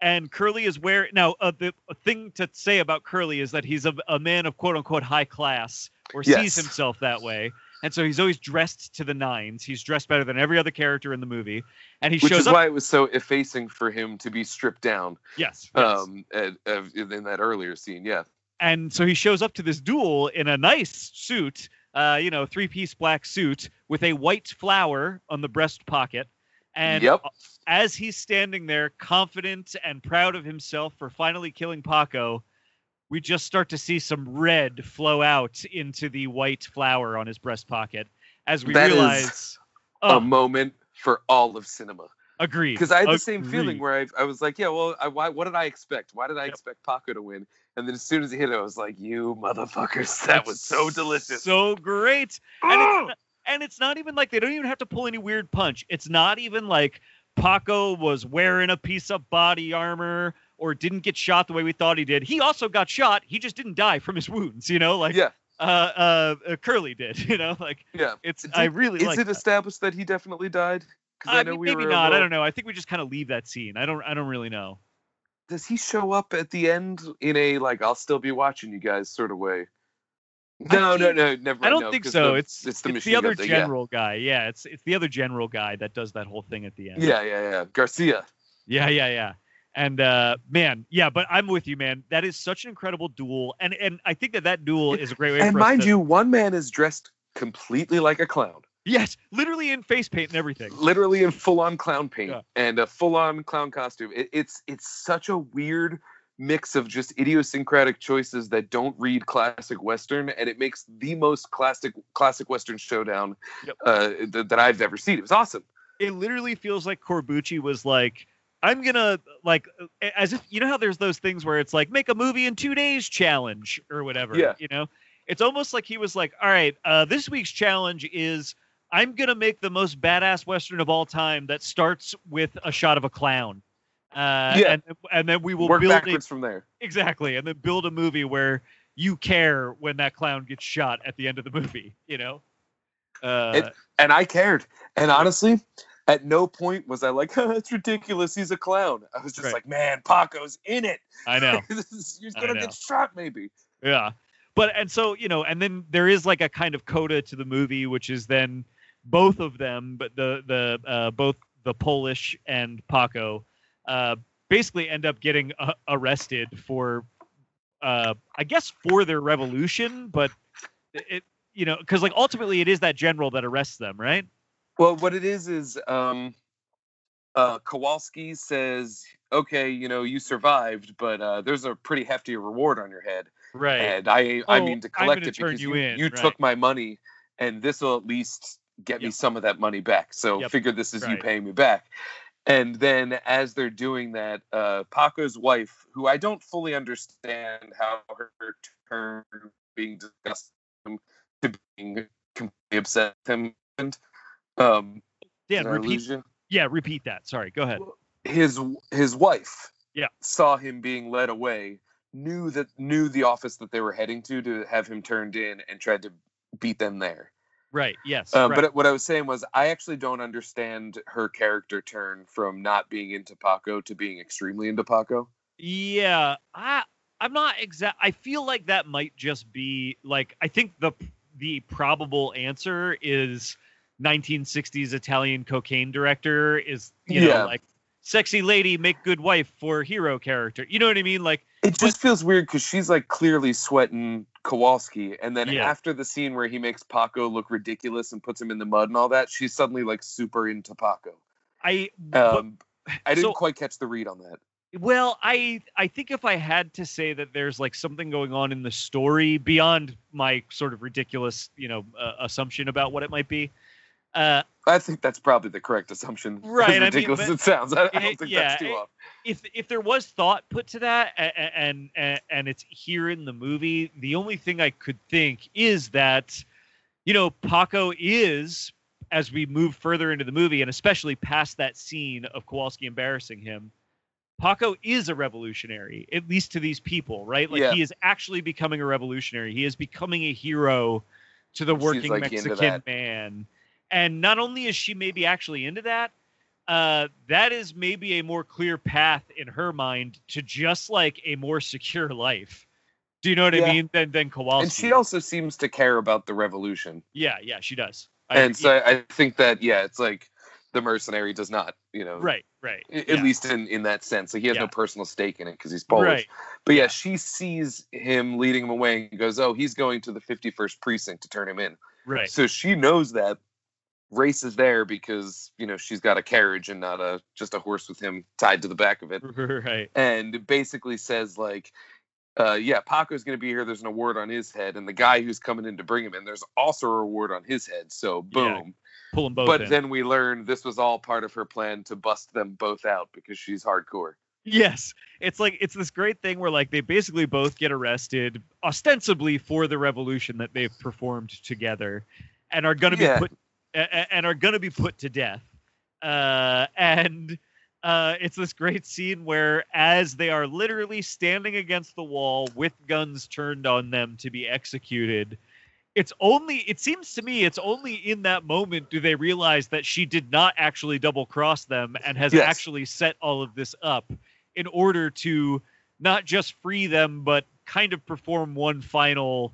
and Curly is where now. Uh, the thing to say about Curly is that he's a, a man of quote unquote high class, or sees himself that way. And so he's always dressed to the nines. He's dressed better than every other character in the movie. And he
Which
shows
is
up.
why it was so effacing for him to be stripped down
yes, yes.
um, at, in that earlier scene. Yeah.
and so he shows up to this duel in a nice suit, uh, you know, three-piece black suit with a white flower on the breast pocket. And
Yep.
as he's standing there, confident and proud of himself for finally killing Paco, we just start to see some red flow out into the white flower on his breast pocket as we
That
realize.
A
Oh,
moment for all of cinema.
agreed.
Because I had the same feeling where I, I was like, yeah, well, I, why, what did I expect? Why did I
Yep.
expect Paco to win? And then as soon as he hit it, I was like, you motherfuckers, [laughs] that was so delicious.
So great. and it's,
ah!
not, and it's not even like they don't even have to pull any weird punch. It's not even like Paco was wearing a piece of body armor or didn't get shot the way we thought he did. He also got shot. He just didn't die from his wounds. You know, like
yeah,
uh, uh, uh, Curly did. [laughs] You know, like
yeah.
it's.
Did-
I really
Is
like.
it
that.
established that he definitely died? Because
I
I know
mean,
we
maybe not. I don't know. I think we just kind of leave that scene. I don't. I don't really know.
Does he show up at the end in a like I'll still be watching you guys sort of way? No, no,
think-
no, never.
I don't
no,
think so.
the-
it's
it's the
it's the other
thing, yeah.
general guy. Yeah, it's it's the other general guy that does that whole thing at the end.
Yeah, yeah, yeah. Garcia.
Yeah, yeah, yeah. And uh man, yeah, but I'm with you, man. That is such an incredible duel, and and I think that that duel is a great way.
And mind
to-
you, one man is dressed completely like a clown,
yes, literally in face paint and everything.
literally in full-on clown paint
Yeah.
and a full-on clown costume. It, it's it's such a weird mix of just idiosyncratic choices that don't read classic western and it makes the most classic classic western showdown
Yep.
uh, th- that i've ever seen it was awesome
it literally feels like Corbucci was like, I'm gonna like as if you know how there's those things where it's like make a movie in two days challenge or whatever.
Yeah.
You know, it's almost like he was like, all right, uh, this week's challenge is I'm gonna make the most badass western of all time that starts with a shot of a clown. Uh,
Yeah.
and and then we will
work
build it
backwards from there
exactly, and then build a movie where you care when that clown gets shot at the end of the movie. You know. Uh,
It- and i cared and honestly at no point was i like [laughs] "That's ridiculous he's a clown i was just
Right.
like man paco's in it
I know. [laughs]
is, he's gonna
know.
get shot maybe
Yeah. But and so, you know, and then there is like a kind of coda to the movie, which is then both of them, but the the uh, both the Polish and Paco uh, basically end up getting uh, arrested for, uh, I guess, for their revolution, but it, you know, because like ultimately it is that general that arrests them, right?
Well, what it is is um, uh, Kowalski says, "Okay, you know, you survived, but uh, there's a pretty hefty reward on your head,
Right.
and I I
Oh,
mean to collect it because
you
you,
in,
you
right.
took my money, and this will at least get me some of that money back. So
Yep.
figure this is you paying me back." And then as they're doing that, uh, Paco's wife, who I don't fully understand how her turn being discussed to being completely upset with him. Um,
Dan, repeat. Yeah, repeat that. Sorry. Go ahead.
his his wife
Yeah.
saw him being led away knew that knew the office that they were heading to to have him turned in and tried to beat them there
Right. Yes.
um,
right.
but what i was saying was i actually don't understand her character turn from not being into paco to being extremely into paco
Yeah, I I'm not exact. I feel like that might just be like I think the the probable answer is 1960s Italian cocaine director is you know
Yeah.
like sexy lady make good wife for hero character. You know what I mean? Like
it just feels weird because she's like clearly sweating Kowalski, and then
Yeah.
after the scene where he makes Paco look ridiculous and puts him in the mud and all that, she's suddenly like super into Paco.
I but-
Um, I didn't
so-
quite catch the read on that.
Well, I I think if I had to say that there's like something going on in the story beyond my sort of ridiculous, you know, uh, assumption about what it might be, uh,
I think that's probably the correct assumption. [laughs]
Right, I mean,
ridiculous
but-
as it sounds. I, I don't think
yeah,
that's too
it-
off.
if if there was thought put to that and and and it's here in the movie, the only thing I could think is that you know Paco is as we move further into the movie and especially past that scene of Kowalski embarrassing him, Paco is a revolutionary, at least to these people, right? Like
Yeah.
he is actually becoming a revolutionary. He is becoming a hero to the working
like,
Mexican man. And not only is she maybe actually into that, uh, that is maybe a more clear path in her mind to just like a more secure life. Do you know what
Yeah.
I mean? Than than Kowalski.
And she also seems to care about the revolution.
yeah, yeah, she does. I-
And so I, I think that yeah, it's like the mercenary does not, you know,
right, right.
At
yeah.
least in in that sense, like he has
Yeah.
no personal stake in it because he's Polish.
Right.
But yeah, she sees him leading him away and goes, "Oh, he's going to the 51st precinct to turn him in."
Right.
So she knows that race is there because you know she's got a carriage and not a just a horse with him tied to the back of it. [laughs]
right.
and basically says like uh, yeah paco's going to be here there's an award on his head and the guy who's coming in to bring him in there's also a reward on his head so
Yeah,
boom
Pull them both
but
in.
then we learn this was all part of her plan to bust them both out because she's hardcore
Yes. It's like it's this great thing where like they basically both get arrested ostensibly for the revolution that they've performed together and are going to be put and are going to be put to death. Uh and uh it's this great scene where as they are literally standing against the wall with guns turned on them to be executed it's only it seems to me it's only in that moment do they realize that she did not actually double cross them and has
Yes.
actually set all of this up in order to not just free them but kind of perform one final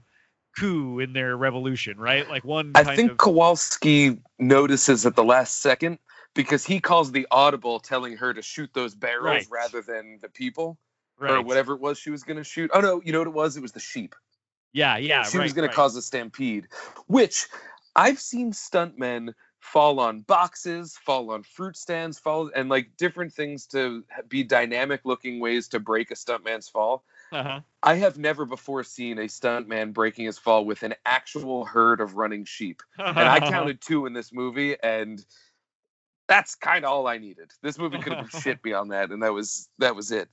coup in their revolution right like one
i think
of
kowalski notices at the last second because he calls the audible telling her to shoot those barrels
Right.
rather than the people
right.
or whatever it was she was going to shoot oh no you know what it was it was the sheep
yeah yeah
she
right,
was going to cause a stampede, which I've seen stuntmen fall on boxes, fall on fruit stands, fall and like different things to be dynamic looking ways to break a stuntman's fall.
Uh-huh.
I have never before seen a stuntman breaking his fall with an actual herd of running sheep. And I [laughs] counted two in this movie, and that's kind of all I needed. This movie could have been shit [laughs] beyond that, and that was that was it.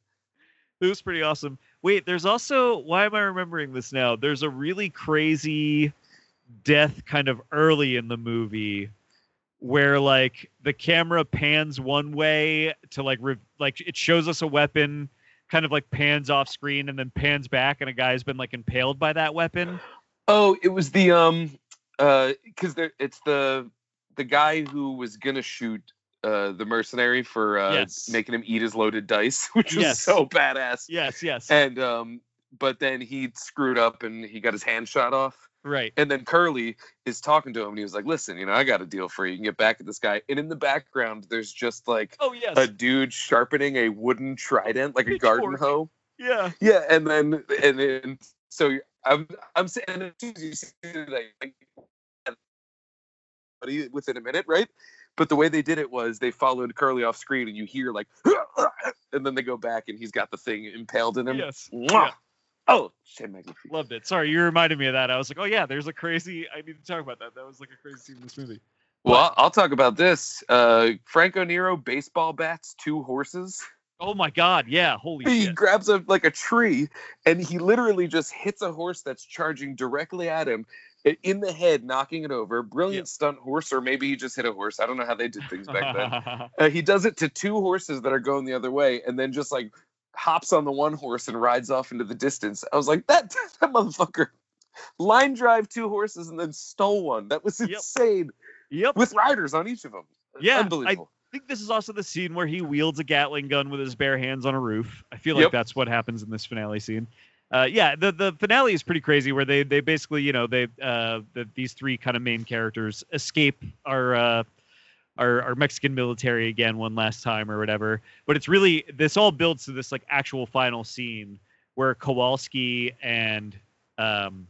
It was pretty awesome. Wait, there's also why am I remembering this now? There's a really crazy death kind of early in the movie where like the camera pans one way to like re- like it shows us a weapon kind of like pans off screen and then pans back and a guy's been like impaled by that weapon.
Oh, it was the um uh because there it's the the guy who was gonna shoot uh the mercenary for uh
Yes.
making him eat his loaded dice, [laughs] which was
Yes.
so badass.
Yes, yes.
And um but then he screwed up and he got his hand shot off.
Right.
And then Curly is talking to him and he was like, Listen, you know, I got a deal for you. You can get back at this guy. And in the background, there's just like
Oh yes.
a dude sharpening a wooden trident, like a garden hoe.
yeah.
Yeah, and then and then so I'm I'm saying and as soon as you see that, like, within a minute, right? But the way they did it was they followed Curly off screen, and you hear like, [laughs] and then they go back, and he's got the thing impaled in him.
Yes.
Mwah!
Yeah.
Oh, shit, magnifique.
Loved it. Sorry, you reminded me of that. I was like, oh yeah, there's a crazy. I need to talk about that. That was like a crazy scene in this movie.
Well, I'll talk about this. Uh, Franco Nero baseball bats two horses.
Oh my god, yeah, holy
he
shit.
grabs a like a tree and he literally just hits a horse that's charging directly at him in the head knocking it over brilliant stunt horse or maybe he just hit a horse i don't know how they did things back then [laughs] uh, he does it to two horses that are going the other way and then just like hops on the one horse and rides off into the distance i was like that [laughs] that motherfucker line drive two horses and then stole one that was insane
yep.
with riders on each of them
Yeah, I-
unbelievable
I think this is also the scene where he wields a Gatling gun with his bare hands on a roof. I feel like
Yep.
that's what happens in this finale scene. Uh, yeah, the the finale is pretty crazy, where they they basically you know they uh the, these three kind of main characters escape our uh our our Mexican military again one last time or whatever. But it's really this all builds to this like actual final scene where Kowalski and um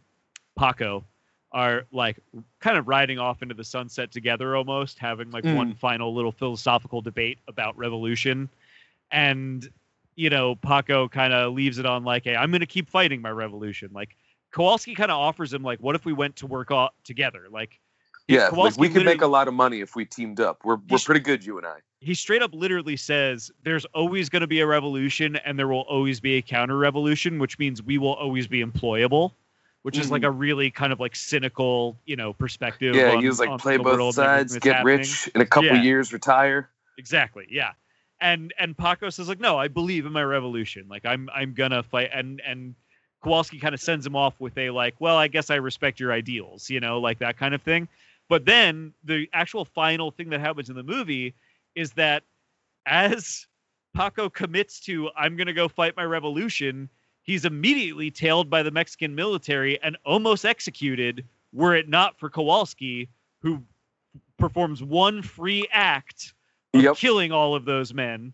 Paco are like kind of riding off into the sunset together almost having like
Mm.
one final little philosophical debate about revolution and you know paco kind of leaves it on like hey i'm gonna keep fighting my revolution like kowalski kind of offers him like what if we went to work all together like
yeah like
Kowalski
we could make a lot of money if we teamed up we're, we're pretty good you and i
he straight up literally says there's always going to be a revolution and there will always be a counter revolution which means we will always be employable which is like a really kind of like cynical you know perspective
Mm-hmm. Yeah,
on-
he was like play both
world and everything
sides, get
happening.
rich in a couple
Yeah.
years, retire.
Exactly. Yeah. And and Paco says like, no, I believe in my revolution. Like I'm I'm gonna fight. And and Kowalski kind of sends him off with a like, well, I guess I respect your ideals, you know, like that kind of thing. But then the actual final thing that happens in the movie is that as Paco commits to I'm gonna go fight my revolution, he's immediately tailed by the Mexican military and almost executed. Were it not for Kowalski, who performs one free act of
Yep.
killing all of those men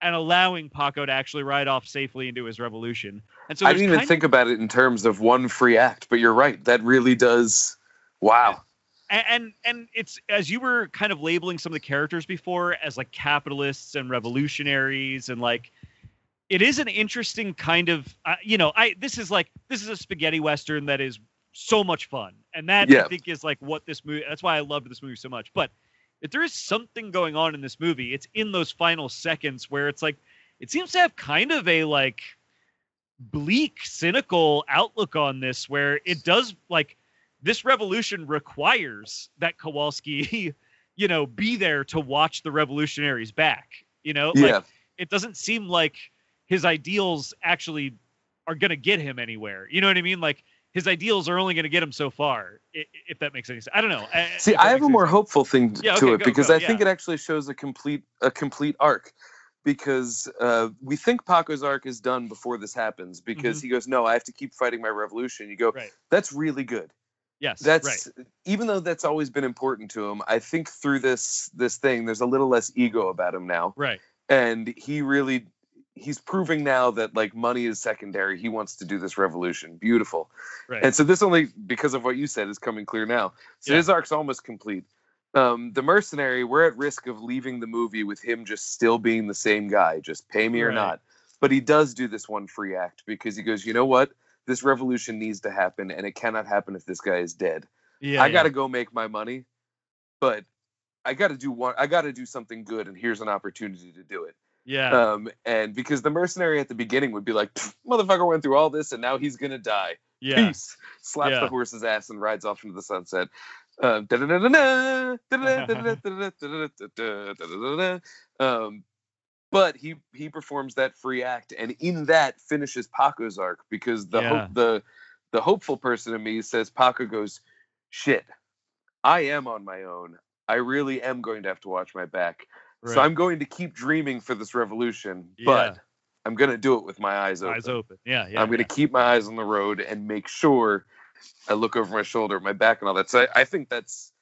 and allowing Paco to actually ride off safely into his revolution. And so
I didn't even think about it in terms of one free act, but you're right. That really does. Wow.
And, and and it's as you were kind of labeling some of the characters before as like capitalists and revolutionaries and like it is an interesting kind of uh, you know I this is like this is a spaghetti western that is so much fun and that
Yeah.
I think is like what this movie that's why I loved this movie so much but if there is something going on in this movie it's in those final seconds where it's like it seems to have kind of a like bleak cynical outlook on this where it does like this revolution requires that Kowalski, [laughs] you know, be there to watch the revolutionaries back. You know,
Yeah.
like it doesn't seem like his ideals actually are going to get him anywhere. You know what I mean? Like his ideals are only going to get him so far, if that makes any sense. I don't know.
See, I have a more
sense.
hopeful thing
Yeah,
to
okay,
it
go,
because
go,
I think it actually shows a complete a complete arc. Because uh, we think Paco's arc is done before this happens. Because he goes, "No, I have to keep fighting my revolution." You go,
Mm-hmm. Right.
"That's really good."
Yes.
That's
right.
even though that's always been important to him. I think through this this thing, there's a little less ego about him now.
Right.
and he really he's proving now that like money is secondary he wants to do this revolution beautiful
Right.
and so this only because of what you said is coming clear now so
Yeah.
his arc's almost complete Um, the mercenary, we're at risk of leaving the movie with him just still being the same guy, just pay me or
Right.
not. But he does do this one free act because he goes, you know what? this revolution needs to happen, and it cannot happen if this guy is dead.
Yeah,
I
yeah.
gotta go make my money, but I gotta do one. I gotta do something good, and here's an opportunity to do it.
Yeah.
Um, and because the mercenary at the beginning would be like, motherfucker went through all this, and now he's gonna die.
Yeah.
Peace. Slaps
yeah.
the horse's ass and rides off into the sunset. Um, but he he performs that free act, and in that finishes Paco's arc because the
Yeah.
hope the the hopeful person in me says Paco goes, shit, I am on my own. I really am going to have to watch my back. So I'm going to keep dreaming for this revolution, but I'm going to do it with my eyes open.
eyes open. Yeah, yeah.
I'm going to keep my eyes on the road and make sure I look over my shoulder, my back, and all that. So I, I think that's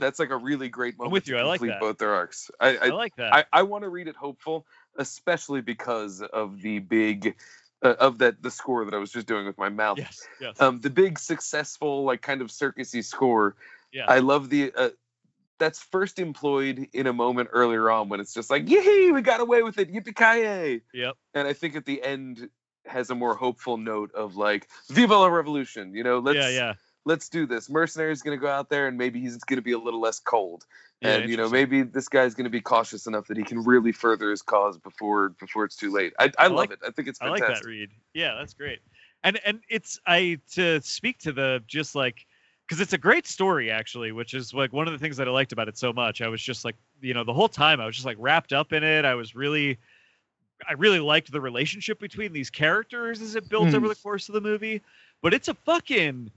that's like a really great moment.
with
to
you. I like that.
both their arcs. I
I
I,
like that.
I, I want to read it hopeful, especially because of the big uh, of that the score that I was just doing with my mouth.
yes, yes.
Um, the big successful like kind of circusy score.
yeah.
I love the. Uh, that's first employed in a moment earlier on when it's just like, yay, we got away with it, yippee ki
yep.
and I think at the end has a more hopeful note of like Viva la Revolution. You know, let's
yeah, yeah.
Let's do this. Mercenary's gonna go out there and maybe he's gonna be a little less cold.
Yeah,
and you know, maybe this guy's gonna be cautious enough that he can really further his cause before before it's too late. I, I, love
like-
it. I think it's fantastic.
I like that read. Yeah, that's great. And and it's I to speak to the just like because it's a great story actually, which is like one of the things that I liked about it so much. I was just like you know the whole time I was just like wrapped up in it. I was really I really liked the relationship between these characters as it built
Hmm.
over the course of the movie. But it's a fucking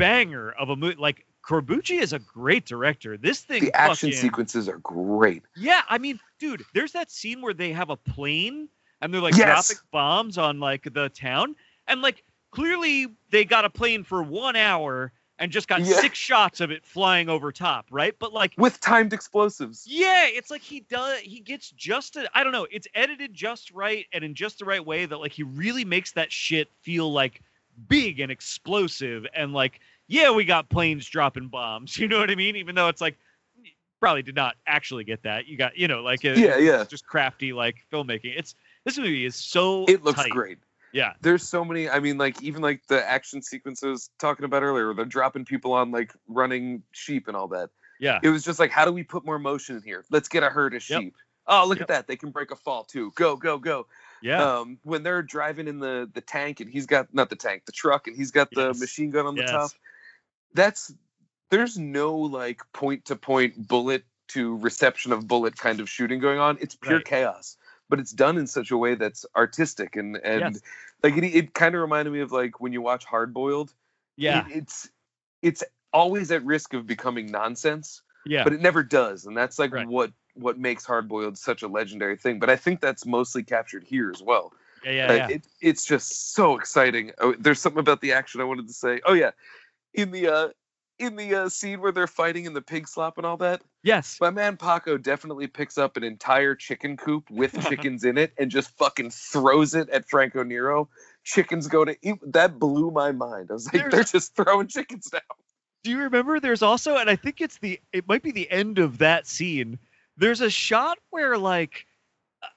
banger of a movie. Like Corbucci is a great director. This thing
The action
fucking-
sequences are great.
yeah, I mean, dude, there's that scene where they have a plane and they're like
Yes.
dropping bombs on like the town, and like clearly they got a plane for one hour and just got
Yeah.
six shots of it flying over top, right? But like,
With timed explosives.
yeah, it's like he does, he gets just, I I don't know, it's edited just right and in just the right way that like he really makes that shit feel like big and explosive and like, yeah, we got planes dropping bombs, [laughs] you know what I mean? Even though it's like, probably did not actually get that. You got, you know, like it-
Yeah, yeah.
just crafty like filmmaking. It's this movie is so
It looks
tight.
great.
Yeah,
there's so many i mean like even like the action sequences talking about earlier they're dropping people on like running sheep and all that
yeah,
it was just like how do we put more motion in here let's get a herd of
Yep.
sheep oh look
Yep.
at that they can break a fall too go go go
yeah,
um when they're driving in the the tank and he's got not the tank the truck and he's got the
Yes.
machine gun on the
Yes.
top that's there's no like point to point bullet to reception of bullet kind of shooting going on it's pure
Right.
chaos but it's done in such a way that's artistic and and
Yes.
like it, it kind of reminded me of like when you watch hard boiled
yeah,
it's it's always at risk of becoming nonsense
yeah.
but it never does and that's like
Right.
what what makes hard boiled such a legendary thing but i think that's mostly captured here as well
yeah, yeah, yeah.
it, it's just so exciting oh, there's something about the action i wanted to say oh yeah in the uh in the uh, scene where they're fighting in the pig slop and all that
yes.
my man paco definitely picks up an entire chicken coop with [laughs] chickens in it and just fucking throws it at franco nero chickens go to eat that blew my mind i was like
There's-
they're just throwing chickens down
Do you remember? There's also, and I think it's the, it might be the end of that scene. There's a shot where like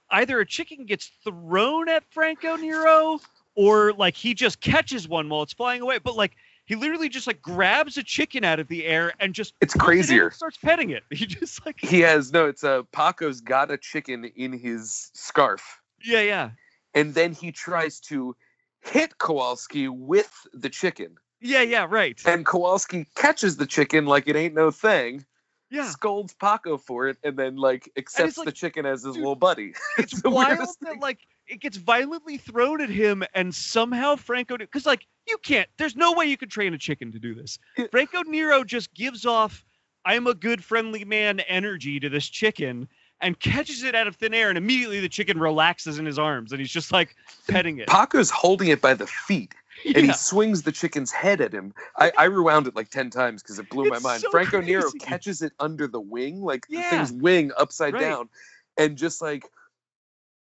either a chicken gets thrown at Franco Nero or like he just catches one while it's flying away. But like he literally just like grabs a chicken out of the air and just
it's
puts it
crazier
starts petting it. [laughs] He just like
he has no it's uh paco's got a chicken in his scarf
yeah, yeah,
and then he tries to hit kowalski with the chicken
yeah, yeah. Right.
and kowalski catches the chicken like it ain't no thing
Yeah.
scolds paco for it and then like accepts
like,
the chicken as his
dude,
little buddy [laughs]
it's
the
wild that
thing.
like it gets violently thrown at him and somehow Franco because like you can't there's no way you could train a chicken to do this. Franco Nero just gives off I'm a good friendly man energy to this chicken and catches it out of thin air and immediately the chicken relaxes in his arms and he's just like petting it.
paco's holding it by the feet [laughs] and
Yeah.
he swings the chicken's head at him. I, I rewound it like ten times because it blew my mind.
so
Franco Nero catches it under the wing, like
Yeah.
the thing's wing upside
Right.
down, and just like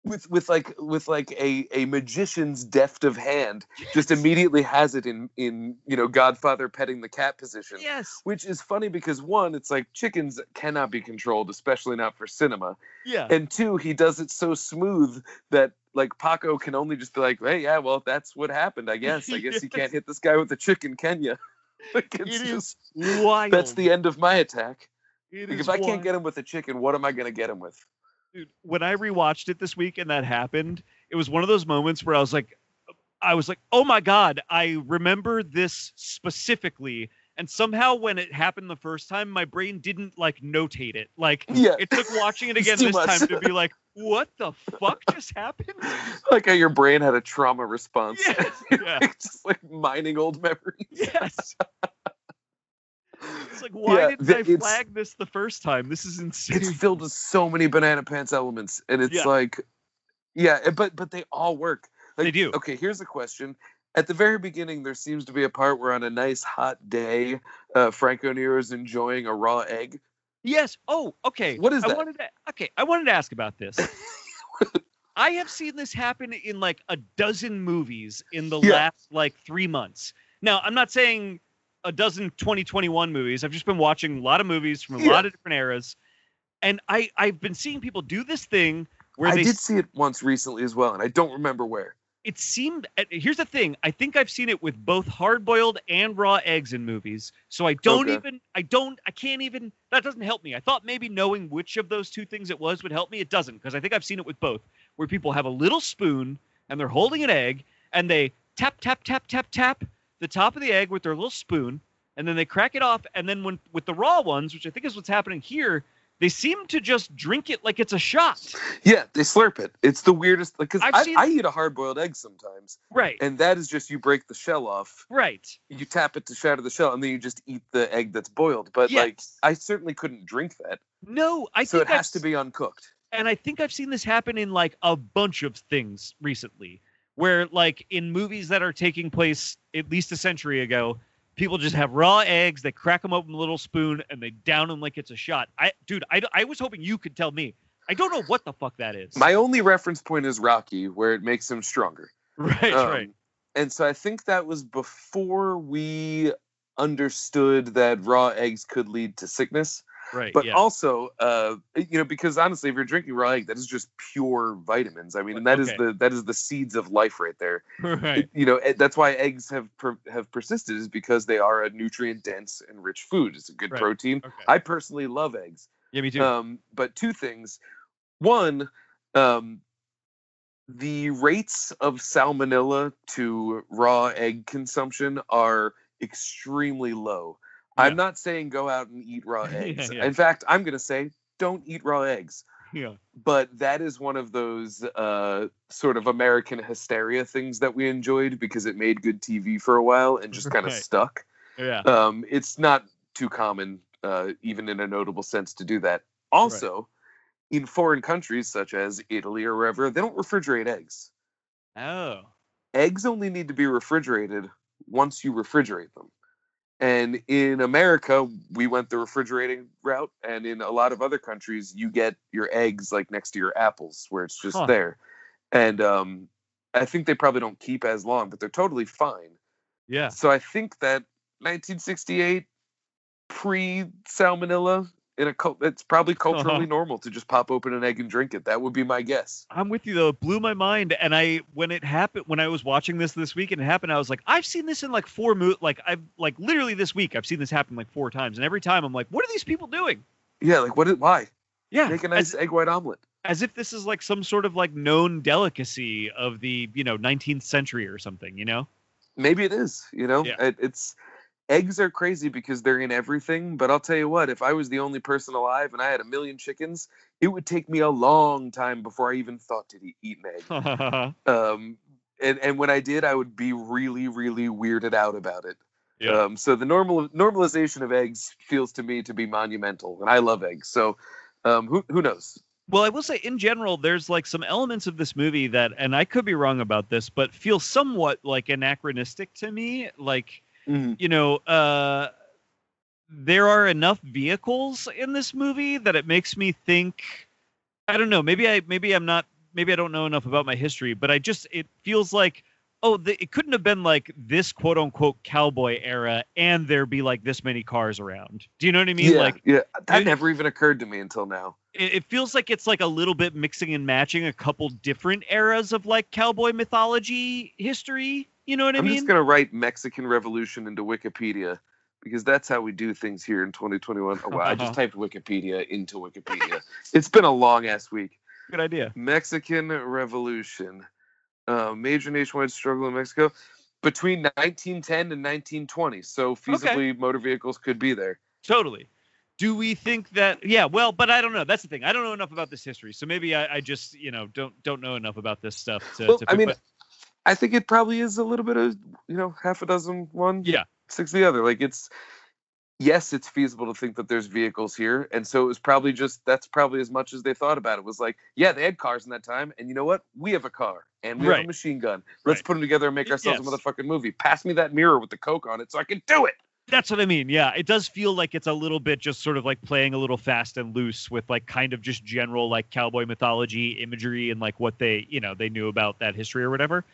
with with like with like a a magician's deft of hand just immediately has it in in you know godfather petting the cat position
Yes.
which is funny because one it's like chickens cannot be controlled especially not for cinema
Yeah.
and two he does it so smooth that like paco can only just be like hey yeah well that's what happened i guess i guess you can't [laughs] hit this guy with a chicken can you [laughs] like it's
It is
just
wild.
that's the end of my attack like if i can't get him with a chicken what am i going to get him with
Dude, when I rewatched it this week and that happened, it was one of those moments where I was like, I was like, oh my god, I remember this specifically. And somehow when it happened the first time, my brain didn't like notate it. Like
yeah
it took watching it [laughs] again this
much.
time to be like, [laughs] what the fuck just happened? [laughs]
like how your brain had a trauma response.
Yes, yeah.
just like mining old memories.
Yes. It's like, why
Yeah,
didn't
the-
I flag this the first time? This is insane.
It's filled with so many banana pants elements, and it's
Yeah.
like, yeah, eh, but but they all work. Like,
They do.
Okay, here's a question. At the very beginning, there seems to be a part where on a nice hot day, uh, Franco Nero is enjoying a raw egg.
Yes. Oh, okay.
What is
I
that?
wanted to okay, I wanted to ask about this. [laughs] I have seen this happen in like a dozen movies in the
Yeah.
last like 3 months. Now, I'm not saying a dozen 2021 movies. I've just been watching a lot of movies from a
Yeah.
lot of different eras. And I I've been seeing people do this thing where
I
they
did see it once recently as well, and I don't remember where.
It seemed uh, here's the thing i think i've seen it with both hard boiled and raw eggs in movies so i don't
Okay.
even i don't i can't even that doesn't help me i thought maybe knowing which of those two things it was would help me it doesn't because i think i've seen it with both where people have a little spoon and they're holding an egg and they tap tap tap tap tap the top of the egg with their little spoon and then they crack it off and then when with the raw ones which i think is what's happening here they seem to just drink it like it's a shot
Yeah, they slurp it. It's the weirdest. Like, cause
I've
I,
seen-
I eat a hard-boiled egg sometimes,
right
and that is just you break the shell off,
right
you tap it to shatter the shell, and then you just eat the egg that's boiled. But
Yes.
like, I certainly couldn't drink that,
no i
so
think
it has
I've
to be uncooked.
and I think I've seen this happen in like a bunch of things recently, where like in movies that are taking place at least a century ago, people just have raw eggs, they crack them open with a little spoon, and they down them like it's a shot. I, dude, I, I was hoping you could tell me. I don't know what the fuck that is.
My only reference point is Rocky, where it makes him stronger. [laughs]
right,
Um,
right.
And so I think that was before we understood that raw eggs could lead to sickness.
Right.
But
yeah.
also, uh, you know, because honestly, if you're drinking raw egg, that is just pure vitamins. I mean, and that is
Okay.
the that is the seeds of life right there. [laughs]
right.
You know, eh, that's why eggs have per, have persisted is because they are a nutrient dense and rich food. It's a good
Right.
protein.
Okay.
I personally love eggs.
yeah, me too.
Um, but two things. One, um, the rates of salmonella to raw egg consumption are extremely low. I'm not saying go out and eat raw [laughs] eggs. In fact, I'm going to say don't eat raw eggs.
yeah.
But that is one of those uh, sort of American hysteria things that we enjoyed because it made good TV for a while and just kind of
Right.
stuck.
Yeah.
Um, it's not too common, uh, even in a notable sense, to do that. Also, in foreign countries such as Italy or wherever, they don't refrigerate eggs.
Oh.
Eggs only need to be refrigerated once you refrigerate them. And in America, we went the refrigerating route, and in a lot of other countries, you get your eggs like next to your apples, where it's just
Huh.
there. And um, I think they probably don't keep as long, but they're totally fine.
Yeah.
So I think that 1968 pre salmonella in a cult, it's probably [laughs] culturally
Uh-huh.
normal to just pop open an egg and drink it. That would be my guess.
I'm with you though. It blew my mind, and I when it happened when I was watching this this week and it happened, I was like, I've seen this in like four mo like I've like literally this week I've seen this happen like four times, and every time I'm like, what are these people doing?
Yeah, like what? Is, why
Yeah,
make a nice
as,
egg white omelet?
as if this is like some sort of like known delicacy of the you know 19th century or something, you know?
Maybe it is. You know,
Yeah.
it, it's eggs are crazy because they're in everything. But I'll tell you what, if I was the only person alive and I had a million chickens, it would take me a long time before I even thought to eat, an egg. [laughs] um, and and when I did, I would be really, really weirded out about it.
Yeah.
Um, so the normal normalization of eggs feels to me to be monumental, and I love eggs. So um, who who knows?
Well, I will say in general, there's like some elements of this movie that, and I could be wrong about this, but feel somewhat like anachronistic to me. Like, you know, uh, there are enough vehicles in this movie that it makes me think. I don't know. Maybe I maybe I'm not maybe I don't know enough about my history, but I just it feels like oh, the, it couldn't have been like this quote unquote cowboy era, and there be like this many cars around. Do you know what I mean?
yeah,
Like
yeah, that
it-
never even occurred to me until now.
it, it feels like it's like a little bit mixing and matching a couple different eras of like cowboy mythology history. You know what I
I'm
mean?
just gonna write Mexican Revolution into Wikipedia because that's how we do things here in 2021. Oh, wow, I just [laughs] typed Wikipedia into Wikipedia. it's been a long ass week.
Good idea.
Mexican Revolution, uh, major nationwide struggle in Mexico between 1910 and 1920. So feasibly, motor vehicles could be there.
Totally. Do we think that? Yeah. Well, but I don't know. That's the thing. I don't know enough about this history, so maybe I, I just you know don't don't know enough about this stuff to.
Well,
to
I mean,
but-
I think it probably is a little bit of you know half a dozen one,
Yeah.
six the other. Like it's yes, it's feasible to think that there's vehicles here, and so it was probably just that's probably as much as they thought about it. Was like, yeah, they had cars in that time, and you know what? We have a car and we have a machine gun. Let's
Right.
put them together and make ourselves
Yes.
a motherfucking movie. Pass me that mirror with the coke on it so I can do it.
That's what I mean. Yeah, it does feel like it's a little bit just sort of like playing a little fast and loose with like kind of just general like cowboy mythology imagery and like what they, you know, they knew about that history or whatever.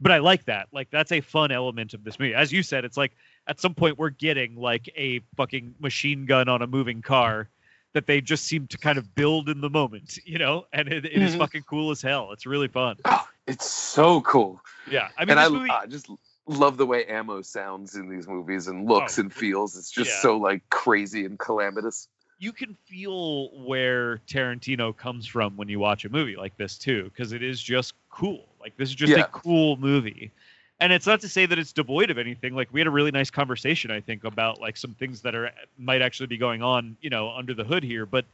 But I like that. Like that's a fun element of this movie. As you said, it's like at some point we're getting like a fucking machine gun on a moving car that they just seem to kind of build in the moment, you know? And it, it is
Mhm.
fucking cool as hell. It's really fun.
Oh, it's so cool.
Yeah. I mean,
and I,
movie,
I just love the way ammo sounds in these movies and looks
Oh,
and feels. It's just
yeah.
so like crazy and calamitous.
You can feel where Tarantino comes from when you watch a movie like this too, because it is just cool. Like this is just
Yeah.
a cool movie. And it's not to say that it's devoid of anything. Like we had a really nice conversation, I think, about like some things that are might actually be going on, you know, under the hood here. But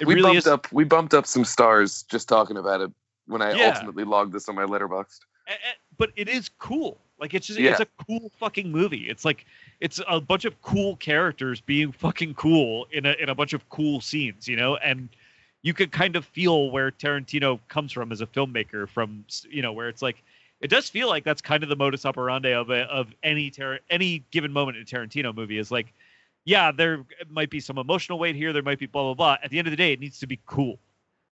it
we
really
bumped
is.
up we bumped up some stars just talking about it when I
Yeah.
ultimately logged this on my
a- but it is cool. Like it's just it's a cool fucking movie. It's like it's a bunch of cool characters being fucking cool in a in a bunch of cool scenes, you know, and you could kind of feel where Tarantino comes from as a filmmaker from you know where it's like it does feel like that's kind of the modus operandi of a, of any Tar- any given moment in a Tarantino movie is like yeah there might be some emotional weight here there might be blah blah blah. At the end of the day it needs to be cool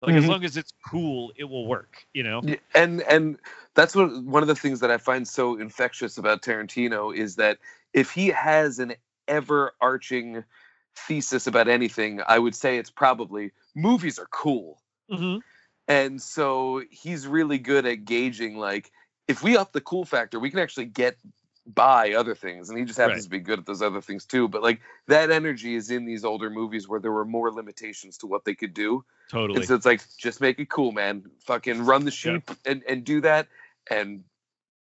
like as
Mhm.
long as it's cool it will work you know
and and that's what one of the things that I find so infectious about Tarantino is that if he has an ever-arching thesis about anything, I would say it's probably movies are cool.
mm-hmm.
And so he's really good at gauging like if we up the cool factor, we can actually get by other things. And he just happens
Right.
to be good at those other things too. But like that energy is in these older movies where there were more limitations to what they could do.
totally
And so it's like just make it cool, man. Fucking run the sheep and, and do that and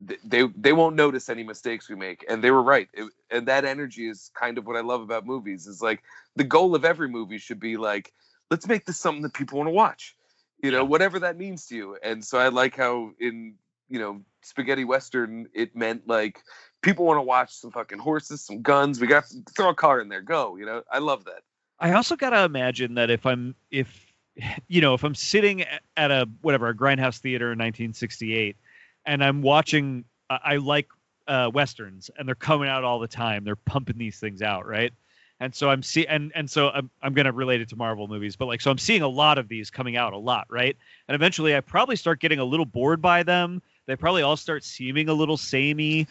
th- they they won't notice any mistakes we make and they were right It- and that energy is kind of what i love about movies is like the goal of every movie should be like let's make this something that people want to watch you know
Yeah.
whatever that means to you and so i like how in you know spaghetti western it meant like people want to watch some fucking horses some guns we got throw a car in there go you know? I love that.
I also gotta imagine that if I'm if [laughs] you know if I'm sitting at a whatever a grindhouse theater in 1968 and I'm watching I I like uh, westerns and they're coming out all the time they're pumping these things out right? And so I'm see and and so I'm I'm gonna relate it to Marvel movies but like so I'm seeing a lot of these coming out a lot right? And eventually I probably start getting a little bored by them they probably all start seeming a little samey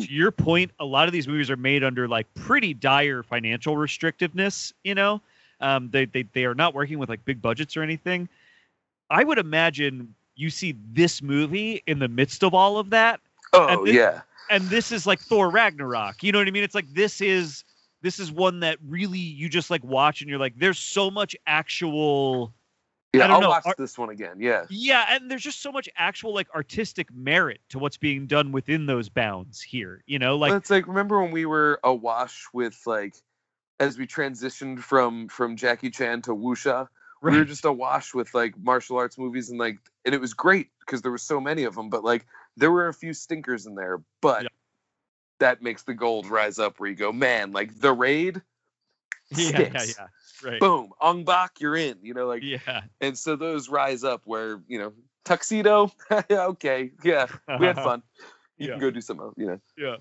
to your point, a lot of these movies are made under like pretty dire financial restrictiveness. You know, um, they they they are not working with like big budgets or anything. I would imagine you see this movie in the midst of all of that,
oh
this-
yeah
and this is like Thor Ragnarok. You know what I mean? It's like this is this is one that really you just like watch and you're like, there's so much actual
yeah
I don't
i'll
know,
watch
are-
this one again yeah
yeah, and there's just so much actual like artistic merit to what's being done within those bounds here. You know, like
Well, it's like remember when we were awash with like as we transitioned from from Jackie Chan to wuxia, we were
right.
just awash with like martial arts movies and like and it was great because there were so many of them, but like there were a few stinkers in there, but
Yeah.
that makes the gold rise up where you go, man, like the raid,
yeah, yeah, yeah, right.
boom, Ong Bak, you're in, you know, like
yeah.
and so those rise up where, you know, tuxedo, [laughs] okay, yeah, we had [laughs] fun. You
Yeah.
can go do something else, you know.
yeah.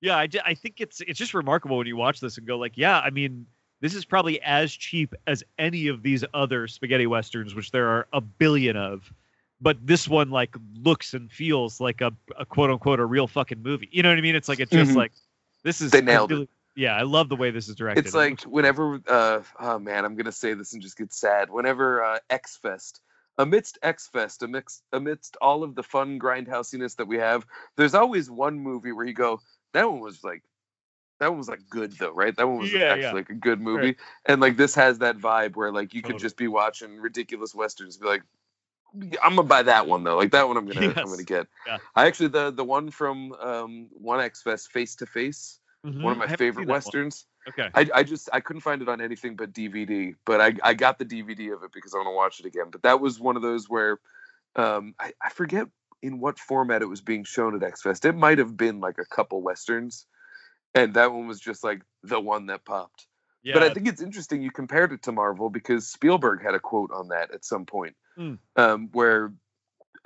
Yeah, I, I think it's it's just remarkable when you watch this and go like, yeah, I mean, this is probably as cheap as any of these other spaghetti westerns, which there are a billion of, but this one like looks and feels like a, a quote unquote a real fucking movie. You know what I mean? It's like it's just
Mhm.
like this is
They nailed it.
Yeah, I love the way this is directed.
It's like whenever, uh, oh man, I'm gonna say this and just get sad. Whenever uh, X Fest, amidst X Fest, amidst amidst all of the fun grindhousiness that we have, there's always one movie where you go, that one was like, that one was like good though, right? That one was
Yeah,
actually
yeah.
like a good movie, and like this has that vibe where like you could
Totally.
just be watching ridiculous westerns, be like. I'm gonna buy that one though. Like that one, I'm gonna I'm gonna get.
Yeah.
I actually the the one from um one X Fest Face to Face,
Mhm,
one of my favorite
one.
westerns.
Okay.
I, I just I couldn't find it on anything but DVD, but I, I got the DVD of it because I want to watch it again. But that was one of those where um, I, I forget in what format it was being shown at X Fest. It might have been like a couple westerns, and that one was just like the one that popped.
Yeah.
But I think it's interesting you compared it to Marvel because Spielberg had a quote on that at some point,
Hmm.
um, where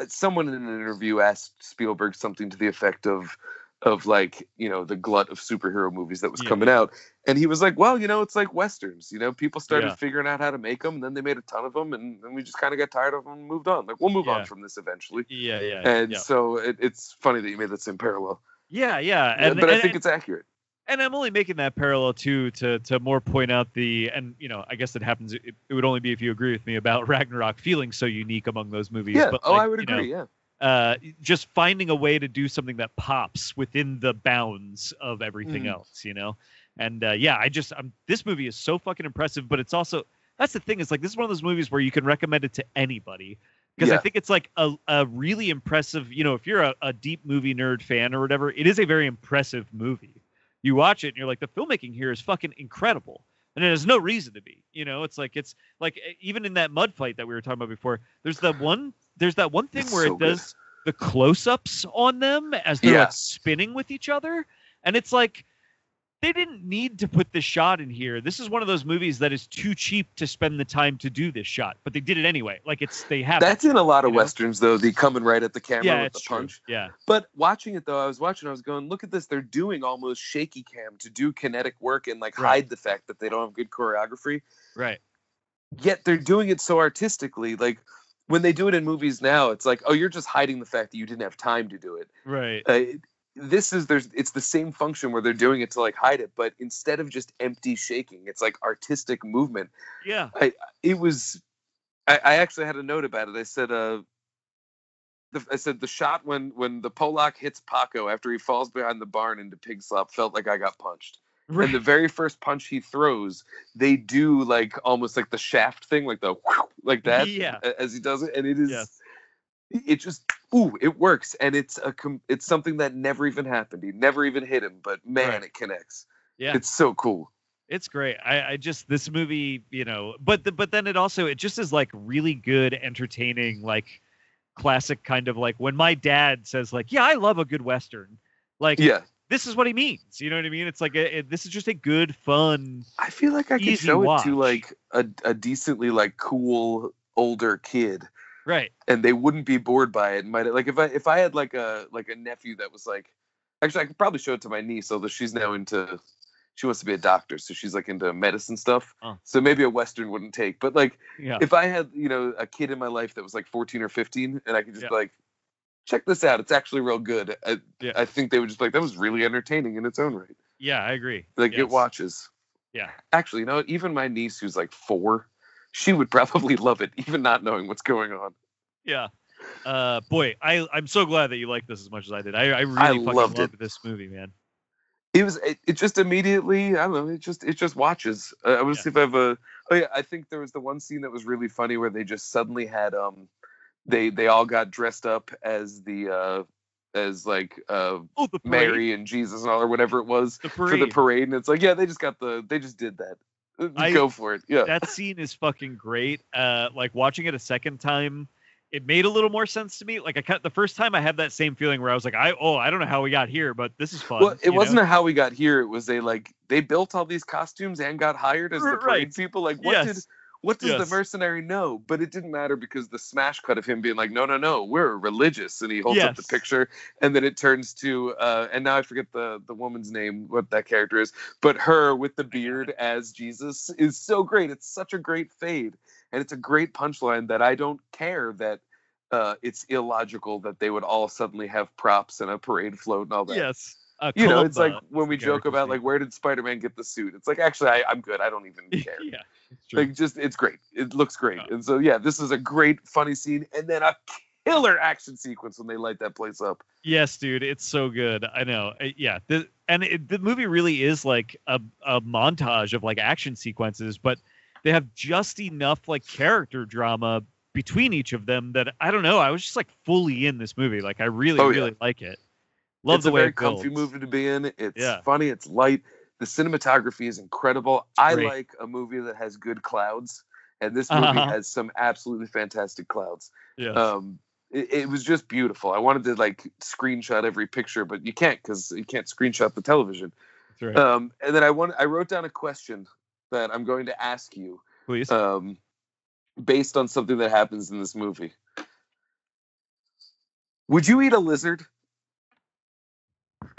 someone in an interview asked Spielberg something to the effect of, of like you know the glut of superhero movies that was
Yeah.
coming out, and he was like, well, you know, it's like westerns. You know, people started
Yeah.
figuring out how to make them, and then they made a ton of them, and then we just kind of got tired of them and moved on. Like we'll move
Yeah.
on from this eventually.
yeah, yeah,
And so it, it's funny that you made that same parallel,
yeah, yeah. And,
but I
and-
think it's accurate.
and I'm only making that parallel too to to more point out the and you know I guess it happens. It, it would only be if you agree with me about Ragnarok feeling so unique among those movies.
Yeah.
But
oh,
like,
I would
you know,
agree. yeah.
Uh, just finding a way to do something that pops within the bounds of everything
Mhm.
else, you know. And uh, yeah, I just I'm, this movie is so fucking impressive, but it's also that's the thing. It's like this is one of those movies where you can recommend it to anybody because I think it's like a, a really impressive. You know, if you're a, a deep movie nerd fan or whatever, it is a very impressive movie. You watch it and you're like, the filmmaking here is fucking incredible. And it has no reason to be. You know, it's like it's like even in that mud fight that we were talking about before, there's the one there's that one thing
It's
where
so
it
good.
does the close-ups on them as they're
Yeah.
like spinning with each other and it's like they didn't need to put this shot in here this is one of those movies that is too cheap to spend the time to do this shot but they did it anyway like it's they have
That's in a lot of
know?
westerns though. The coming right at the camera
yeah
with the
true.
punch.
yeah
But watching it though, I was watching. I was going, look at this. They're doing almost shaky cam to do kinetic work and like
Right.
hide the fact that they don't have good choreography.
right
Yet they're doing it so artistically. Like when they do it in movies now, it's like, oh, you're just hiding the fact that you didn't have time to do it.
right
Uh, this is there's it's the same function where they're doing it to like hide it, but instead of just empty shaking, it's like artistic movement.
yeah I,
it was I, I actually had a note about it. I said uh I said the shot when when the Polak hits Paco after he falls behind the barn into pig slop felt like I got punched.
Right
And the very first punch he throws, they do like almost like the shaft thing, like the [laughs] like that
yeah
as he does it, and it is
Yes.
it just ooh it works, and it's a com- it's something that never even happened. He never even hit him, but man,
Right.
it connects.
yeah
It's so cool.
it's great i i just this movie you know but the, but then it also it just is like really good entertaining like classic kind of like when my dad says like yeah i love a good western like
Yeah.
This is what he means you know what i mean it's like a, it, this is just a good fun
I feel like I could
Easy
show it to like a, a decently like cool older kid
right
and they wouldn't be bored by it. and Might like if I if I had like a like a nephew that was like actually I could probably show it to my niece, although she's now into she wants to be a doctor, so she's like into medicine stuff.
Oh.
So maybe a western wouldn't take. But like
yeah
if I had, you know, a kid in my life that was like 14 or 15 and I could just
Yeah.
be like check this out, it's actually real good. I,
Yeah.
I think they would just like that was really entertaining in its own right.
yeah i agree
Like
Yes.
it watches.
Yeah.
Actually, you know, even my niece who's like four, she would probably [laughs] love it, even not knowing what's going on.
yeah uh boy i i'm so glad that you like this as much as i did i, I really
I
fucking
loved
loved
it.
this movie man
It was it, it just immediately, I don't know, it just it just watches. Uh, I want to
Yeah.
see if I have a oh yeah, I think there was the one scene that was really funny where they just suddenly had um they they all got dressed up as the uh as like uh
oh
Mary and Jesus and all or whatever it was
the
for the parade and it's like yeah, they just got the they just did that. Uh,
I-
Go for it. Yeah.
that scene is fucking great. Uh, like watching it a second time, it made a little more sense to me. Like I cut the first time I had that same feeling where I was like, I oh I don't know how we got here, but this is fun.
Well, it wasn't a how we got here. It was they like they built all these costumes and got hired as the parade
right.
people. Like, what
Yes.
did what does
Yes.
the mercenary know? But it didn't matter because the smash cut of him being like, no, no, no, we're religious, and he holds up the picture, and then it turns to, uh, and now I forget the the woman's name, what that character is, but her with the beard as Jesus is so great. It's such a great fade, and it's a great punchline that I don't care that. uh, it's illogical that they would all suddenly have props and a parade float and all that.
Yes.
You know, it's like when we joke about like where did Spider-Man get the suit? It's like actually I, I'm good. I don't even [laughs] care.
yeah,
like just it's great. It looks great.
Yeah.
And so yeah, this is a great funny scene and then a killer action sequence when they light that place up.
Yes, dude, it's so good. I know. Uh, Yeah, the, and it, the movie really is like a, a montage of like action sequences, but they have just enough like character drama between each of them that I don't know. I was just like fully in this movie. Like I really,
Oh, yeah.
really like it. Love
it's
the
a
way
very
it
comfy
builds.
movie to be in. It's
Yeah.
funny, it's light. The cinematography is incredible. I
Great.
like a movie that has good clouds, and this movie
Uh-huh.
has some absolutely fantastic clouds.
Yes.
Um, it, it was just beautiful. I wanted to like screenshot every picture, but you can't because you can't screenshot the television.
That's right.
Um, and then I want I wrote down a question that I'm going to ask you,
Please.
um, based on something that happens in this movie. Would you eat a lizard?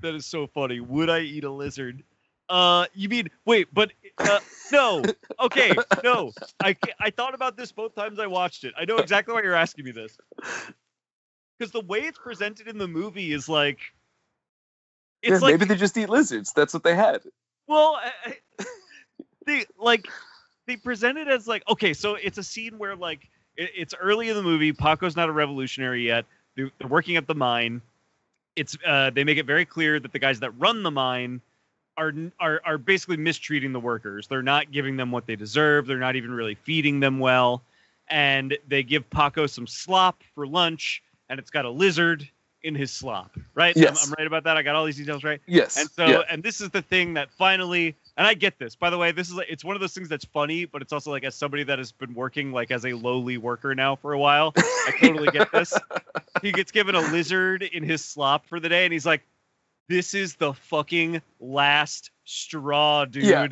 That is so funny. Would I eat a lizard? Uh, you mean wait? But uh, no. Okay, no. I I thought about this both times I watched it. I know exactly why you're asking me this. Because the way it's presented in the movie is like, it's
yeah,
like
maybe they just eat lizards. That's what they had.
Well, I, I- they like they present it as like okay, so it's a scene where like it, it's early in the movie. Paco's not a revolutionary yet. They're, they're working at the mine. It's uh, they make it very clear that the guys that run the mine are are are basically mistreating the workers. They're not giving them what they deserve. They're not even really feeding them well, and they give Paco some slop for lunch, and it's got a lizard in his slop. Right? I'm-
Yes.
I'm, right about that. I got all these details right.
Yes.
And so,
yeah.
and this is the thing that finally, and I get this. By the way, this is it's one of those things that's funny, but it's also like as somebody that has been working like as a lowly worker now for a while, I totally get this. [laughs] He gets given a lizard in his slop for the day, and he's like, "This is the fucking last straw, dude."
Yeah.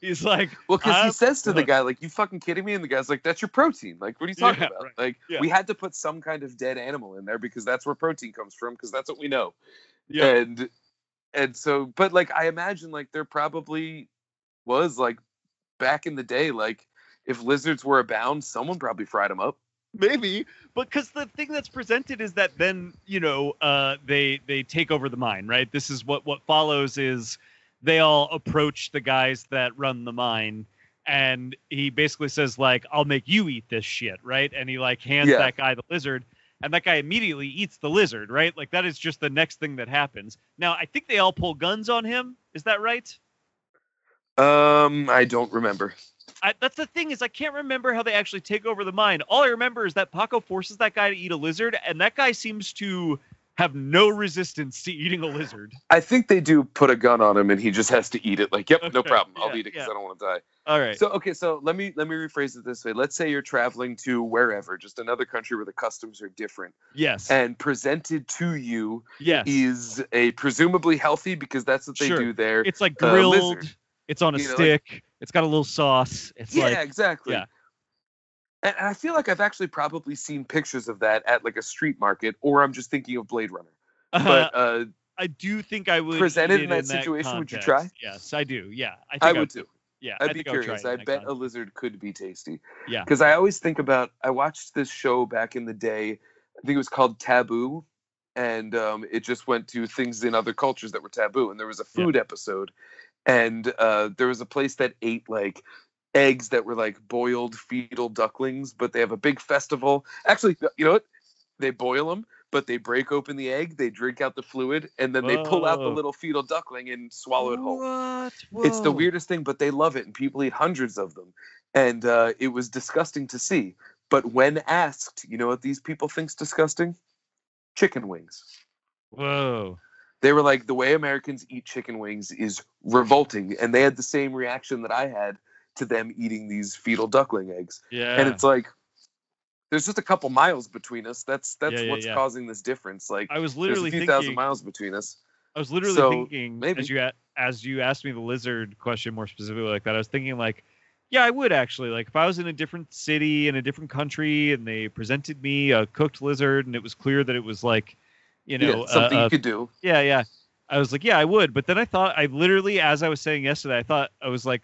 He's like,
Well, because he says to the guy, like, "You fucking kidding me?" And the guy's like, "That's your protein. Like, what are you talking
Yeah,
about?
right.
Like,
Yeah.
we had to put some kind of dead animal in there because that's where protein comes from. Because that's what we know."
"Yeah,
And and so, but like, I imagine like there probably was like back in the day, like if lizards were abound, someone probably fried them up.
maybe." Because the thing that's presented is that then you know uh, they they take over the mine, right? This is what what follows is they all approach the guys that run the mine and he basically says like i'll make you eat this shit right and he like hands
Yeah.
that guy the lizard and that guy immediately eats the lizard right like that is just the next thing that happens now i think they all pull guns on him is that right
Um, I don't remember.
I, that's the thing is i can't remember how they actually take over the mine all i remember is that paco forces that guy to eat a lizard and that guy seems to have no resistance to eating a lizard
I think they do put a gun on him, and he just has to eat it. Like, yep, no problem. I'll
yeah,
eat it because
yeah.
I don't want to die.
All right
So okay, so let me let me rephrase it this way. Let's say you're traveling to wherever, just another country where the customs are different,
yes
and presented to you
yes
is a presumably healthy because that's what they
Sure.
do there.
it's like
uh,
grilled
lizard.
it's on a
You know, like-
stick it's got a little sauce it's
yeah,
like
exactly.
yeah.
And and I feel like I've actually probably seen pictures of that at like a street market, or I'm just thinking of Blade Runner. But uh,
I do think I would
Presented in
it
that situation, would you try?
Yes, I do. Yeah, I think
I
I
would too.
Yeah,
I'd
I
be
think I would try
curious. I bet a lizard could be tasty.
Yeah.
Because I always think about. I watched this show back in the day. I think it was called Taboo, and um, it just went to things in other cultures that were taboo. And there was a
Yeah.
food episode, and uh, there was a place that ate like eggs that were like boiled fetal ducklings, but they have a big festival. Actually, you know what? They boil them, but they break open the egg, they drink out the fluid, and then they pull out the little fetal duckling and swallow it whole.
What?
It's the weirdest thing, but they love it, and people eat hundreds of them. And uh, it was disgusting to see. But when asked, you know what these people think's disgusting? Chicken wings.
Whoa.
They were like, the way Americans eat chicken wings is revolting, and they had the same reaction that I had to them eating these fetal duckling eggs.
Yeah.
And it's like, there's just a couple miles between us. That's that's
Yeah, yeah,
what's
yeah.
causing this difference. Like,
I was
there's a
literally
few
thinking.
thousand miles between us.
I was literally
So,
thinking
maybe.
as you as you asked me the lizard question more specifically like that. I was thinking like, yeah, I would actually like if I was in a different city in a different country and they presented me a cooked lizard and it was clear that it was like, you know,
something
a
you could do.
Yeah, yeah. I was like, yeah, I would. But then I thought, I literally, as I was saying yesterday, I thought, I was like,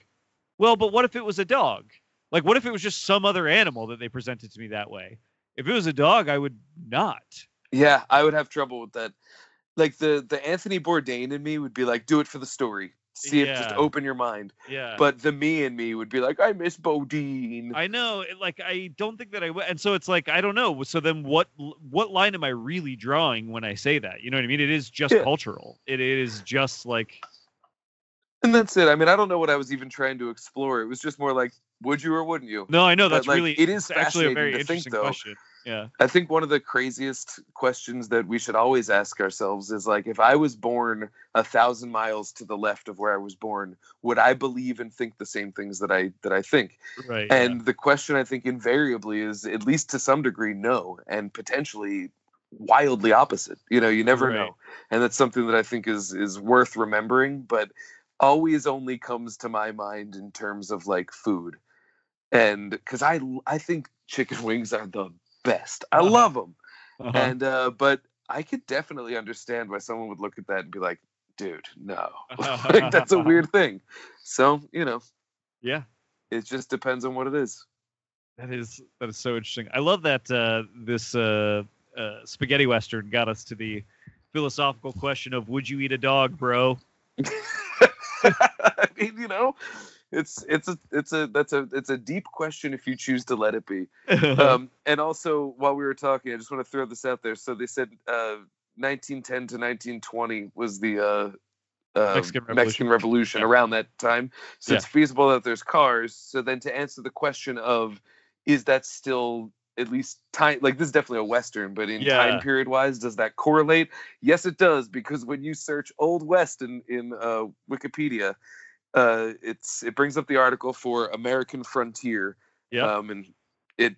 well, but what if it was a dog? Like, what if it was just some other animal that they presented to me that way? If it was a dog, I would not.
Yeah, I would have trouble with that. Like the the Anthony Bourdain in me would be like, do it for the story. See if just open your mind.
Yeah.
But the me in me would be like, I miss Bourdain.
I know, eh, like I don't think that I would, and so it's like I don't know. So then, what what line am I really drawing when I say that? You know what I mean? It is just
Yeah.
cultural. It is just like
And that's it. I mean, I don't know what I was even trying to explore. It was just more like, would you or wouldn't you?
no, I know
But,
that's
like,
really
it is
actually a very
think,
interesting
though.
question. Yeah.
I think one of the craziest questions that we should always ask ourselves is like, if I was born a thousand miles to the left of where I was born, would I believe and think the same things that I that I think?
Right.
And the question I think invariably is, at least to some degree, no, and potentially wildly opposite. You know, you never
Right.
know, and that's something that I think is is worth remembering, but always only comes to my mind in terms of like food, and because I I think chicken [laughs] wings are the best. I
Uh-huh.
love them,
yeah.
and uh, but I could definitely understand why someone would look at that and be like, dude, no, [laughs] like, that's a [laughs] weird thing. So you know,
yeah.
it just depends on what it is.
That is that is so interesting. I love that uh, this uh, uh, spaghetti western got us to the philosophical question of would you eat a dog, bro? [laughs]
I mean, you know, it's it's a it's a that's a it's a deep question if you choose to let it be. [laughs] Um, and also, while we were talking, I just want to throw this out there. So they said uh, 1910 to 1920 was the uh, uh,
Mexican Revolution.
Mexican Revolution
Yeah.
around that time. So
Yeah.
it's feasible that there's cars. So then to answer the question of is that still at least time like this is definitely a western but in
Yeah.
time period wise does that correlate yes it does because when you search old west in in uh, wikipedia uh, it's it brings up the article for american frontier um, and it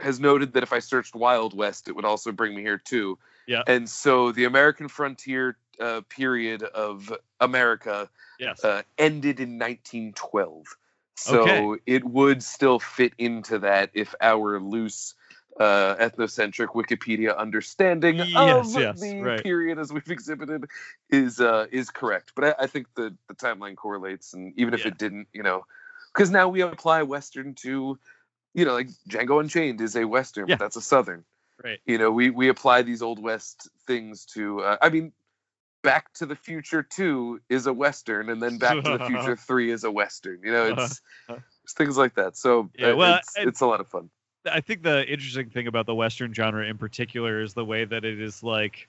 has noted that if i searched wild west it would also bring me here too
Yeah.
and so the american frontier uh, period of america
yes.
uh, ended in 1912. So
Okay.
it would still fit into that if our loose uh, ethnocentric Wikipedia understanding
Yes,
of
yes,
the
right.
period as we've exhibited is uh, is correct. But I, I think the the timeline correlates, and even if
Yeah.
it didn't, you know, because now we apply Western to, you know, like Django Unchained is a Western,
Yeah.
but that's a Southern
right.
you know we we apply these old west things to uh, i mean back to the future 2 is a western and then back to the [laughs] future 3 is a western you know it's, [laughs] it's things like that. So
Yeah,
uh,
well,
it's, it's a lot of fun.
I think the interesting thing about the Western genre in particular is the way that it is like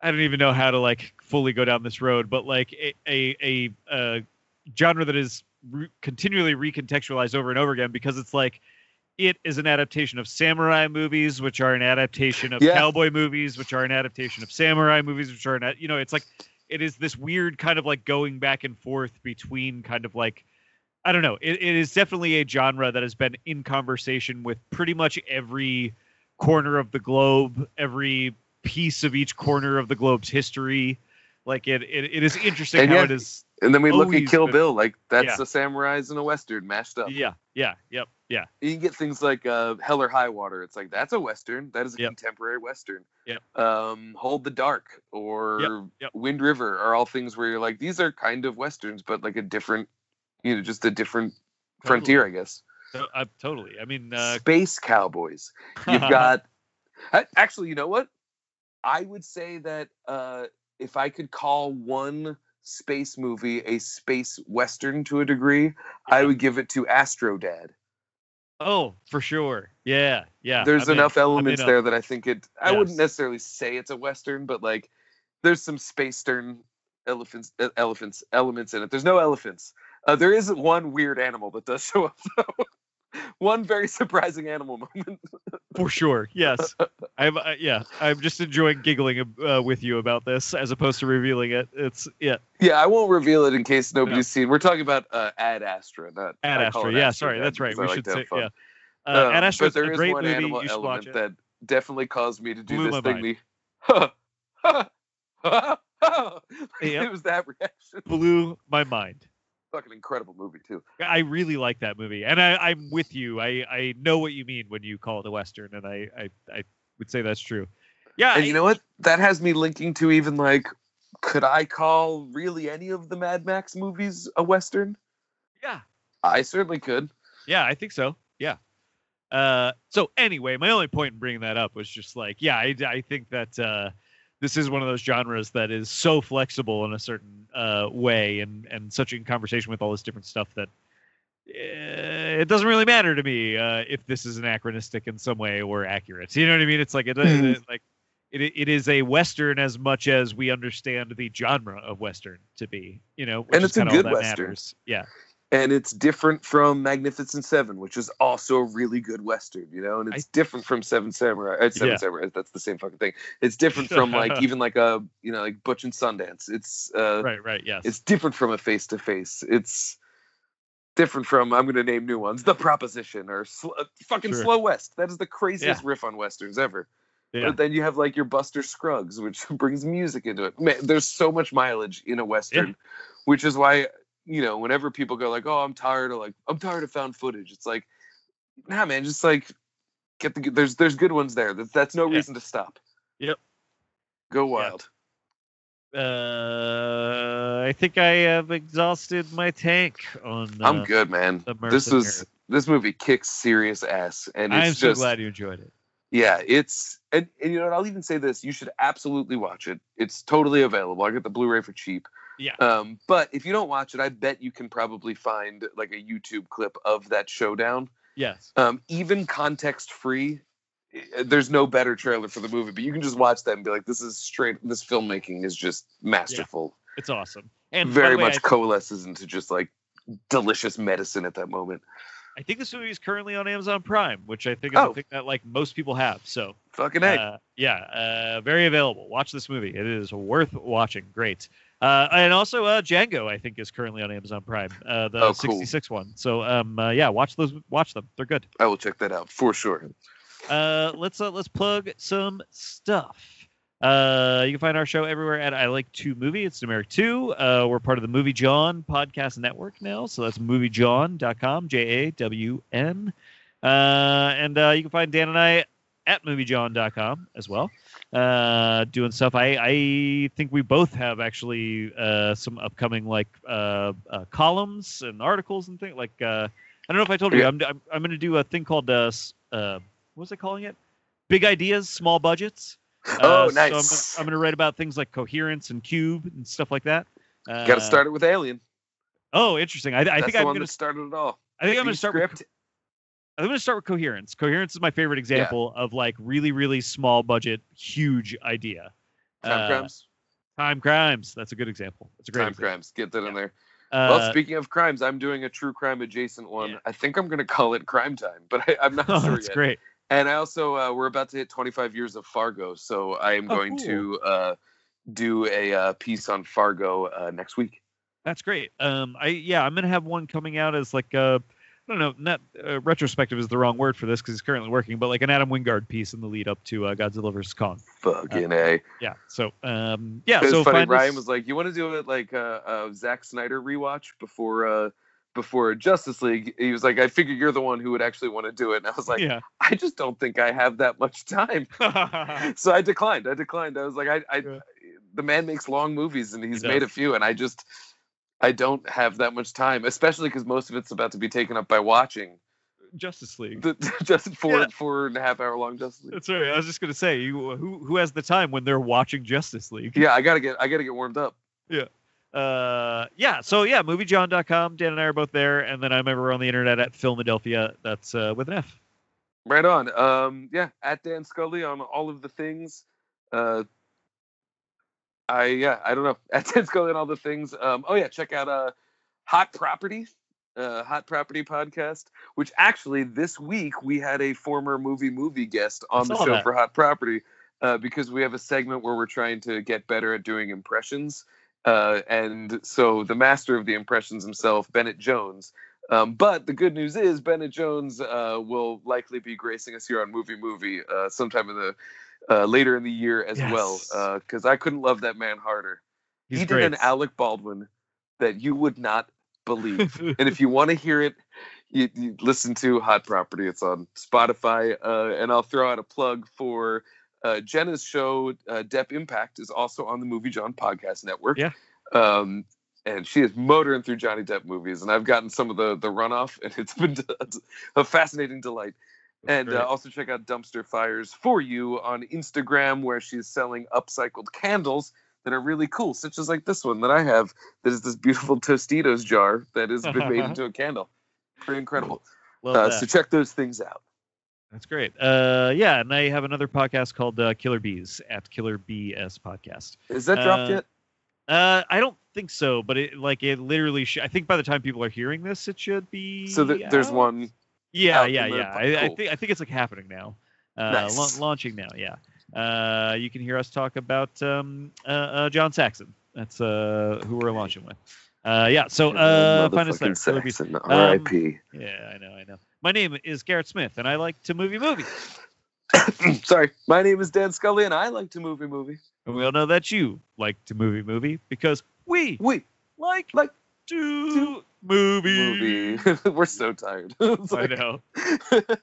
I don't even know how to like fully go down this road, but like a a, a, uh genre that is re- continually recontextualized over and over again because it's like it is an adaptation of samurai movies, which are an adaptation of
Yeah.
cowboy movies, which are an adaptation of samurai movies, which are an, you know, it's like it is this weird kind of like going back and forth between kind of like I don't know. It, it is definitely a genre that has been in conversation with pretty much every corner of the globe, every piece of each corner of the globe's history. Like it, it, it is interesting
And
how
yeah,
it is.
and then we look at kill
been-
bill like that's
Yeah.
the samurais and a western mashed up
Yeah, yeah, yep, yeah,
you can get things like uh, Hell or High Water. It's like that's a western. That is a
Yep.
contemporary western.
Yeah.
Um, Hold the Dark or
yep.
Wind River are all things where you're like these are kind of westerns, but like a different, you know, just a different frontier, I guess.
To- uh, totally. I mean, uh,
Space Cowboys. You've [laughs] got. Actually, you know what? I would say that uh, if I could call one space movie a space western to a degree, I would give it to Astro Dad.
Oh, for sure. Yeah, yeah.
there's
I'm
enough elements there that I think it. I wouldn't necessarily say it's a western, but like there's some space stern elephants, uh, elephants elements in it. There's no elephants. Uh, there is one weird animal that does [laughs] show up though. [laughs] one very surprising animal [laughs] moment.
For sure. Yes. [laughs] I'm. Uh, yeah. I'm just enjoying giggling uh, with you about this as opposed to revealing it. It's yeah.
yeah, I won't reveal it in case nobody's seen. We're talking about uh, Ad Astra, not
Ad Astra. Yeah.
Astro
sorry. That's right. We
like
should
have
say yeah. Uh,
Um,
Ad Astra
but
is a
there is
great
one
movie.
animal
You should watch
element
it.
that definitely caused me to do
Blew
this thing. The
Yep.
it was that reaction.
Blew my mind.
Fucking incredible movie too.
I really like that movie, and I, I'm with you. I, I know what you mean when you call it a western, and I, I, I would say that's true. Yeah,
And
I-
you know what? That has me linking to even like, could I call really any of the Mad Max movies a western?
yeah,
I certainly could.
yeah, I think so. Yeah, Uh, so anyway, my only point in bringing that up was just like, yeah, I, I think that uh, this is one of those genres that is so flexible in a certain uh, way and and such in conversation with all this different stuff that uh, it doesn't really matter to me uh, if this is anachronistic in some way or accurate. You know what I mean? It's like it,
Mhm.
it- like it, it is a western as much as we understand the genre of western to be. You know, which
And
is
it's a good
that
western.
matters. Yeah,
and it's different from Magnificent Seven, which is also a really good western, you know, and
I-
it's different from Seven Samurai. Uh, Seven
Yeah.
Samurai, that's the same fucking thing. It's different from [laughs] like even like a you know like Butch and Sundance. It's uh,
right, right, yes.
it's different from a face to face. It's different from I'm going to name new ones, The Proposition or sl- uh, fucking
Sure.
Slow West. That is the craziest riff on westerns ever.
yeah.
But then you have like your Buster Scruggs, which [laughs] brings music into it. Man, there's so much mileage in a western, which is why you know whenever people go like, "Oh, I'm tired of like I'm tired of found footage," it's like, nah, man, just like get the there's there's good ones there. That's that's no
Yeah.
reason to stop.
Yep.
Go wild.
Uh, I think I have exhausted my tank on. Uh,
I'm good, man. This was this movie kicks serious ass, and it's
I'm so
just
glad you enjoyed it.
yeah, it's and, and you know what? I'll even say this: you should absolutely watch it. It's totally available. I get the Blu-ray for cheap.
Yeah.
Um, but if you don't watch it, I bet you can probably find like a YouTube clip of that showdown.
Yes.
Um, even context free, there's no better trailer for the movie. But you can just watch that and be like, "This is straight. This filmmaking is just masterful.
It's awesome. And
Very
way,
much
I,
coalesces into just like delicious medicine at that moment.
I think this movie is currently on Amazon Prime, which I think is
Oh.
a thing that like most people have. So
Fucking
uh, yeah, uh, very available. Watch this movie. It is worth watching. Great. Uh, and also uh, Django, I think, is currently on Amazon Prime. Uh, the
Oh, cool.
66 one. So um, uh, yeah, watch those. Watch them. They're good.
I will check that out for sure.
Uh, let's uh, let's plug some stuff. Uh, you can find our show everywhere at I Like to Movie. It's numeric two. Uh, we're part of the Movie Jawn podcast network now, so that's moviejawn.com, J A W N. Uh, and uh, you can find Dan and I at moviejawn.com as well. Uh, doing stuff. I I think we both have actually uh, some upcoming like uh, uh, columns and articles and things like. Uh, I don't know if I told you. I'm I'm, I'm going to do a thing called uh, uh, what was I calling it? Big ideas, small budgets. [laughs]
Oh,
Uh, so I'm,
nice.
I'm going to write about things like coherence and cube and stuff like that. Uh,
Got to start it with Alien.
Oh, interesting. I, I think I'm going to
start it all.
I think I'm going to start. With,
script.
I'm going to start with coherence. Coherence is my favorite example of like really, really small budget, huge idea.
Time
Uh,
crimes.
Time crimes. That's a good example. That's a great
Time
example.
crimes. Get that in there.
Uh,
well, speaking of crimes, I'm doing a true crime adjacent one.
Yeah.
I think I'm going to call it Crime Time, but [laughs] I, I'm not [laughs]
oh,
sure
that's
yet.
great.
And I also uh, we're about to hit 25 years of Fargo, so I am
Oh,
going to uh, do a uh, piece on Fargo uh, next week.
That's great. Um, I yeah, I'm gonna have one coming out as like uh, I don't know, not uh, retrospective is the wrong word for this because he's currently working, but like an Adam Wingard piece in the lead up to uh, Godzilla vs Kong.
Fucking a.
Yeah. So um, yeah.
It's
so
funny. Ryan
us-
was like, "You want to do it like a, a Zack Snyder rewatch before uh, before Justice League?" He was like, "I figure you're the one who would actually want to do it." And I was like,
yeah.
"I just don't think I have that much time." [laughs] so I declined. I declined. I was like, I, I
Yeah.
the man makes long movies and he's
He
made a few, and I just I don't have that much time, especially because most of it's about to be taken up by watching
Justice League.
the [laughs] just four
Yeah.
four and a half hour long Justice League.
That's right. I was just gonna say, you who who has the time when they're watching Justice League?
Yeah, I gotta get I gotta get warmed up. Yeah.
Uh, yeah. So yeah, moviejawn.com. Dan and I are both there, and then I'm ever on the internet at Philadelphia. That's uh, with an F.
Right on. Um, yeah, at Dan Scully on all of the things. Uh, I yeah, I don't know. [laughs] At Scully on all the things. Um, oh yeah, check out uh, Hot Property, uh, Hot Property podcast. Which actually this week we had a former movie movie guest on the show
that.
for Hot Property uh, because we have a segment where we're trying to get better at doing impressions. Uh, and so the master of the impressions himself, Bennett Jones, um, but the good news is Bennett Jones uh, will likely be gracing us here on Movie Movie uh, sometime in the uh, later in the year as well.
Yes.
Because I couldn't love that man harder.
He's
he
great.
did an Alec Baldwin that you would not believe. [laughs] and if you want to hear it, you, you listen to Hot Property. It's on Spotify. Uh, and I'll throw out a plug for uh, Jenna's show, uh, Depp Impact, is also on the Movie Jawn Podcast Network.
Yeah.
Um, and she is motoring through Johnny Depp movies, and I've gotten some of the the runoff, [laughs] and it's been [laughs] a fascinating delight. And uh, also check out Dumpster Fires for You on Instagram, where she's selling upcycled candles that are really cool, such as like this one that I have. That is this beautiful Tostitos jar that has been made [laughs] into a candle. Pretty incredible. Uh, so check those things out.
That's great. Uh, yeah, and I have another podcast called uh, Killer Bees at Killer BS Podcast.
Is that dropped
Uh,
yet?
Uh, I don't think so, but it like it literally. Sh- I think by the time people are hearing this, it should be.
So th- there's one.
Yeah, yeah, yeah. I, I think I think it's like happening now. Uh,
Nice.
la- launching now. Yeah. Uh, you can hear us talk about um, uh, uh, John Saxon. That's uh, who we're launching with. Uh, yeah. So uh, find us there.
Motherfucking
Killer Bees.
Saxon,
Um,
R.I.P.
Yeah, I know, I know. My name is Garrett Smith, and I like to movie movie. [coughs]
Sorry, my name is Dan Scully, and I like to movie movie.
And we all know that you like to movie movie because we
We
like
Like
to movie.
movie. [laughs] We're so tired. [laughs]
I
like-
know. [laughs]